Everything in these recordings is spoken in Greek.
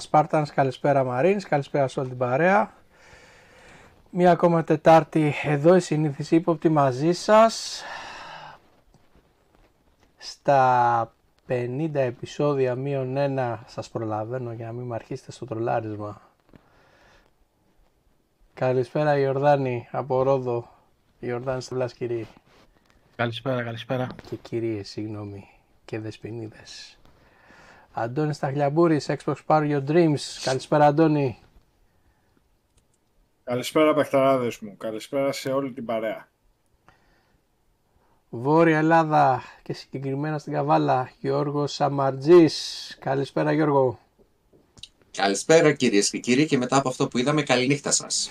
Σπάρτανς, καλησπέρα Μαρίνς, καλησπέρα σε όλη την παρέα. Μία ακόμα Τετάρτη εδώ η συνήθιση ύποπτη μαζί σας. Στα 50 επεισόδια μείον ένα σας προλαβαίνω για να μην με αρχίσετε στο τρολάρισμα. Καλησπέρα Ιορδάνη από Ρόδο. Ιορδάνη στη Βλάσκυρη. Καλησπέρα, καλησπέρα. Και κυρίες, συγγνώμη, και δεσποινίδες. Αντώνης Ταχλιαμπούρης, Xbox Power Your Dreams. Καλησπέρα Αντώνη. Καλησπέρα παιχταράδες μου. Καλησπέρα σε όλη την παρέα. Βόρεια Ελλάδα και συγκεκριμένα στην Καβάλα, Γιώργος Σαμαρτζής. Καλησπέρα Γιώργο. Καλησπέρα κυρίες και κύριοι και μετά από αυτό που είδαμε καληνύχτα σας.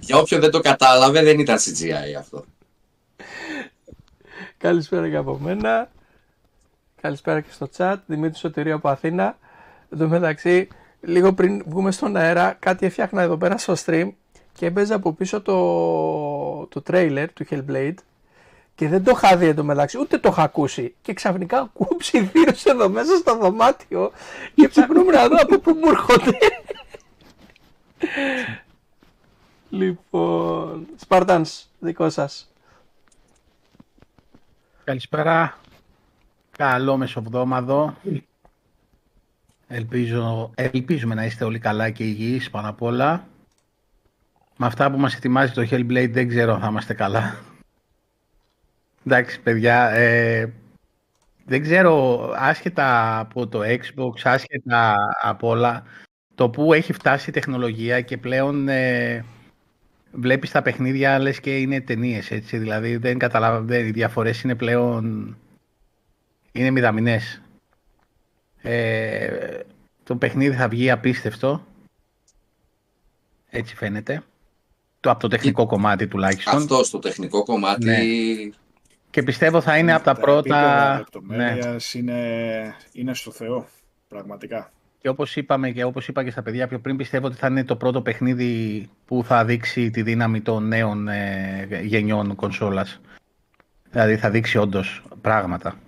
Για όποιον δεν το κατάλαβε δεν ήταν CGI αυτό. Καλησπέρα και από μένα. Καλησπέρα και στο chat. Δημήτρης Σωτηρίου από Αθήνα. Εν τω μεταξύ, λίγο πριν βγούμε στον αέρα, κάτι έφτιαχνα εδώ πέρα στο stream και έμπαιζε από πίσω το, το trailer του Hellblade και δεν το είχα δει μεταξύ, ούτε το είχα ακούσει. Και ξαφνικά ακούω ψιθύρους εδώ μέσα στο δωμάτιο και ψαχνούμε να δω από πού μου έρχονται. λοιπόν, Spartans, δικό σας. Καλησπέρα. Καλό μεσοβδόμαδο. Ελπίζω, ελπίζουμε να είστε όλοι καλά και υγιείς πάνω απ' όλα. Με αυτά που μας ετοιμάζει το Hellblade δεν ξέρω αν θα είμαστε καλά. Εντάξει παιδιά, ε, δεν ξέρω άσχετα από το Xbox, άσχετα από όλα, το που έχει φτάσει η τεχνολογία και πλέον ε, βλέπεις τα παιχνίδια λες και είναι ταινίες, έτσι, δηλαδή δεν καταλαβαίνω, οι διαφορές είναι πλέον, είναι μηδαμινές. Ε, το παιχνίδι θα βγει απίστευτο, έτσι φαίνεται, το, από το τεχνικό κομμάτι τουλάχιστον. Αυτό στο τεχνικό κομμάτι... Ναι. Και πιστεύω θα είναι από τα πρώτα... Ναι. Είναι, είναι στο Θεό, πραγματικά. Και όπως είπαμε και όπως είπα και στα παιδιά πιο πριν, πιστεύω ότι θα είναι το πρώτο παιχνίδι που θα δείξει τη δύναμη των νέων ε, γενιών κονσόλας. Δηλαδή θα δείξει όντως πράγματα.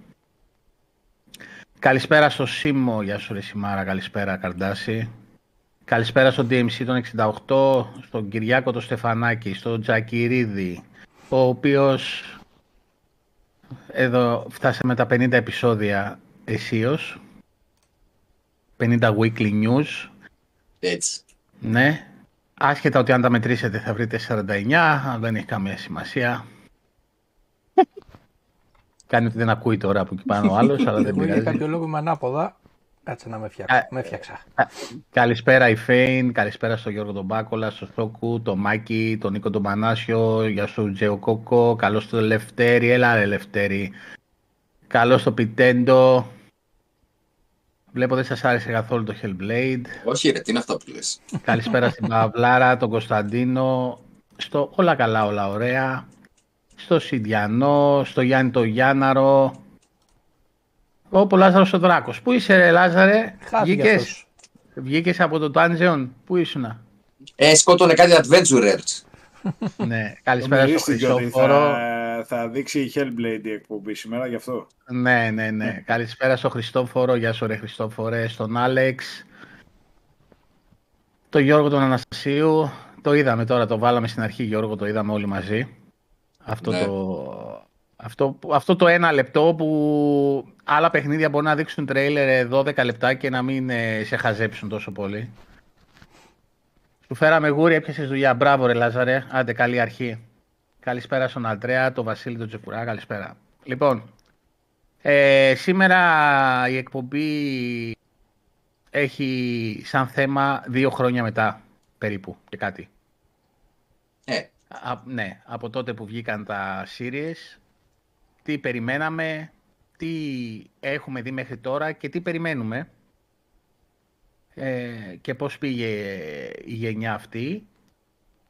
Καλησπέρα στο Σίμω, γεια σου ρε Σιμάρα, καλησπέρα Καρντάση. Καλησπέρα στο DMC τον 68, στον Κυριάκο το Στεφανάκη, στον Τζακυρίδη, ο οποίος εδώ φτάσαμε τα 50 επεισόδια εσείως. 50 weekly news. Έτσι. Ναι. Άσχετα ότι αν τα μετρήσετε θα βρείτε 49, δεν έχει καμία σημασία. Κάνει ότι δεν ακούει τώρα από εκεί πάνω ο άλλος, αλλά δεν πειράζει. Για κάποιο λόγο είμαι ανάποδα. Κάτσε να με, φτιάξω. με φτιάξα. Καλησπέρα η Φέιν, καλησπέρα στον Γιώργο τον Μπάκολα, στον Σόκου, τον Μάκη, τον Νίκο τον Πανάσιο, για σου Τζέο Κόκο, καλώς στο Λευτέρη, έλα ρε Λευτέρη. Καλώς στο Πιτέντο, Βλέπω δεν σας άρεσε καθόλου το Hellblade. Όχι ρε, τι είναι αυτό που λες; Καλησπέρα στην Παυλάρα, τον Κωνσταντίνο, στο όλα καλά, όλα ωραία. Στο Σιντιανό, στο Γιάννη το Γιάνναρο. Ο Λάζαρος ο Δράκος. Πού είσαι ρε Λάζαρε, βγήκες, βγήκες από το Dungeon, πού ήσουνα; Ε, σκότωνε κάτι Adventurers. ναι, καλησπέρα στο Χριστόφορο θα δείξει η Hellblade η εκπομπή σήμερα, γι' αυτό. Ναι, ναι, ναι. Καλησπέρα στο Χριστόφορο, γεια σου ρε Χριστόφορε, στον Άλεξ, τον Γιώργο τον Αναστασίου. Το είδαμε τώρα, το βάλαμε στην αρχή Γιώργο, το είδαμε όλοι μαζί. Αυτό, ναι. το, αυτό, αυτό το ένα λεπτό που άλλα παιχνίδια μπορεί να δείξουν τρέιλερ 12 λεπτά και να μην ε, σε χαζέψουν τόσο πολύ. Σου φέραμε γούρι, έπιασες δουλειά. Μπράβο ρε Λάζαρε, άντε καλή αρχή. Καλησπέρα στον Αλτρέα, τον Βασίλη, τον Τζεκουρά. Καλησπέρα. Λοιπόν, ε, σήμερα η εκπομπή έχει σαν θέμα δύο χρόνια μετά περίπου και κάτι. Ε. ναι, από τότε που βγήκαν τα series, τι περιμέναμε, τι έχουμε δει μέχρι τώρα και τι περιμένουμε ε, και πώς πήγε η γενιά αυτή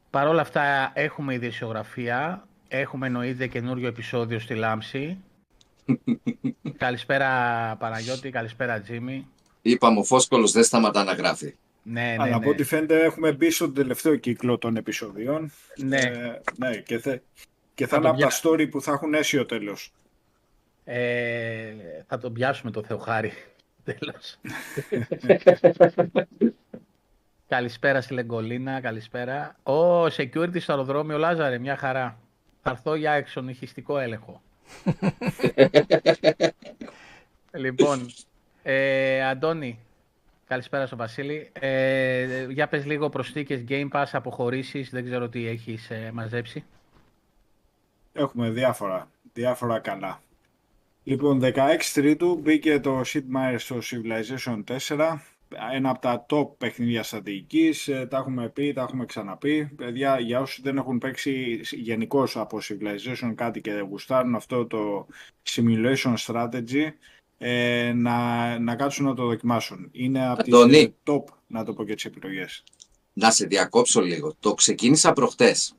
Παρ' όλα αυτά έχουμε ειδησιογραφία, έχουμε εννοείται καινούριο επεισόδιο στη Λάμψη. καλησπέρα Παναγιώτη, καλησπέρα Τζίμι. Είπαμε ο Φόσκολος δεν σταματά να γράφει. Ναι, ναι, Αλλά ναι. από ό,τι φαίνεται έχουμε μπει στον τελευταίο κύκλο των επεισοδιών. Ναι. Ε, ναι και, θε, και θα, είναι από τα story που θα έχουν αίσιο τέλος. Ε, θα τον πιάσουμε το Θεοχάρη. Τέλος. καλησπέρα στη Λεγκολίνα, καλησπέρα. Ο security στο αεροδρόμιο Λάζαρε, μια χαρά. Θα έρθω για εξονυχιστικό έλεγχο. λοιπόν, ε, Αντώνη, καλησπέρα στο Βασίλη. Ε, για πες λίγο προσθήκες Game Pass, αποχωρήσεις, δεν ξέρω τι έχεις ε, μαζέψει. Έχουμε διάφορα, διάφορα καλά. Λοιπόν, 16 Τρίτου μπήκε το Sid Meier στο Civilization 4. Ένα από τα top παιχνίδια στρατηγικής. Ε, τα έχουμε πει, τα έχουμε ξαναπεί. Παιδιά, για όσους δεν έχουν παίξει γενικώ από Civilization κάτι και γουστάρουν αυτό το Simulation Strategy, ε, να, να κάτσουν να το δοκιμάσουν. Είναι από τις Αντώνη. ε, top, να το πω και τις επιλογές. Να σε διακόψω λίγο. Το ξεκίνησα προχτές.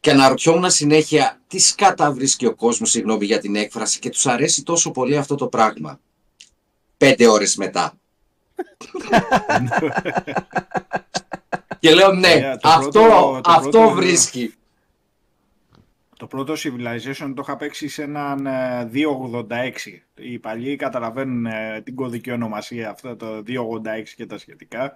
Και αναρωτιόμουν συνέχεια τι σκάτα βρίσκει ο κόσμος, συγγνώμη για την έκφραση, και τους αρέσει τόσο πολύ αυτό το πράγμα. Πέντε ώρες μετά. Και λέω ναι, Ωραία, το αυτό, πρώτο- το αυτό πρώτο- βρίσκει. Το πρώτο Civilization το είχα παίξει σε έναν ε, 286. Οι παλιοί καταλαβαίνουν ε, την κωδική ονομασία αυτό το 286 και τα σχετικά.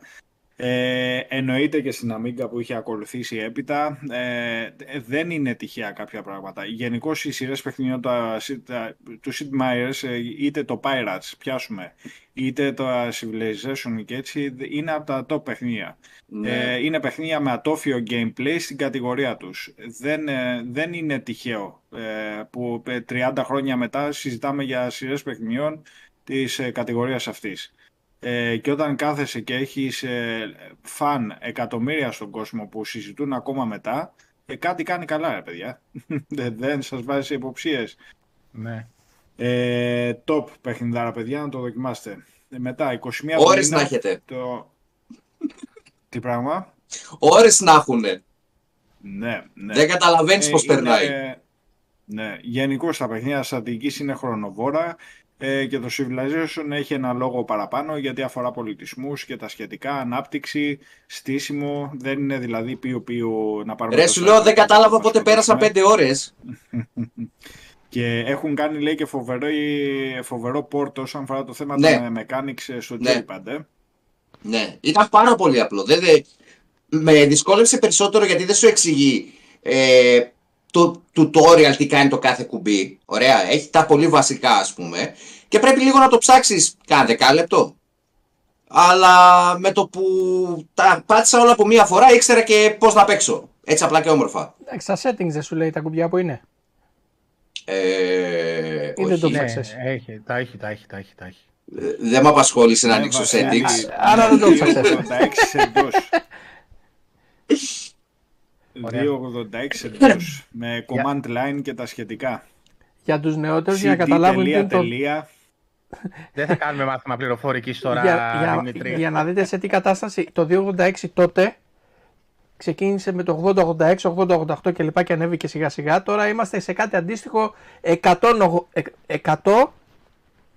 Ε, εννοείται και στην Amiga που είχε ακολουθήσει έπειτα. Ε, δεν είναι τυχαία κάποια πράγματα. Γενικώ οι σειρές παιχνιδιών τα- τα- του Sid Meier's, ε, είτε το Pirates πιάσουμε, είτε το Civilization και έτσι, είναι από τα top παιχνίδια. Ναι. Ε, είναι παιχνίδια με ατόφιο gameplay στην κατηγορία τους. Δεν, ε, δεν είναι τυχαίο ε, που ε, 30 χρόνια μετά συζητάμε για σειρές παιχνιδιών της ε, κατηγορίας αυτής. Ε, και όταν κάθεσαι και έχεις ε, φαν εκατομμύρια στον κόσμο που συζητούν ακόμα μετά, ε, κάτι κάνει καλά ρε παιδιά. δεν, δεν σας βάζει σε υποψίες. Ναι. Ε, top παιχνιδάρα παιδιά, να το δοκιμάστε. Ε, μετά, 21 του Ώρες μήνα, να έχετε. Το... Τι πράγμα; Ώρες να έχουνε. Ναι, ναι. Δεν καταλαβαίνεις Ε, πώς είναι- περνάει. Ναι, γενικώς τα παιχνίδια στρατηγική είναι χρονοβόρα ε, και το Civilization έχει ένα λόγο παραπάνω γιατί αφορά πολιτισμούς και τα σχετικά, ανάπτυξη, στήσιμο, δεν είναι δηλαδή πίου πίου να πάρουμε... Ρε το σου λέω δεν στρατηγικό κατάλαβα να πότε πέρασα σκοτώσουμε. πέντε ώρες. Και έχουν κάνει λέει και φοβερό, φοβερό πόρτο όσον αφορά το θέμα Ναι. των mechanics στο Ναι. joypad. ε. Ναι, ήταν πάρα πολύ απλό. Δεν, δεν- με δυσκόλεψε περισσότερο γιατί δεν σου εξηγεί ε, το tutorial τι κάνει το κάθε κουμπί. Ωραία, έχει τα πολύ βασικά ας πούμε και πρέπει λίγο να το ψάξεις κάνα δεκάλεπτο. Αλλά με το που τα πάτησα όλα από μία φορά ήξερα και πώς να παίξω. Έτσι απλά και όμορφα. Εντάξει, στα settings δεν σου λέει τα κουμπιά που είναι; Ε, Ή δεν το όχι, ψάξες; Ναι, Ξέρεις. έχει, τα έχει, τα έχει, τα έχει, τα έχει. ε, δεν με απασχόλησε να Ναι, ανοίξω Βασίλη, settings. Άρα δεν το ναι, ψάξες. 286 εντός. Ωραία. 286 εντός. Με command line και τα σχετικά. Για τους νεότερους για να καταλάβουν τι είναι το... CD.τελεία. Δεν θα κάνουμε μάθημα πληροφορικής τώρα, για, για, Δημήτρη. για να δείτε σε τι κατάσταση το 286 τότε ξεκίνησε με το 80-86, 80-88 κλπ. και ανέβηκε σιγά σιγά. Τώρα είμαστε σε κάτι αντίστοιχο 100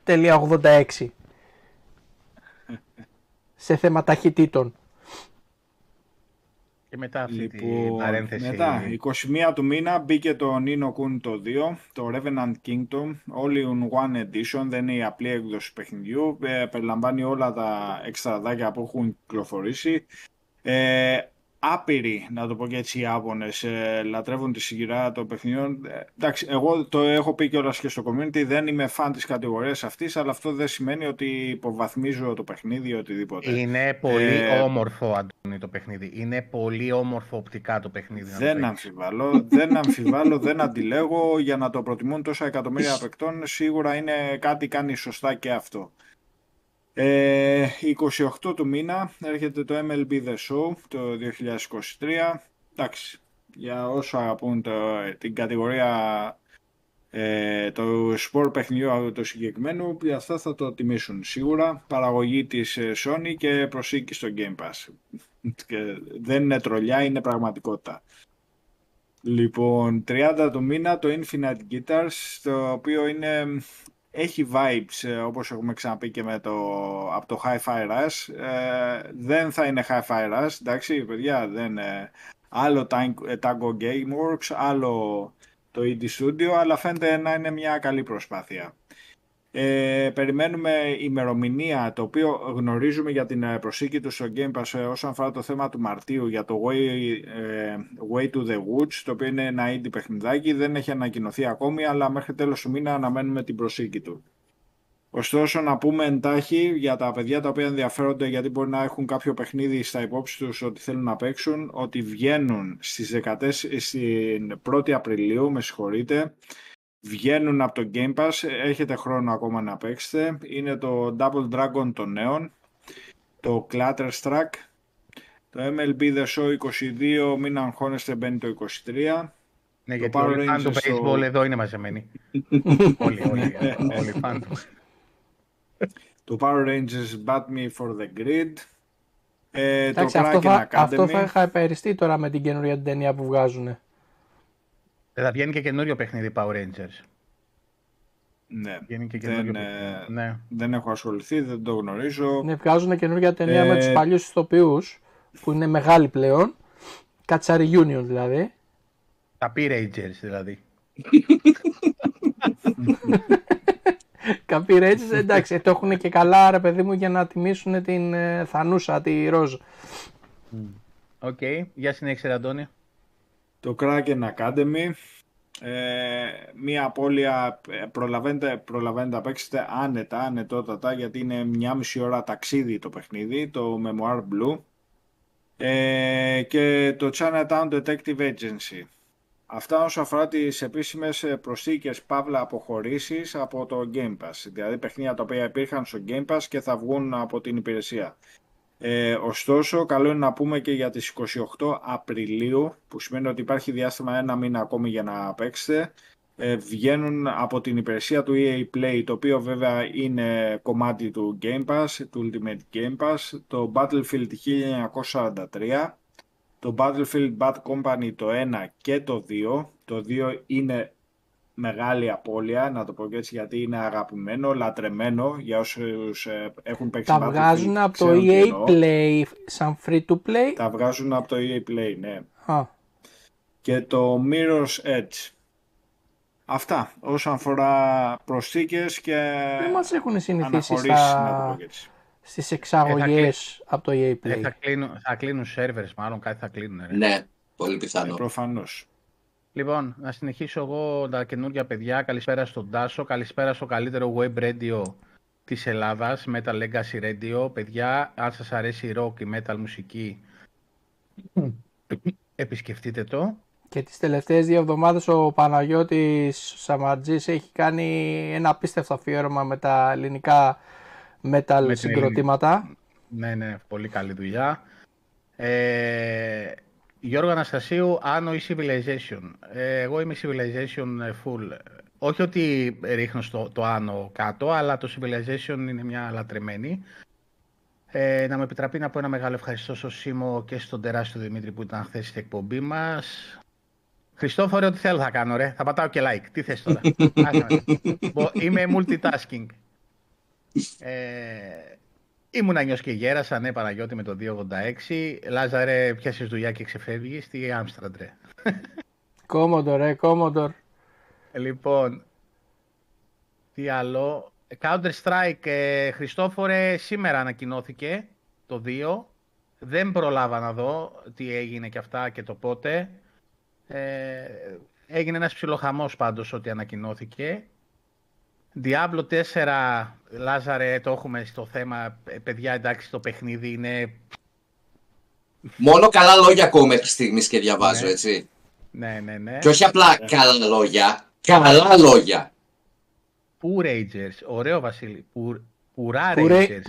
100.86 σε θέμα ταχυτήτων. Και μετά αυτή την Λοιπόν, παρένθεση. μετά, 21 του μήνα μπήκε το Nino Kun το 2, το Revenant Kingdom, All in One Edition, δεν είναι η απλή έκδοση παιχνιδιού, ε, περιλαμβάνει όλα τα εξτραδάκια που έχουν κυκλοφορήσει. Ε, άπειροι, να το πω και έτσι, οι Άπωνες ε, λατρεύουν τη σειρά των παιχνιδιών. Ε, εντάξει, εγώ το έχω πει κιόλας και στο community, δεν είμαι φαν της κατηγορίας αυτής, αλλά αυτό δεν σημαίνει ότι υποβαθμίζω το παιχνίδι ή οτιδήποτε. Είναι πολύ Ε, όμορφο, Αντώνη, το παιχνίδι. Είναι πολύ όμορφο οπτικά το παιχνίδι. να το Δεν παίξεις. αμφιβάλλω, δεν αμφιβάλλω, δεν αντιλέγω. Για να το προτιμούν τόσα εκατομμύρια παικτών, σίγουρα είναι κάτι κάνει σωστά και αυτό. Ε, 28 του μήνα έρχεται το MLB The Show το 2023. Εντάξει, για όσο αγαπούν το, την κατηγορία ε, το σπορ παιχνιδιού του συγκεκριμένου, για αυτά θα το τιμήσουν σίγουρα. Παραγωγή της ε, Sony και προσήκη στο Game Pass. Και δεν είναι τρολιά, είναι πραγματικότητα. Λοιπόν, 30 του μήνα το Infinite Guitars, το οποίο είναι, έχει vibes, ε, όπως έχουμε ξαναπεί και με το, από το Hi-Fi Rush. Ε, δεν θα είναι Hi-Fi Rush, εντάξει, παιδιά, δεν, ε, άλλο Tango, ε, Tango Gameworks, άλλο το Indie Studio, αλλά φαίνεται να είναι μια καλή προσπάθεια. Ε, περιμένουμε ημερομηνία, το οποίο γνωρίζουμε για την ε, προσήκη του στο Game Pass ε, όσον αφορά το θέμα του Μαρτίου για το Way, ε, Way to the Woods, το οποίο είναι ένα indie παιχνιδάκι, δεν έχει ανακοινωθεί ακόμη, αλλά μέχρι τέλος του μήνα αναμένουμε την προσήκη του. Ωστόσο, να πούμε εντάχει για τα παιδιά τα οποία ενδιαφέρονται γιατί μπορεί να έχουν κάποιο παιχνίδι στα υπόψη τους ότι θέλουν να παίξουν, ότι βγαίνουν στις 14, στην 1η Απριλίου, με συγχωρείτε, βγαίνουν από το Game Pass, έχετε χρόνο ακόμα να παίξετε. Είναι το Double Dragon των νέων, το Clutterstruck, το MLB The Show 22, μην αγχώνεστε, μπαίνει το 23. Ναι, γιατί όλοι φαν του baseball εδώ είναι μαζεμένοι. όλοι, όλοι, όλοι φαν τους. Το Power Rangers Bat Me for the Grid. Ε, το αυτό, θα, αυτό θα είχα επεριστεί τώρα με την καινούργια ταινία που βγάζουν. Θα βγαίνει και καινούριο παιχνίδι Power Rangers. Ναι. Βγαίνει και δεν, παιχνίδι. ναι. δεν έχω ασχοληθεί, δεν το γνωρίζω. Ναι, βγάζουν καινούργια ταινία ε... με τους παλιούς ηθοποιούς, που είναι μεγάλοι πλέον. Κατσάρι Union δηλαδή. Τα P-Rangers δηλαδή. Καπί Rangers, εντάξει, το έχουν και καλά ρε παιδί μου για να τιμήσουν την ε, Θανούσα, τη Ροζ. OK, okay. για συνέχισε Αντώνη το Kraken Academy. Ε, μία απώλεια ε, προλαβαίνετε, προλαβαίνετε να παίξετε άνετα, ανετότατα γιατί είναι μια μισή ώρα ταξίδι το παιχνίδι, το Memoir Blue ε, και το Chinatown Detective Agency. Αυτά όσο αφορά τις επίσημες προσθήκες παύλα αποχωρήσεις από το Game Pass, δηλαδή παιχνίδια τα οποία υπήρχαν στο Game Pass και θα βγουν από την υπηρεσία. Ε, ωστόσο, καλό είναι να πούμε και για τις 28 Απριλίου, που σημαίνει ότι υπάρχει διάστημα ένα μήνα ακόμη για να παίξετε. Ε, βγαίνουν από την υπηρεσία του EA Play, το οποίο βέβαια είναι κομμάτι του Game Pass, του Ultimate Game Pass, το Battlefield 1943, το Battlefield Bad Company το 1 και το 2. Το 2 είναι μεγάλη απώλεια, να το πω και έτσι γιατί είναι αγαπημένο, λατρεμένο για όσους ε, έχουν παίξει Τα βγάζουν από το EA Play σαν free to play; Τα βγάζουν από το EA Play, ναι. Και το Mirror's Edge. Αυτά όσον αφορά προσθήκες και Δεν μας έχουν συνηθίσει στα... στις εξαγωγές ε, από το EA Play. Ε, θα, κλείνουν, θα κλείνουν servers μάλλον, κάτι θα κλείνουν. Ναι, πολύ πιθανό. Ε, προφανώς. Λοιπόν, να συνεχίσω εγώ τα καινούργια παιδιά. Καλησπέρα στον Τάσο, καλησπέρα στο καλύτερο web radio της Ελλάδας, Metal Legacy Radio. Παιδιά, αν σας αρέσει η rock, η metal μουσική, επισκεφτείτε το. Και τις τελευταίες δύο εβδομάδες ο Παναγιώτης Σαματζής έχει κάνει ένα απίστευτο αφιέρωμα με τα ελληνικά metal με συγκροτήματα. Ναι, ναι, πολύ καλή δουλειά. Ε, Γιώργο Αναστασίου, Άνω ή Civilization. Ε, εγώ είμαι Civilization ε, full. Όχι ότι ρίχνω στο, το Άνω κάτω, αλλά το Civilization είναι μια λατρεμένη. Ε, να με επιτραπεί να πω ένα μεγάλο ευχαριστώ στο Σίμω και στον τεράστιο Δημήτρη που ήταν χθες στην εκπομπή μας. Χριστόφορε, ό,τι θέλω θα κάνω, ρε. Θα πατάω και like. Τι θες τώρα; Είμαι multitasking. Ε, Ήμουν νιός και γέρασα, ναι Παναγιώτη με το 286. Λάζαρε, πιάσεις δουλειά και ξεφεύγεις στη Άμστραντ, ρε. Κόμοντορ, ρε, Κόμοντορ. Λοιπόν, τι άλλο. Counter Strike, ε, Χριστόφορε, σήμερα ανακοινώθηκε το 2. Δεν προλάβα να δω τι έγινε και αυτά και το πότε. Ε, έγινε ένας ψιλοχαμός πάντως ότι ανακοινώθηκε. Diablo 4, Λάζαρε, το έχουμε στο θέμα. Ε, παιδιά, εντάξει, το παιχνίδι είναι... Μόνο καλά λόγια ακούω μέχρι στιγμής και διαβάζω, ναι. έτσι. Ναι, ναι, ναι. Και όχι απλά ναι. καλά λόγια, καλά λόγια. Πού Rangers, ωραίο Βασίλη. Πουρά Rangers.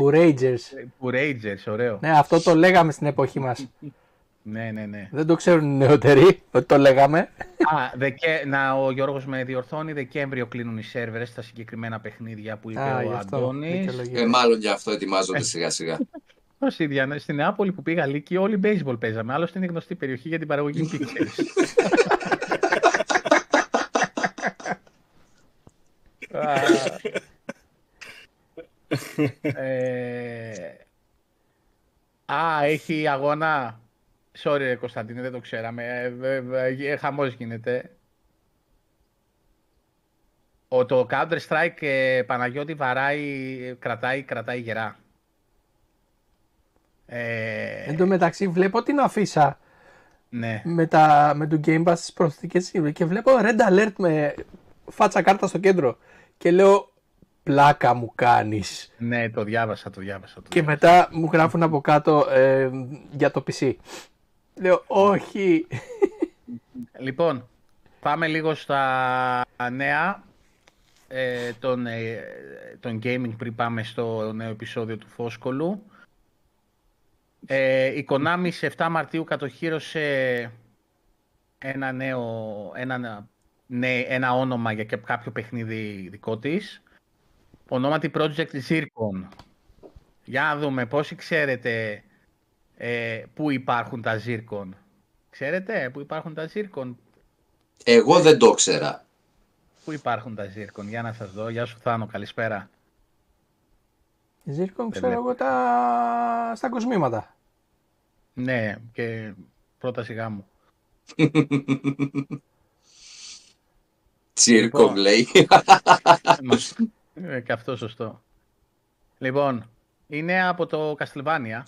Που Rangers, ωραίο. Ναι, αυτό το λέγαμε στην εποχή μας. Ναι, ναι, ναι. Δεν το ξέρουν οι νεότεροι ότι το λέγαμε. Α, δεκέ... να, ο Γιώργος με διορθώνει, Δεκέμβριο κλείνουν οι σερβερες στα συγκεκριμένα παιχνίδια που είπε Α, ο Αντώνης. Ε, μάλλον γι' αυτό ετοιμάζονται σιγά σιγά. Ως ίδια, στην Νεάπολη που πήγα Λύκη όλοι baseball παίζαμε, άλλωστε είναι γνωστή περιοχή για την παραγωγή pixels. ε... Α, έχει αγώνα Sorry, Κωνσταντίνε, δεν το ξέραμε. Ε, ε, ε, χαμός γίνεται. Ο, το Counter-Strike, ε, Παναγιώτη, βαράει, κρατάει, κρατάει γερά. Ε, Εν τω μεταξύ βλέπω την αφίσα ναι. με, τα, με το Game Pass στις προσθήκες και βλέπω Red Alert με φάτσα κάρτα στο κέντρο και λέω πλάκα μου κάνεις ναι, το διάβασα, το διάβασα. Το και διάβασα. μετά μου γράφουν από κάτω ε, για το PC. Λέω όχι. Λοιπόν, πάμε λίγο στα νέα ε, των, ε, των gaming πριν πάμε στο νέο επεισόδιο του Φόσκολου. Ε, η Konami σε 7 Μαρτίου κατοχύρωσε ένα νέο, ένα, ναι, ένα όνομα για και κάποιο παιχνίδι δικό της. Ονόματι Project Zircon. Για να δούμε πόσοι ξέρετε ε, πού υπάρχουν τα Zircon; Ξέρετε πού υπάρχουν τα Zircon; Εγώ δεν το ξέρα. Πού υπάρχουν τα Zircon, για να σας δω. Γεια σου Θάνο, καλησπέρα. Ζήρκον ξέρω εγώ τα... στα κοσμήματα. Ναι, και πρόταση γάμου. Τσίρκο Λοιπόν. λέει. Ε, και αυτό σωστό. Λοιπόν, είναι από το Castlevania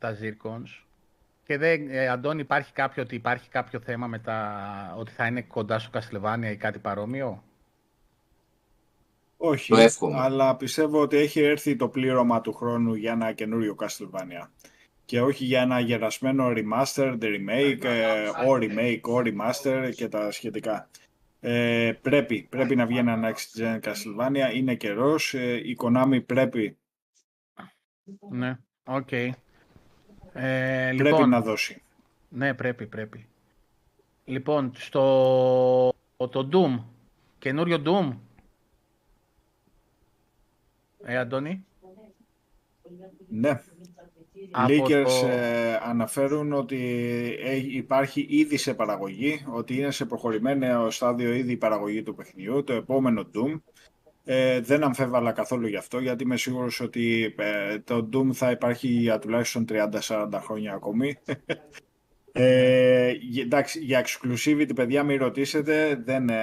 τα Zircons. Και δεν, ε, Αντώνη, υπάρχει κάποιο, ότι υπάρχει κάποιο θέμα με τα, ότι θα είναι κοντά στο Castlevania ή κάτι παρόμοιο; Όχι, Το εύχομαι. αλλά πιστεύω ότι έχει έρθει το πλήρωμα του χρόνου για ένα καινούριο Castlevania. Και όχι για ένα γερασμένο remaster, the remake, ε, ο remake, ο remaster και τα σχετικά. Ε, πρέπει, πρέπει να βγει ένα next gen Castlevania, είναι καιρός, ε, η Konami πρέπει, Ναι, οκ. Ε, πρέπει λοιπόν, να δώσει. Ναι, πρέπει, πρέπει. Λοιπόν, στο το Doom, καινούριο Doom. Ε, Αντώνη. Ναι. Από Leakers το- ε, αναφέρουν ότι ε, υπάρχει ήδη σε παραγωγή, ότι είναι σε προχωρημένο στάδιο ήδη η παραγωγή του παιχνιού, το επόμενο Doom. Ε, δεν αμφέβαλα καθόλου γι' αυτό, γιατί είμαι σίγουρος ότι ε, το Doom θα υπάρχει για τουλάχιστον 30-40 χρόνια ακόμη. Ε, γε- εντάξει, για exclusivity, παιδιά, μην ρωτήσετε. Δεν, ε,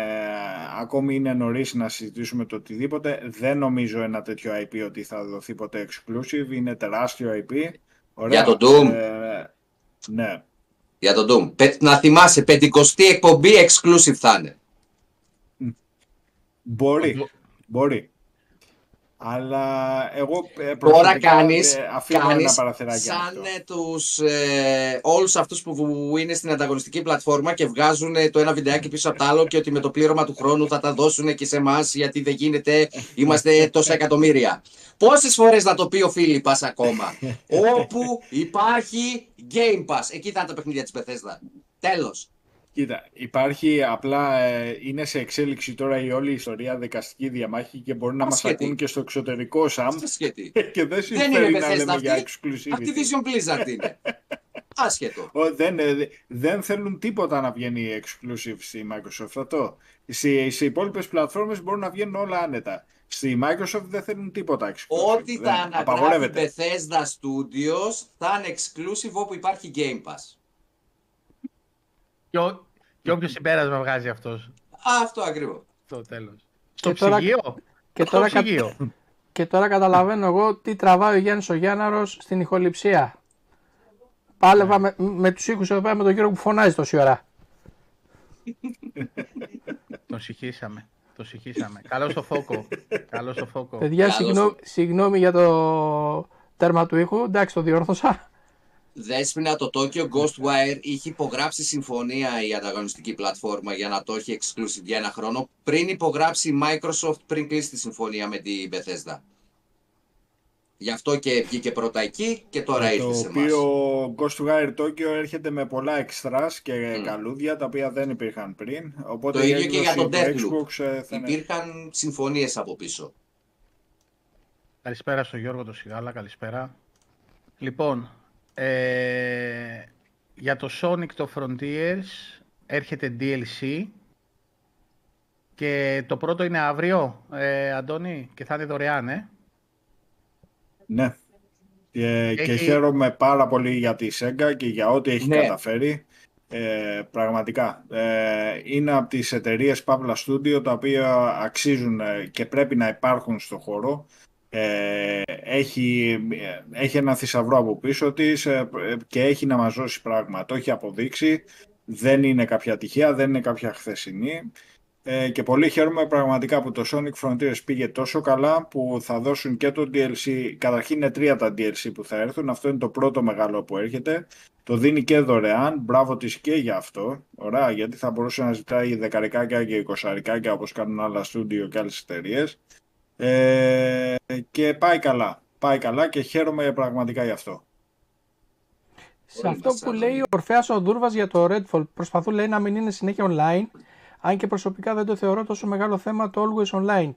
ακόμη είναι νωρίς να συζητήσουμε το οτιδήποτε. Δεν νομίζω ένα τέτοιο IP ότι θα δοθεί ποτέ exclusive. Είναι τεράστιο IP. Ωραία. Για το Doom. Ε, ναι. Για τον Doom. Πε- Να θυμάσαι, πεντηκοστή εκπομπή exclusive θα είναι. Μπορεί. Μπορεί. Αλλά εγώ ε, Τώρα προσωπικά, κάνεις, ε, αφήνω ένα κάνεις παραθυράκι σαν ανοιχτό. ε, τους, ε, όλους αυτούς που, που είναι στην ανταγωνιστική πλατφόρμα και βγάζουν ε, το ένα βιντεάκι πίσω από το άλλο και ότι με το πλήρωμα του χρόνου θα τα δώσουν και σε εμάς γιατί δεν γίνεται, είμαστε τόσα εκατομμύρια. Πόσες φορές να το πει ο Φίλιππας ακόμα. Όπου υπάρχει Game Pass. Εκεί θα είναι τα παιχνίδια της Bethesda. Τέλος. Κοίτα, υπάρχει απλά, ε, είναι σε εξέλιξη τώρα η όλη ιστορία δικαστική διαμάχη και μπορεί να μας Ασχετή. ακούν και στο εξωτερικό ΣΑΜ Σχετί. και δεν Δεν συμφέρει είναι να Bethesda λέμε για αυτή. exclusivity. Activision Blizzard είναι. Άσχετο. Ο, δεν, ε, δε- δεν θέλουν τίποτα να βγαίνει exclusive στη Microsoft αυτό. Σε, σε υπόλοιπες πλατφόρμες μπορούν να βγαίνουν όλα άνετα. Στη Microsoft δεν θέλουν τίποτα exclusive. Ό,τι Δεν- θα αναγράφει απαγορεύεται. Bethesda Studios θα είναι exclusive όπου υπάρχει Game Pass. Και, ο, και όποιο συμπέρασμα βγάζει αυτός. Αυτό ακριβώς. Το τέλος. Στο τώρα- ψυγείο. και Στο τώρα κα- ψυγείο. Και τώρα καταλαβαίνω εγώ τι τραβάει ο Γιάννης ο Γιάνναρος στην ηχοληψία. Πάλευα με, με τους ήχους εδώ πέρα με τον κύριο που φωνάζει τόση ώρα. Τον συγχύσαμε. Τον συγχύσαμε. Καλό στο φόκο. Καλό στο φόκο. Παιδιά, Καλώς. συγγνώ- συγγνώμη για το τέρμα του ήχου. Εντάξει, το διόρθωσα. Δέσποινα το Tokyo Ghostwire είχε υπογράψει συμφωνία η ανταγωνιστική πλατφόρμα για να το έχει exclusive για ένα χρόνο πριν υπογράψει η Microsoft πριν κλείσει τη συμφωνία με την Bethesda. Γι' αυτό και βγήκε πρώτα εκεί και τώρα ήρθε Το σε εμάς. οποίο Ghostwire Tokyo έρχεται με πολλά extras και Μμ. καλούδια τα οποία δεν υπήρχαν πριν. Οπότε Το η ίδιο και για έκδοση τον του Deathloop. Xbox ε, θα είναι... Υπήρχαν συμφωνίες από πίσω. Καλησπέρα στο Γιώργο το Σιγάλα, καλησπέρα. Λοιπόν, ε, για το Sonic το Frontiers έρχεται DLC και το πρώτο είναι αύριο, ε, Αντώνη, και θα είναι δωρεάν, ε. Ναι. Και, και Έχει- χαίρομαι πάρα πολύ για τη Sega και για ό,τι έχει Ναι. καταφέρει. Ε, πραγματικά. Ε, είναι από τις εταιρείες Pavla Studio τα οποία αξίζουν ε, και πρέπει να υπάρχουν στο χώρο. Ε, έχει, έχει ένα θησαυρό από πίσω της ε, και έχει να μας δώσει πράγμα. Το έχει αποδείξει. Δεν είναι κάποια τυχαία, δεν είναι κάποια χθεσινή. Ε, και πολύ χαίρομαι πραγματικά που το Sonic Frontiers πήγε τόσο καλά που θα δώσουν και το DLC. Καταρχήν είναι τρία τα DLC που θα έρθουν. Αυτό είναι το πρώτο μεγάλο που έρχεται. Το δίνει και δωρεάν. Μπράβο της και για αυτό. Ωραία, γιατί θα μπορούσε να ζητάει δεκαρικάκια και εικοσαρικάκια όπως κάνουν άλλα στούντιο και άλλες εταιρείες. Ε, και πάει καλά. Πάει καλά και χαίρομαι πραγματικά γι' αυτό. Σε αυτό που λέει ο Ορφέας ο Δούρβας για το Redfall, προσπαθούν λέει να μην είναι συνέχεια online, αν και προσωπικά δεν το θεωρώ τόσο μεγάλο θέμα το Always Online.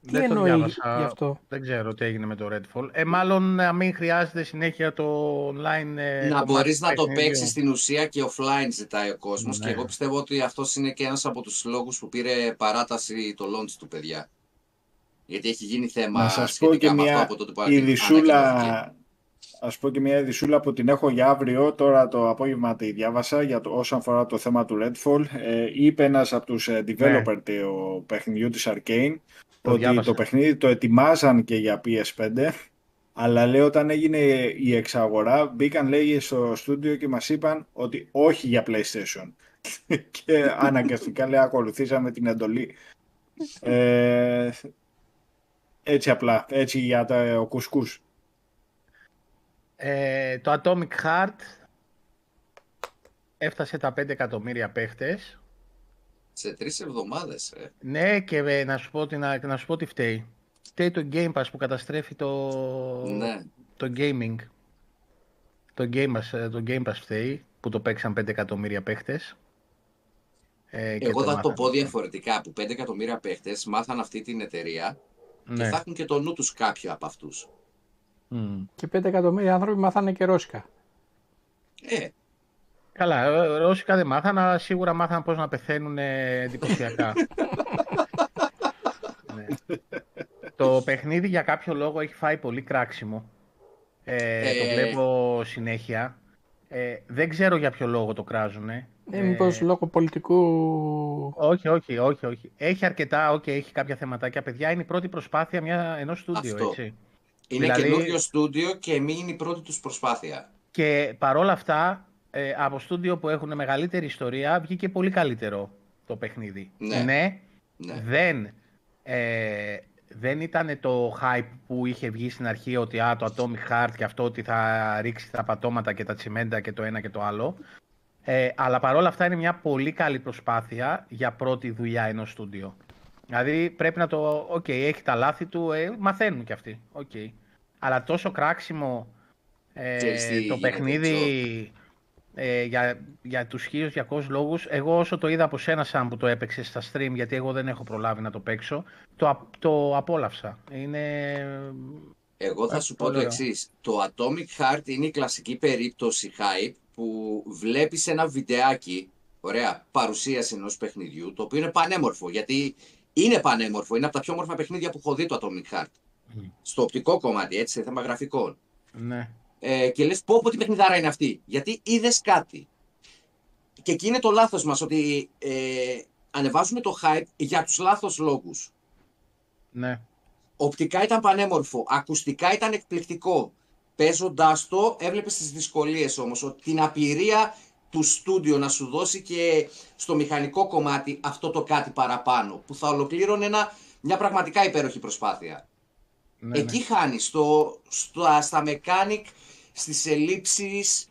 Τι Δεν το εννοεί διάβασα. γι' αυτό; Δεν ξέρω τι έγινε με το Redfall. Ε, μάλλον να μην χρειάζεται συνέχεια το online. ε, να κομμάτι μπορείς του να το παιχνιδιού. παίξεις στην ουσία και offline ζητάει ο κόσμος. Ναι. Και εγώ πιστεύω ότι αυτός είναι και ένας από τους λόγους που πήρε παράταση το launch του, παιδιά. Γιατί έχει γίνει θέμα Να σας πω σχετικά και με αυτό μια από τότε που ανακοινώθηκε. ειδισούλα, ας πω και μια ειδισούλα που την έχω για αύριο, τώρα το απόγευμα τη διάβασα, για το, όσον αφορά το θέμα του Redfall. Ε, είπε ένας από τους ε, developer του παιχνιδιού της Arcane, Το ότι διάβασα. το παιχνίδι το ετοιμάζαν και για PS5, αλλά λέει όταν έγινε η εξαγορά, μπήκαν λέει στο στούντιο και μας είπαν ότι όχι για PlayStation. και αναγκαστικά λέει ακολουθήσαμε την εντολή. Ε, έτσι απλά, έτσι για τα, ο κουσκούς. Ε, το Atomic Heart έφτασε τα 5 εκατομμύρια παίχτες. Σε τρεις εβδομάδες. Ε. Ναι, και ε, να σου πω, τι- να, να σου πω τι φταίει. Φταίει το Game Pass που καταστρέφει το, Ναι. το gaming. Το Game, Pass, ε, το Game Pass φταίει που το παίξαν 5 εκατομμύρια παίχτες. Ε, και Εγώ θα το μάθαν. πω διαφορετικά. Που 5 εκατομμύρια παίχτες μάθαν αυτή την εταιρεία και Ναι. θα έχουν και το νου τους κάποιοι από αυτούς. Μμ. Και 5 εκατομμύρια άνθρωποι μάθανε και ρώσικα. Ε, Καλά, ε, ρώσικα δεν μάθαν, αλλά σίγουρα μάθαν πώς να πεθαίνουν ε, εντυπωσιακά. ναι. Το παιχνίδι για κάποιο λόγο έχει φάει πολύ κράξιμο. Ε, Το Ε. βλέπω συνέχεια. Ε, δεν ξέρω για ποιο λόγο το κράζουνε. Ε, μήπως λόγω πολιτικού... Όχι, όχι, όχι, όχι. Έχει αρκετά, ok, έχει κάποια θεματάκια. Παιδιά, είναι η πρώτη προσπάθεια μια, ενός στούντιο, Αυτό. έτσι. είναι Δηλαδή- καινούριο στούντιο και μη είναι η πρώτη τους προσπάθεια. Και παρόλα αυτά, ε, από στούντιο που έχουν μεγαλύτερη ιστορία, βγήκε πολύ καλύτερο το παιχνίδι. Ναι. ναι Ναι. δεν, ε, δεν ήταν το hype που είχε βγει στην αρχή ότι α, το Atomic Heart και αυτό ότι θα ρίξει τα πατώματα και τα τσιμέντα και το ένα και το άλλο. Ε, αλλά παρόλα αυτά είναι μια πολύ καλή προσπάθεια για πρώτη δουλειά ενός στούντιο. Δηλαδή πρέπει να το... Οκ, έχει τα λάθη του, ε, μαθαίνουν κι αυτοί. Οκ. Αλλά τόσο κράξιμο ε, Ξέρεις τι το γίνεται, παιχνίδι ε, για, για τους 1200 λόγους, εγώ όσο το είδα από σένα σαν που το έπαιξες στα stream, γιατί εγώ δεν έχω προλάβει να το παίξω, το, α- το απόλαυσα. Είναι... Εγώ θα Ε, σου πω το πολύ εξής. Το Atomic Heart είναι η κλασική περίπτωση hype που βλέπεις ένα βιντεάκι, ωραία, παρουσίαση ενός παιχνιδιού, το οποίο είναι πανέμορφο, γιατί είναι πανέμορφο, είναι από τα πιο όμορφα παιχνίδια που έχω δει το Atomic Heart. Μμ. Στο οπτικό κομμάτι, έτσι, σε θέμα γραφικών. Ναι. Ε, και λες πω πω τι παιχνιδάρα είναι αυτή, γιατί είδες κάτι. Και εκεί είναι το λάθος μας, ότι ε, ανεβάζουμε το hype για τους λάθος λόγους. Ναι. Οπτικά ήταν πανέμορφο. Ακουστικά ήταν εκπληκτικό. Παίζοντάς το, έβλεπες τις δυσκολίες όμως. Την απειρία του στούντιο να σου δώσει και στο μηχανικό κομμάτι αυτό το κάτι παραπάνω. Που θα ολοκλήρωνε ένα, μια πραγματικά υπέροχη προσπάθεια. ναι, Εκεί χάνεις. Στο, στα, στα mechanic, στις ελλείψεις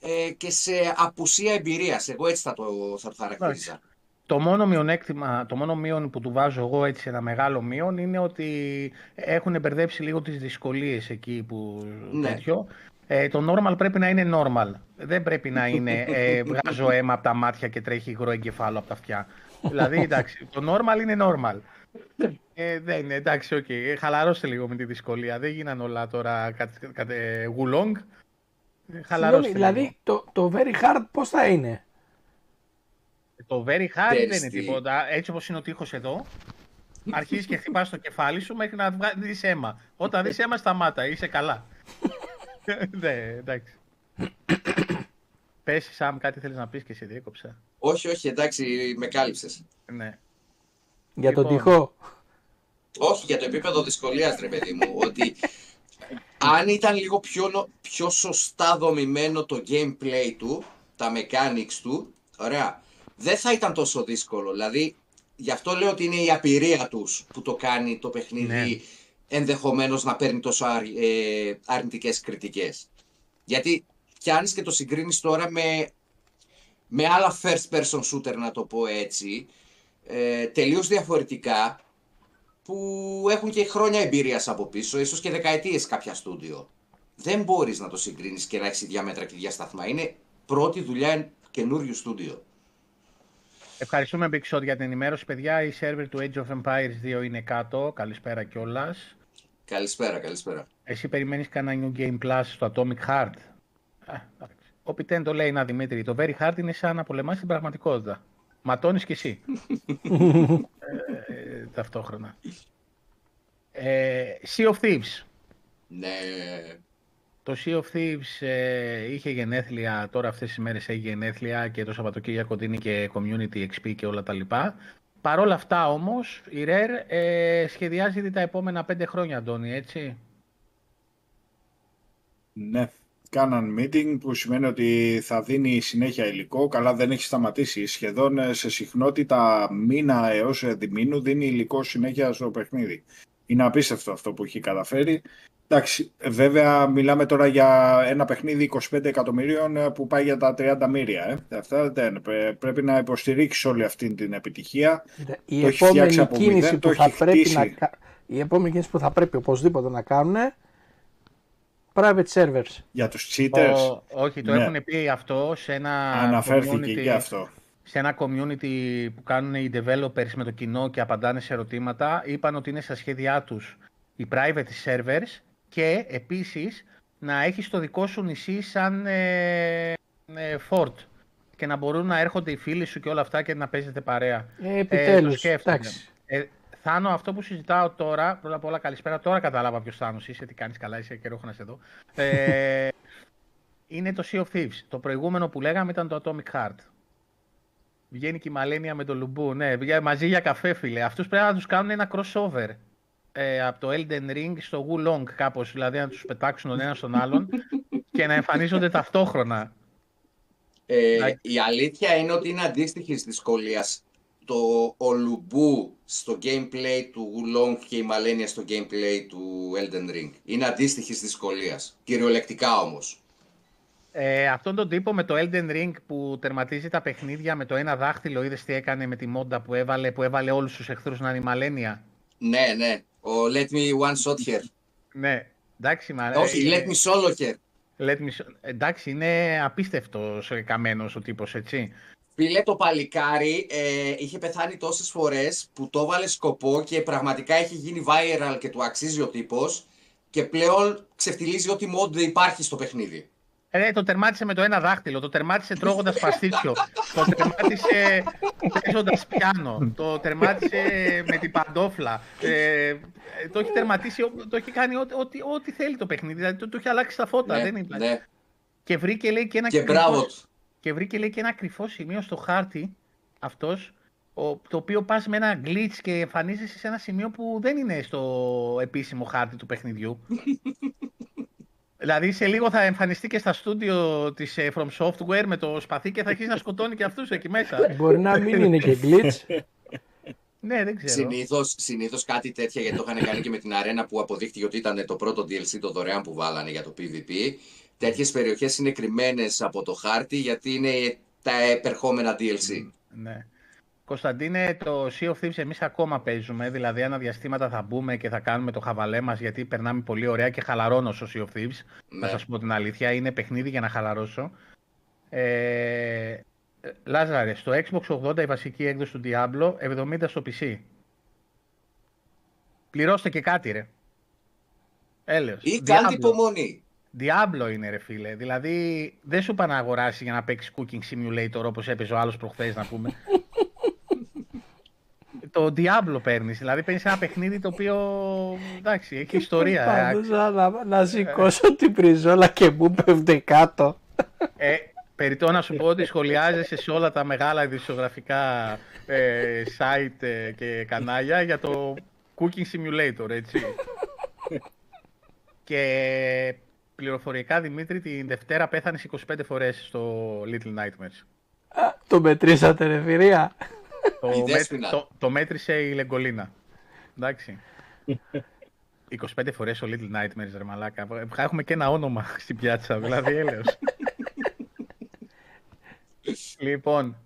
ε, και σε απουσία εμπειρίας. Εγώ έτσι θα το, θα το χαρακτήριζα. Το μόνο μειονέκτημα, το μόνο μείον που του βάζω εγώ έτσι ένα μεγάλο μείον είναι ότι έχουν μπερδέψει λίγο τις δυσκολίες εκεί που Ναι. τέτοιο. Ε, το normal πρέπει να είναι normal. Δεν πρέπει να είναι ε, βγάζω αίμα από τα μάτια και τρέχει υγρό εγκεφάλο από τα αυτιά. δηλαδή εντάξει, το normal είναι normal. Ε, δεν είναι, εντάξει, οκ. Ε, Χαλαρώστε λίγο με τη δυσκολία. Δεν γίνανε όλα τώρα κατ, κατ, ε, γουλόγκ. Ε, Συγγνώμη, Χαλαρώστε δηλαδή λίγο. το, το very hard πώς θα είναι; Το very hard δεν Ξέρεις είναι τι. τίποτα. Έτσι όπως είναι ο τοίχος εδώ, αρχίζεις και χτυπάς το κεφάλι σου μέχρι να βγα- δεις αίμα. Όταν δεις αίμα σταμάτα, είσαι καλά. ναι, εντάξει. Πες, Σαμ, κάτι θέλεις να πεις και σε διέκοψα. Όχι, όχι, εντάξει, με κάλυψες. Ναι. Για τον Λοιπόν. τυχό. Όχι, για το επίπεδο δυσκολίας, ρε παιδί μου, ότι αν ήταν λίγο πιο, νο- πιο σωστά δομημένο το gameplay του, τα mechanics του, ωραία, δεν θα ήταν τόσο δύσκολο. Δηλαδή, γι' αυτό λέω ότι είναι η απειρία τους που το κάνει το παιχνίδι Ναι. ενδεχομένως να παίρνει τόσο αρ, ε, αρνητικές κριτικές. Γιατί πιάνεις και το συγκρίνεις τώρα με, με άλλα first person shooter, να το πω έτσι, ε, τελείως διαφορετικά, που έχουν και χρόνια εμπειρίας από πίσω, ίσως και δεκαετίες κάποια στούντιο. Δεν μπορείς να το συγκρίνεις και να έχεις ίδια μέτρα και ίδια σταθμά. Είναι πρώτη δουλειά καινούριου στούντιο. Ευχαριστούμε Big Shot για την ενημέρωση, παιδιά. Η σερβερ του Age of Empires 2 είναι κάτω. Καλησπέρα κιόλας. Καλησπέρα, καλησπέρα. Εσύ περιμένεις κανένα New Game Plus στο Atomic Heart; Α, εντάξει. Ο Πιτέν το λέει, να Δημήτρη, το Very Hard είναι σαν να πολεμάς την πραγματικότητα. Ματώνεις κι εσύ. ε, ε, ταυτόχρονα. Ε, sea of Thieves. Ναι, Το Sea of Thieves ε, είχε γενέθλια, τώρα αυτές τις μέρες έχει γενέθλια και το Σαββατοκύριακο δίνει και Community XP και όλα τα λοιπά. Παρ' όλα αυτά όμως, η Rare ε, σχεδιάζει τα επόμενα πέντε χρόνια, Αντώνη, έτσι. Ναι. Κάναν meeting που σημαίνει ότι θα δίνει συνέχεια υλικό. Καλά δεν έχει σταματήσει. Σχεδόν ε, σε συχνότητα μήνα έως ε, διμήνου δίνει υλικό συνέχεια στο παιχνίδι. Είναι απίστευτο αυτό που έχει καταφέρει. Εντάξει, ε, βέβαια μιλάμε τώρα για ένα παιχνίδι 25 εκατομμυρίων ε, που πάει για τα 30 μύρια. Ε. Αυτά δεν, πρέ- πρέπει να υποστηρίξει όλη αυτή την επιτυχία. Η Το έχει επόμενη φτιάξει από κίνηση μηδέν, το που θα έχει πρέπει χτίσει. να κα- η επόμενη κίνηση που θα πρέπει οπωσδήποτε να κάνουν private servers. Για τους cheaters; Ο- όχι, το Ναι. έχουν πει αυτό σε ένα αναφέρθηκε community- και αυτό. σε ένα community που κάνουν οι developers με το κοινό και απαντάνε σε ερωτήματα, είπαν ότι είναι στα σχέδιά τους οι private servers και επίσης να έχεις το δικό σου νησί σαν ε, ε, fort και να μπορούν να έρχονται οι φίλοι σου και όλα αυτά και να παίζετε παρέα. Ε, το επιτέλους, σκέφτομαι. εντάξει. Ε, Θάνο, αυτό που συζητάω τώρα, πρώτα απ' όλα καλησπέρα, τώρα κατάλαβα ποιος Θάνος είσαι, τι κάνεις καλά, είσαι καιρό έχω να σε δω. Ε, είναι το Sea of Thieves. Το προηγούμενο που λέγαμε ήταν το Atomic Heart. Βγαίνει και η Μαλένια με το Λουμπού. Ναι, βγα- μαζί για καφέ, φίλε. Αυτούς πρέπει να τους κάνουν ένα crossover. Ε, από το Elden Ring στο Wulong κάπως, δηλαδή να τους πετάξουν τον ένα στον άλλον και να εμφανίζονται ταυτόχρονα. Ε, Εντάξει. η αλήθεια είναι ότι είναι αντίστοιχη δυσκολίας το ολουμπού στο gameplay του Wulong και η Μαλένια στο gameplay του Elden Ring. Είναι αντίστοιχη δυσκολίας. Κυριολεκτικά όμως. Ε, αυτόν τον τύπο με το Elden Ring που τερματίζει τα παιχνίδια με το ένα δάχτυλο, είδες τι έκανε με τη μόντα που έβαλε, που έβαλε όλους τους εχθρούς να είναι η Μαλένια. Ναι, ναι. Ο Let me one shot here. Ναι, εντάξει, μα... Όχι, ε, let me solo here. let me show- Εντάξει, είναι απίστευτος ε, καμένος ο τύπος, έτσι. Φίλε, το παλικάρι ε, είχε πεθάνει τόσες φορές που το έβαλε σκοπό και πραγματικά έχει γίνει viral και του αξίζει ο τύπος και πλέον ξεφτιλίζει ό,τι mod υπάρχει στο παιχνίδι. Ε, το τερμάτισε με το ένα δάχτυλο, το τερμάτισε τρώγοντας παστίτσιο, το τερμάτισε παίζοντας πιάνο, το τερμάτισε με την παντόφλα, ε, ε, το έχει τερματίσει, το έχει κάνει ό,τι, ό,τι, ό,τι θέλει το παιχνίδι, δηλαδή το, το έχει αλλάξει στα φώτα, ναι, δεν είναι. ναι. Και βρήκε λέει και ένα Και κρυφό- μπράβο του. Και βρήκε λέει και ένα κρυφό σημείο στο χάρτη αυτός, ο, το οποίο πας με ένα glitch και εμφανίζεσαι σε ένα σημείο που δεν είναι στο επίσημο χάρτη του παιχνιδιού. δηλαδή σε λίγο θα εμφανιστεί και στα στούντιο της ε, From Software με το σπαθί και θα αρχίσει να σκοτώνει και αυτούς εκεί μέσα. Μπορεί να μην είναι και glitch. ναι, δεν ξέρω. Συνήθως, συνήθως κάτι τέτοια, γιατί το είχαν κάνει και με την αρένα που αποδείχτηκε ότι ήταν το πρώτο DLC το δωρεάν που βάλανε για το PvP. Τέτοιες περιοχές είναι κρυμμένες από το χάρτη γιατί είναι τα επερχόμενα DLC. Ναι. Κωνσταντίνε, το Sea of Thieves εμείς ακόμα παίζουμε, δηλαδή αναδιαστήματα θα μπούμε και θα κάνουμε το χαβαλέ μας γιατί περνάμε πολύ ωραία και χαλαρώνω στο Sea of Thieves. Να Ναι. σας πω την αλήθεια, είναι παιχνίδι για να χαλαρώσω. Ε, Λάζαρε, στο Xbox 80 η βασική έκδοση του Diablo, 70 στο PC. Πληρώστε και κάτι ρε. Έλεος. Ή κάντε Diablo. υπομονή. Diablo είναι ρε φίλε. Δηλαδή δεν σου πάνε να αγοράσεις για να παίξεις cooking simulator όπως έπαιζε ο άλλος προχθές να πούμε. το Diablo παίρνεις. Δηλαδή παίρνεις ένα παιχνίδι το οποίο εντάξει, έχει ιστορία. Πάντως, να, να σηκώσω την πριζόλα και μου πέφτει κάτω. Ε, Περιτώ να σου πω ότι σχολιάζεσαι σε όλα τα μεγάλα ειδησιογραφικά ε, site ε, και κανάλια για το Cooking Simulator, έτσι. και πληροφορικά, Δημήτρη, την Δευτέρα πέθανε 25 φορές στο Little Nightmares. Α, το μετρήσατε ρε θηρία. το, Η μέτρη- Δέσποινα. το, το μέτρησε η Λεγκολίνα. Εντάξει. 25 φορές ο Little Nightmares, ρε μαλάκα. Έχουμε και ένα όνομα στην πιάτσα, δηλαδή έλεος. λοιπόν,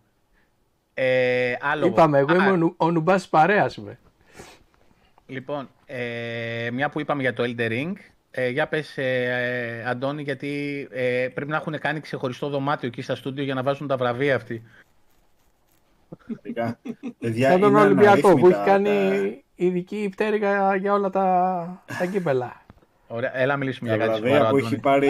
ε, άλλο. Είπαμε, εγώ Α, είμαι ο, νου, ο νουμπάς της παρέας με. Λοιπόν, ε, μια που είπαμε για το Elder Ring, ε, για πες, ε, ε, Αντώνη, γιατί ε, πρέπει να έχουν κάνει ξεχωριστό δωμάτιο εκεί στα στούντιο για να βάζουν τα βραβεία αυτοί. Πραγματικά. Παιδιά, Σαν τον είναι Ολυμπιακό που αναρρύθμιτα έχει κάνει τα- ειδική πτέρυγα για όλα τα, τα κύπελα. Ωραία, έλα μιλήσουμε Τα για κάτι βραβεία σοβαρό, που Αντώνη. έχει πάρει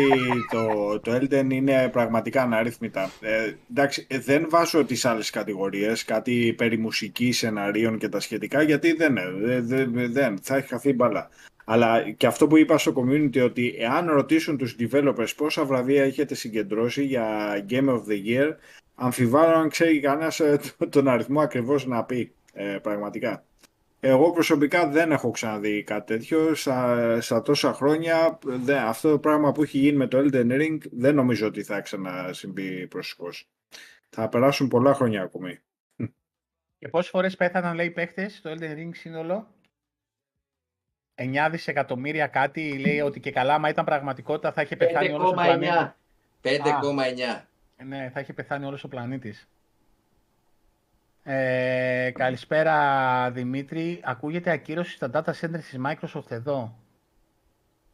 το, το Elden είναι πραγματικά αναρρύθμιτα. Ε, εντάξει, ε, δεν βάζω τις άλλες κατηγορίες, κάτι περί μουσικής, σεναρίων και τα σχετικά, γιατί δεν, είναι, δεν, δεν, δεν θα έχει χαθεί μπαλά. Αλλά και αυτό που είπα στο community ότι εάν ρωτήσουν τους developers πόσα βραβεία έχετε συγκεντρώσει για Game of the Year, αμφιβάλλω αν ξέρει κανένας ε, τον αριθμό ακριβώς να πει, ε, πραγματικά. Εγώ προσωπικά δεν έχω ξαναδεί κάτι τέτοιο. Στα, στα τόσα χρόνια, δεν, αυτό το πράγμα που έχει γίνει με το Elden Ring δεν νομίζω ότι θα ξανασυμβεί προσεχώς. Θα περάσουν πολλά χρόνια ακόμη. Και πόσες φορές πέθαναν, λέει, οι παίχτες στο Elden Ring σύνολο; 9 δισεκατομμύρια κάτι, λέει ότι και καλά, μα ήταν πραγματικότητα, θα είχε πεθάνει όλος ο πλανήτης. 5,9. 5,9. Ναι, θα είχε πεθάνει όλος ο πλανήτης. Ε, καλησπέρα Δημήτρη. Ακούγεται ακύρωση στα data centers της Microsoft εδώ.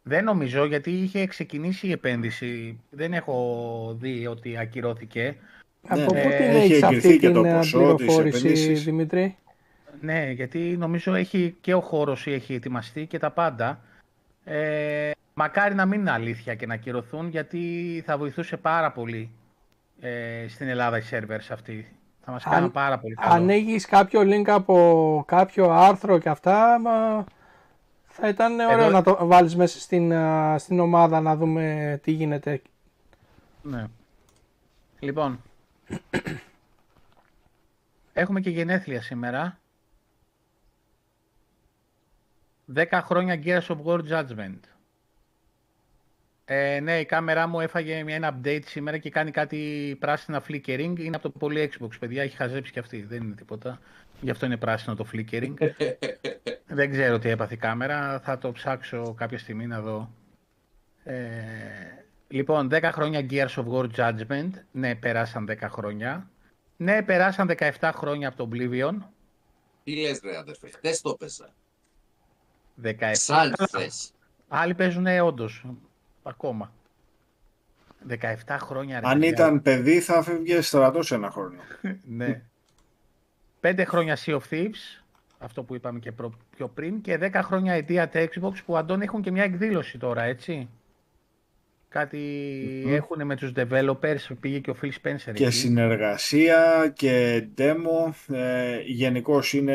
Δεν νομίζω γιατί είχε ξεκινήσει η επένδυση. Δεν έχω δει ότι ακυρώθηκε. Από Ναι, πού ε, την έχει έχεις εγκριθεί αυτή και την το ε, ποσό της πληροφόρηση, επένδυσης; Δημήτρη; Ναι, γιατί νομίζω έχει και ο χώρος έχει ετοιμαστεί και τα πάντα. Ε, μακάρι να μην είναι αλήθεια και να ακυρωθούν γιατί θα βοηθούσε πάρα πολύ ε, στην Ελλάδα οι servers αυτοί. Θα μας Αν- κάνουν πάρα πολύ καλό. Αν έχεις κάποιο link από κάποιο άρθρο και αυτά, μα θα ήταν ωραίο Εδώ- να το βάλεις μέσα στην, α, στην ομάδα να δούμε τι γίνεται. Ναι. Λοιπόν. Έχουμε και γενέθλια σήμερα. 10 χρόνια Gears of War Judgment. Ε, ναι, η κάμερά μου έφαγε μια, ένα update σήμερα και κάνει κάτι πράσινα flickering. Είναι από το πολύ Xbox, παιδιά. Έχει χαζέψει και αυτή. Δεν είναι τίποτα. Γι' αυτό είναι πράσινο το flickering. Δεν ξέρω τι έπαθε η κάμερα. Θα το ψάξω κάποια στιγμή να δω. Ε, λοιπόν, 10 χρόνια Gears of War Judgment. Ναι, περάσαν 10 χρόνια. Ναι, περάσαν 17 χρόνια από το Oblivion. Τι λες ρε αδερφέ, χτες το έπαιζα. 17. Σαν Καλά. χθες. Άλλοι παίζουν όντως. Ακόμα. 17 χρόνια. ρε Αν παιδιά. ήταν παιδί θα φεύγε στρατός ένα χρόνο. ναι. 5 χρόνια Sea of Thieves. Αυτό που είπαμε και προ- πιο πριν. Και 10 χρόνια αιτία Xbox που αντών έχουν και μια εκδήλωση τώρα, έτσι. Κάτι έχουν με τους developers, πήγε και ο Phil Spencer Και εκεί. συνεργασία και demo. Ε, Γενικώς είναι,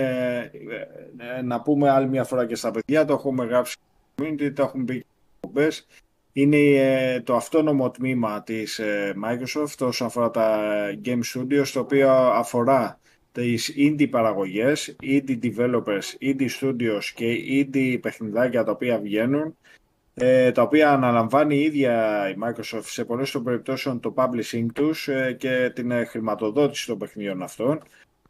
ε, ε, να πούμε άλλη μια φορά και στα παιδιά, το έχουμε γράψει στο community, το έχουν πει και στις εκπομπές. Είναι ε, το αυτόνομο τμήμα της ε, Microsoft όσον αφορά τα Game Studios, το οποίο αφορά τις indie παραγωγές, indie developers, indie studios και indie παιχνιδάκια τα οποία βγαίνουν ε, τα οποία αναλαμβάνει η ίδια η Microsoft σε πολλές των περιπτώσεων το publishing τους ε, και την ε, χρηματοδότηση των παιχνιδιών αυτών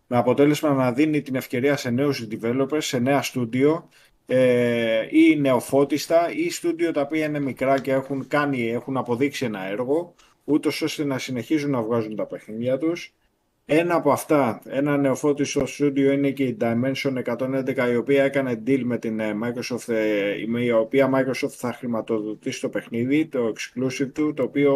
με αποτέλεσμα να δίνει την ευκαιρία σε νέους developers, σε νέα στούντιο ε, ή νεοφώτιστα ή στούντιο τα οποία είναι μικρά και έχουν, κάνει, έχουν αποδείξει ένα έργο ούτως ώστε να συνεχίζουν να βγάζουν τα παιχνίδια τους ένα από αυτά, ένα νεοφώτιστο στούντιο είναι και η Dimension 111 η οποία έκανε deal με την ε, Microsoft ε, με η οποία Microsoft θα χρηματοδοτήσει το παιχνίδι, το exclusive του, το οποίο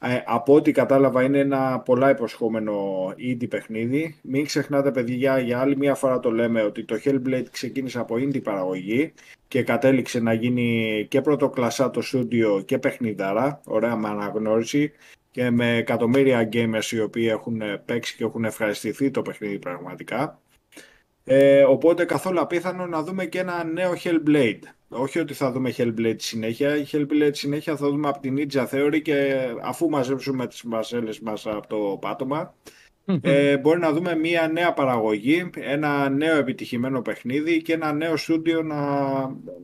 ε, από ό,τι κατάλαβα είναι ένα πολλά υποσχόμενο indie παιχνίδι. Μην ξεχνάτε παιδιά, για άλλη μια φορά το λέμε ότι το Hellblade ξεκίνησε από indie παραγωγή και κατέληξε να γίνει και πρωτοκλασσά το στούντιο και παιχνιδάρα, ωραία με αναγνώριση και με εκατομμύρια gamers οι οποίοι έχουν παίξει και έχουν ευχαριστηθεί το παιχνίδι πραγματικά. Ε, οπότε καθόλου απίθανο να δούμε και ένα νέο Hellblade. όχι ότι θα δούμε Hellblade συνέχεια. Η Hellblade συνέχεια θα δούμε από την Ninja Theory και αφού μαζέψουμε τις μασέλες μας από το πάτωμα, ε, μπορεί να δούμε μία νέα παραγωγή, ένα νέο επιτυχημένο παιχνίδι και ένα νέο στούντιο να,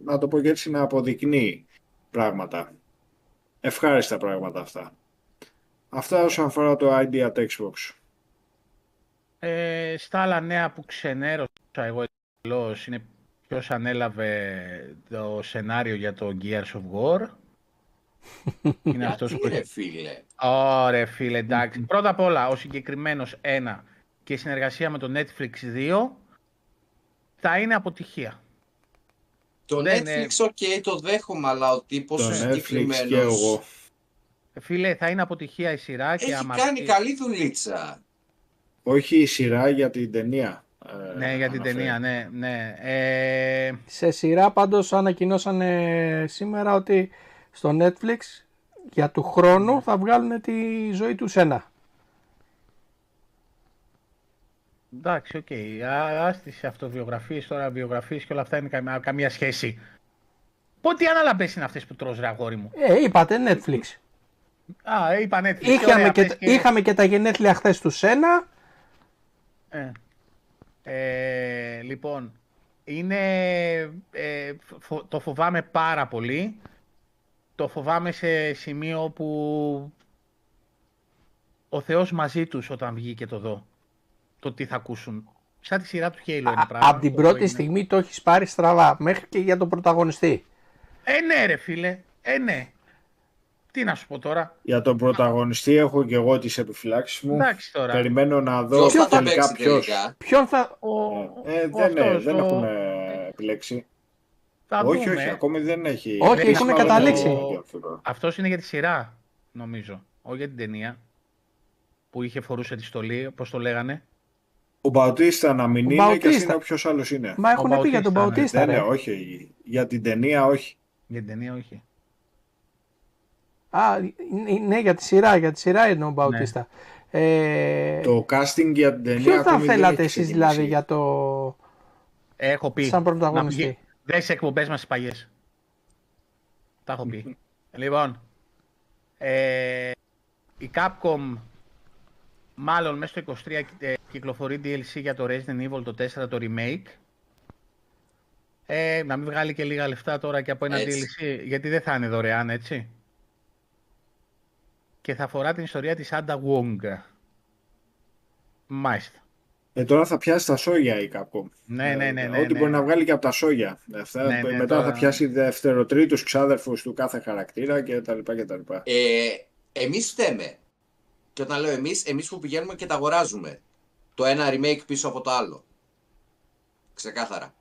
να το πω και έτσι, να αποδεικνύει πράγματα. Ευχάριστα πράγματα αυτά. Αυτά όσον αφορά το idea at Xbox. Ε, στα άλλα νέα που ξενέρωσα εγώ εντελώς είναι ποιος ανέλαβε το σενάριο για το Gears of War. είναι αυτός που... ρε φίλε; Ωραία φίλε, εντάξει. Πρώτα απ' όλα, ο συγκεκριμένος ένα και η συνεργασία με το Netflix 2 θα είναι αποτυχία. Το Netflix, OK, το δέχομαι, αλλά ο τύπος ο συγκεκριμένος... Και εγώ. Φίλε, θα είναι αποτυχία η σειρά και Έχει κάνει καλή δουλίτσα. Όχι η σειρά για την ταινία. Ε, ναι, για την ταινία, ναι. ναι. Ε... Σε σειρά πάντως ανακοινώσανε σήμερα ότι στο Netflix για του χρόνου θα βγάλουν τη ζωή του Σένα. Εντάξει, OK. Okay. Άσε τις αυτοβιογραφίες, τώρα βιογραφίες και όλα αυτά είναι καμία, καμία σχέση. Πότε αναλαμπές είναι αυτές που τρως ρε αγόρι μου; Ε, είπατε Netflix. Α, είπα Netflix. Είχαμε, και, είχαμε και τα γενέθλια χθες του Σένα. Ε. Ε, λοιπόν, είναι, ε, το φοβάμαι πάρα πολύ. Το φοβάμαι σε σημείο που ο Θεός μαζί τους όταν βγει και το δω. Το τι θα ακούσουν. Σαν τη σειρά του Halo είναι πράγμα. Από την πρώτη στιγμή το έχεις πάρει στραβά, μέχρι και για τον πρωταγωνιστή. Ε, ναι ρε φίλε, ε, ναι. Τι να σου πω τώρα; Για τον πρωταγωνιστή έχω και εγώ τις επιφυλάξεις μου. Εντάξει τώρα. Περιμένω να δω ποιος θα τελικά ποιος. Ποιον θα... Ο... Ε, δεν, ναι, δεν έχουμε επιλέξει. Θα όχι, δούμε. όχι, ακόμη δεν έχει. Όχι, έχουν καταλήξει. Αυτό είναι για τη σειρά, νομίζω. Όχι για την ταινία. Που είχε φορούσε τη στολή, πώς το λέγανε. Ο Μπαουτίστα να μην ο είναι Μπαουτίστα. και είναι όποιος άλλος είναι. Μα έχουν πει για τον Μπαουτίστα. Ναι, ναι, όχι. Για την ταινία όχι. Για την ταινία όχι. Α, ναι, για τη σειρά, για τη σειρά είναι ο Μπαουτίστα. Ναι. Ε, το casting για την ταινία Ποιο θα θέλατε εσείς δηλαδή για το... Έχω πει. Σαν πρωταγωνιστή; Δεν σε εκπομπές μας παλιές. Τα έχω πει. λοιπόν, ε, η Capcom μάλλον μέσα στο 23 ε, κυκλοφορεί DLC για το Resident Evil το 4 το remake. Ε, να μην βγάλει και λίγα λεφτά τώρα και από ένα DLC, γιατί δεν θα είναι δωρεάν, έτσι και θα αφορά την ιστορία της Άντα Wong. Μάλιστα. Ε, τώρα θα πιάσει τα σόγια η Capcom. Ναι, ναι, ναι. ναι Ό,τι ναι. μπορεί να βγάλει και από τα σόγια. Αυτά, ναι, ναι, μετά τώρα... θα πιάσει δευτεροτρίτους ξάδερφους του κάθε χαρακτήρα κτλ. Ε, εμείς φταίμε. Και όταν λέω εμείς, εμείς που πηγαίνουμε και τα αγοράζουμε. Το ένα remake πίσω από το άλλο. Ξεκάθαρα.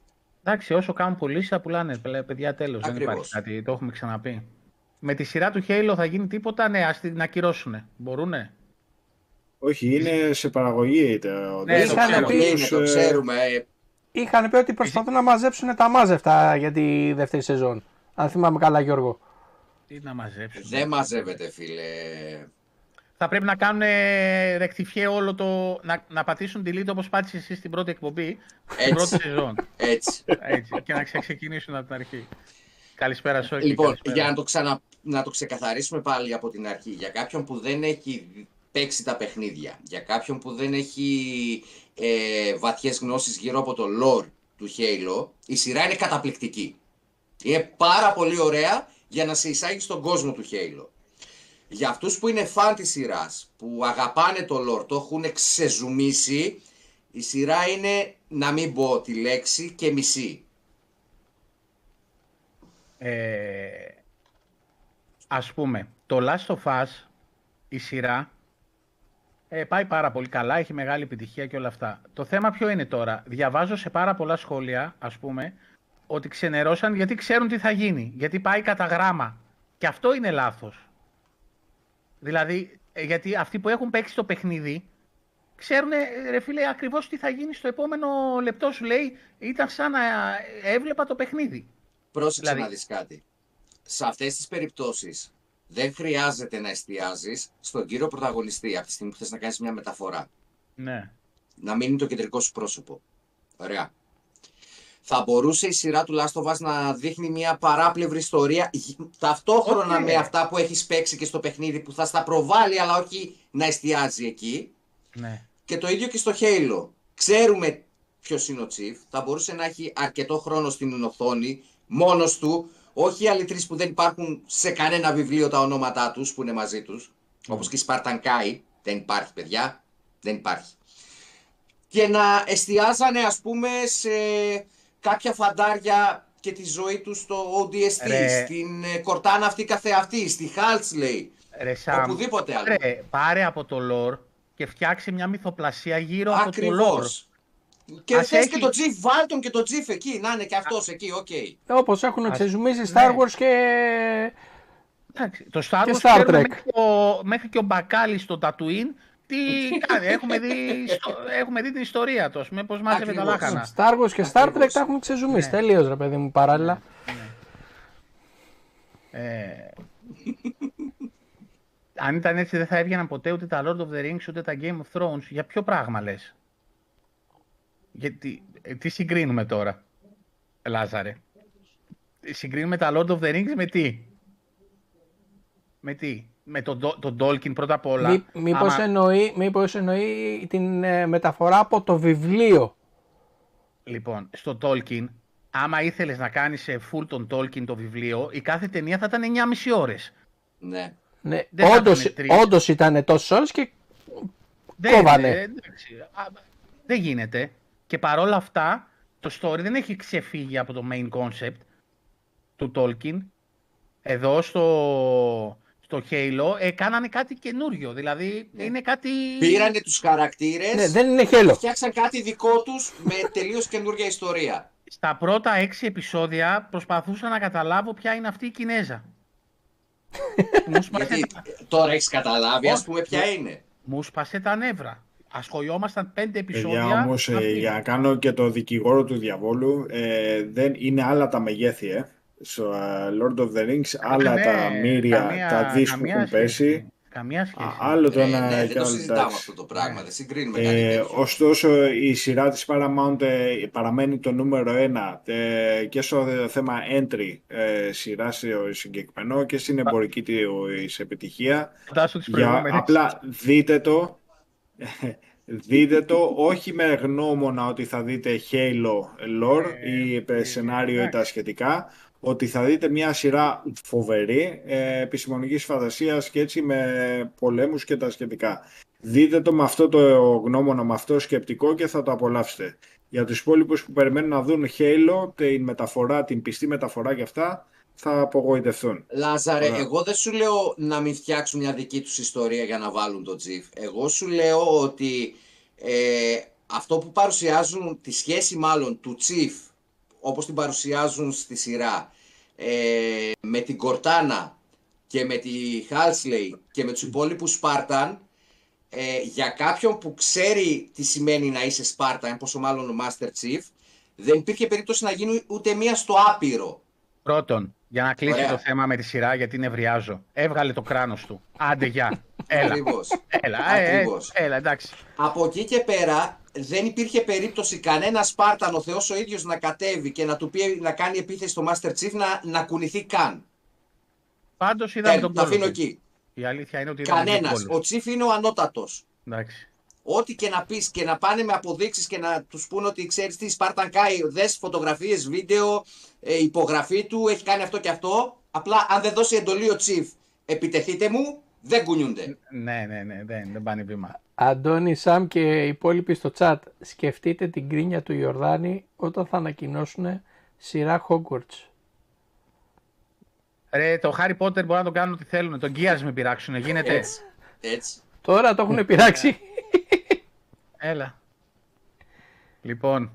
Εντάξει, όσο κάνουν πωλήσει θα πουλάνε. Παιδιά, τέλος. Δεν υπάρχει κάτι. Το έχουμε ξαναπεί. Με τη σειρά του Halo θα γίνει τίποτα, ναι, ας την ακυρώσουν. Μπορούνε; Όχι, είναι σε παραγωγή. Ναι, είχαν πει, είναι, το ξέρουμε. Είχαν πει ότι προσπαθούν να μαζέψουν τα μάζευτα για τη δεύτερη σεζόν. Αν θυμάμαι καλά, Γιώργο. Τι να μαζέψουν. Δεν μαζεύεται, φίλε. Θα πρέπει να κάνουν ρεκτιφιέ όλο το. να, να πατήσουν delete όπως πάτησες εσύ στην πρώτη εκπομπή. Έτσι. Στην πρώτη σεζόν. Έτσι. Έτσι. Και να ξεκινήσουν από την αρχή. Καλησπέρα σου. Λοιπόν, καλησπέρα. για να το, ξανα, να το ξεκαθαρίσουμε πάλι από την αρχή. Για κάποιον που δεν έχει παίξει τα παιχνίδια, για κάποιον που δεν έχει ε, βαθιές γνώσεις γύρω από το lore του Halo, η σειρά είναι καταπληκτική. Είναι πάρα πολύ ωραία για να σε εισάγει στον κόσμο του Halo. Για αυτούς που είναι φαν της σειράς, που αγαπάνε το lore, το έχουν ξεζουμίσει, η σειρά είναι, να μην πω τη λέξη, και μισή. Ε, ας πούμε, το Last of Us, η σειρά, ε, πάει πάρα πολύ καλά, έχει μεγάλη επιτυχία και όλα αυτά. Το θέμα ποιο είναι τώρα; Διαβάζω σε πάρα πολλά σχόλια, ας πούμε, ότι ξενερώσαν γιατί ξέρουν τι θα γίνει. Γιατί πάει κατά γράμμα. Και αυτό είναι λάθος. Δηλαδή, ε, γιατί αυτοί που έχουν παίξει το παιχνίδι, ξέρουν, ρε φίλε, ακριβώς τι θα γίνει στο επόμενο λεπτό σου λέει, ήταν σαν να έβλεπα το παιχνίδι. Πρόσεξε δηλαδή... να δεις κάτι. Σε αυτές τις περιπτώσεις δεν χρειάζεται να εστιάζεις στον κύριο πρωταγωνιστή από τη στιγμή που θες να κάνεις μια μεταφορά. Ναι. Να μείνει το κεντρικό σου πρόσωπο. Ωραία. θα μπορούσε η σειρά του Last of Us να δείχνει μια παράπλευρη ιστορία γ- ταυτόχρονα Οκ. με αυτά που έχεις παίξει και στο παιχνίδι που θα στα προβάλλει αλλά όχι να εστιάζει εκεί. Ναι. Και το ίδιο και στο Halo. Ξέρουμε ποιος είναι ο Chief. Θα μπορούσε να έχει αρκετό χρόνο στην οθόνη, μόνος του. Όχι οι άλλοι τρεις που δεν υπάρχουν σε κανένα βιβλίο τα ονόματά τους που είναι μαζί τους. Όπως και η Spartan Kai. Δεν υπάρχει, παιδιά. Δεν υπάρχει. Και να εστιάζανε, ας πούμε, σε κάποια φαντάρια και τη ζωή τους στο ODST, Ρε. στην ε, Κορτάνα αυτή καθεαυτή, στη Halsley, Ρε Σαμ, οπουδήποτε άλλο. πάρε, πάρε από το lore και φτιάξε μια μυθοπλασία γύρω από το lore. Ακριβώς. Και Ας θες έχει- και το Chief, βάλ τον και το Chief εκεί, να είναι και αυτός εκεί, οκ. Όπως έχουν Ας- ξεζουμίσει ναι. Star Wars και... Εντάξει, το Star Και Wars Star ξέρουμε Trek. Μέχρι, και ο, μέχρι και ο μπακάλης στο Tatooine τι κάνει. έχουμε, δει, στο- έχουμε δει την ιστορία του, ας πούμε, πώς μάζευε τα Ακριβώς. λάχανα. Star Wars και Star Trek Ακριβώς. τα έχουν ξεζουμίσει Ναι. τελείως ρε παιδί μου παράλληλα. Ε, αν ήταν έτσι δεν θα έβγαιναν ποτέ ούτε τα Lord of the Rings ούτε τα Game of Thrones. Για ποιο πράγμα λες; Γιατί, ε, τι συγκρίνουμε τώρα, Λάζαρε; Συγκρίνουμε τα Lord of the Rings με τι; Με τι; Με τον, Ντο- τον Tolkien πρώτα απ' όλα. Μή, μήπως, Άμα- εννοεί, μήπως εννοεί την ε, μεταφορά από το βιβλίο. Λοιπόν, στο Tolkien, άμα ήθελες να κάνεις σε full τον Tolkien το βιβλίο, η κάθε ταινία θα ήταν 9,5 ώρες. Ναι. Ναι, Δεν θα όντως, ήταν τρεις. όντως ήταν τόσες ώρες και Δεν, Κόβανε. ε, εντάξει, α, δεν γίνεται. Και παρόλα αυτά, το story δεν έχει ξεφύγει από το main concept του Tolkien. Εδώ στο, στο Halo ε, κάνανε κάτι καινούριο. Δηλαδή είναι κάτι... Πήρανε τους χαρακτήρες ναι, δεν είναι και χέλο. φτιάξαν κάτι δικό τους με τελείως καινούργια ιστορία. Στα πρώτα έξι επεισόδια προσπαθούσα να καταλάβω ποια είναι αυτή η Κινέζα. μου, σπάσε, Γιατί τώρα έχεις καταλάβει, ας Όχι. πούμε, ποια είναι. μου σπάσε τα νεύρα. Ασχολιόμασταν πέντε Παιδιά επεισόδια. όμως, ε, αυτή. για να κάνω και το δικηγόρο του διαβόλου, ε, δεν είναι άλλα τα μεγέθη, ε. Στο ε, Lord of the Rings, άλλα Ναι, τα μύρια, καμία- τα δις που καμία έχουν σχέση. πέσει. Καμία σχέση. Α, άλλο το Ε, ένα ναι, δεν και το άλλο συζητάμε εντάξει. αυτό το πράγμα, δεν συγκρίνουμε Ε, κάτι τέτοιο. ωστόσο η σειρά της Paramount ε, παραμένει το νούμερο ένα ε, και στο θέμα entry ε, σειρά σε συγκεκριμένο και στην εμπορική της επιτυχία. Φαντάσου τις Για, προηγούμενες. απλά δείτε το, δείτε το όχι με γνώμονα ότι θα δείτε Halo lore Ε, ή ε, σενάριο ή τα εντάξει. σχετικά, ότι θα δείτε μια σειρά φοβερή ε, επιστημονικής φαντασίας και έτσι με πολέμους και τα σχετικά. Δείτε το με αυτό το γνώμονα, με αυτό το σκεπτικό και θα το απολαύσετε. Για τους υπόλοιπους που περιμένουν να δουν Halo, την μεταφορά, την πιστή μεταφορά και αυτά, θα απογοητευτούν. Λάζαρε, Ωραία. εγώ δεν σου λέω να μην φτιάξουν μια δική τους ιστορία για να βάλουν το Τζιφ. Εγώ σου λέω ότι ε, αυτό που παρουσιάζουν, τη σχέση μάλλον του Τσιφ, όπως την παρουσιάζουν στη σειρά, ε, με την Κορτάνα και με τη Χάλσλεϊ και με τους υπόλοιπους Σπάρταν, ε, για κάποιον που ξέρει τι σημαίνει να είσαι Σπάρταν, πόσο μάλλον ο Master Chief, δεν υπήρχε περίπτωση να γίνει ούτε μία στο άπειρο. Πρώτον, για να κλείσει Ωραία. το θέμα με τη σειρά, γιατί νευριάζω. Έβγαλε το κράνος του. Άντε, γεια. Έλα. Ακριβώς. Έλα, ε, ε, Ακριβώς. έλα, εντάξει. Από εκεί και πέρα δεν υπήρχε περίπτωση κανένα Σπάρταν ο Θεός ο ίδιος να κατέβει και να του πει να κάνει επίθεση στο Master Chief να, να κουνηθεί καν. Πάντως είδαμε Τέλος, τον το κόλο. αφήνω του. εκεί. Η αλήθεια είναι ότι είδαμε τον Κανένας. κόλο. Ο Chief είναι ο ανώτατος. Εντάξει. Ό,τι και να πεις και να πάνε με αποδείξεις και να τους πούνε ότι ξέρεις τι Spartan Kai, δες φωτογραφίες, βίντεο, ε, υπογραφή του, έχει κάνει αυτό και αυτό. Απλά αν δεν δώσει εντολή ο Chief, επιτεθείτε μου, δεν κουνιούνται. Ναι, ναι, ναι, δεν, δεν πάνε βήμα. Αντώνη, Σαμ και οι υπόλοιποι στο chat, σκεφτείτε την κρίνια του Ιορδάνη όταν θα ανακοινώσουν σειρά Hogwarts. Ρε, το Harry Potter μπορεί να τον κάνουν ό,τι θέλουν. Τον Gears με πειράξουν. Γίνεται. Έτσι. Έτσι. Τώρα το έχουν πειράξει. Έλα. Λοιπόν.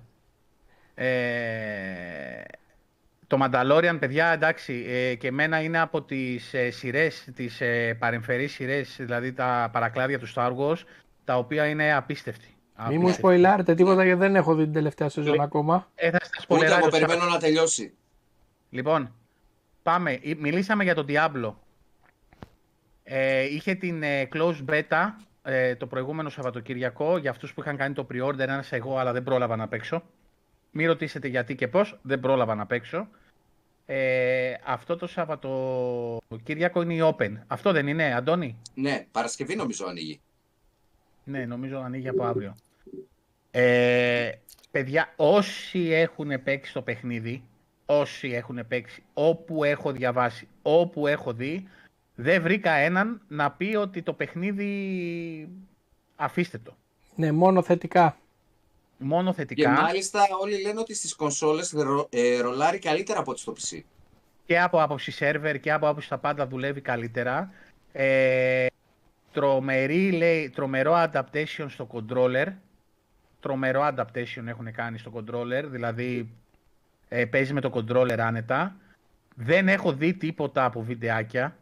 Ε, το Mandalorian, παιδιά, εντάξει, ε, και εμένα είναι από τις ε, σειρές, τις ε, παρεμφερείς σειρές, δηλαδή τα παρακλάδια του Star Wars, τα οποία είναι απίστευτη. Μη μου Απίστευτη. σποϊλάρετε τίποτα γιατί δεν έχω δει την τελευταία σεζόν ακόμα. Ε, θα στα Ούτε σπολεράρει εγώ ο Σάκ. περιμένω να τελειώσει. Λοιπόν, πάμε. Ε, Μιλήσαμε για τον Diablo. Ε, είχε την ε, closed beta ε, το προηγούμενο Σαββατοκύριακο για αυτούς που είχαν κάνει το pre-order, ένας εγώ, αλλά δεν πρόλαβα να παίξω. Μην ρωτήσετε γιατί και πώς, δεν πρόλαβα να παίξω. Ε, αυτό το Σαββατοκύριακο είναι η Open. Αυτό δεν είναι, Αντώνη; Ναι, Παρασκευή νομίζω ανοίγει. Ναι, νομίζω ανοίγει από αύριο. Ε, παιδιά, όσοι έχουν παίξει το παιχνίδι, όσοι έχουν παίξει, όπου έχω διαβάσει, όπου έχω δει, δεν βρήκα έναν να πει ότι το παιχνίδι αφήστε το. Ναι, μόνο θετικά. Μόνο θετικά. Και μάλιστα όλοι λένε ότι στις κονσόλες ρο, ε, ρολάρει καλύτερα από ό,τι στο PC. Και από άποψη σερβερ και από άποψη τα πάντα δουλεύει καλύτερα. Ε, τρομερή, λέει, τρομερό adaptation στο controller. Τρομερό adaptation έχουν κάνει στο controller, δηλαδή ε, παίζει με το controller άνετα. Δεν έχω δει τίποτα από βιντεάκια.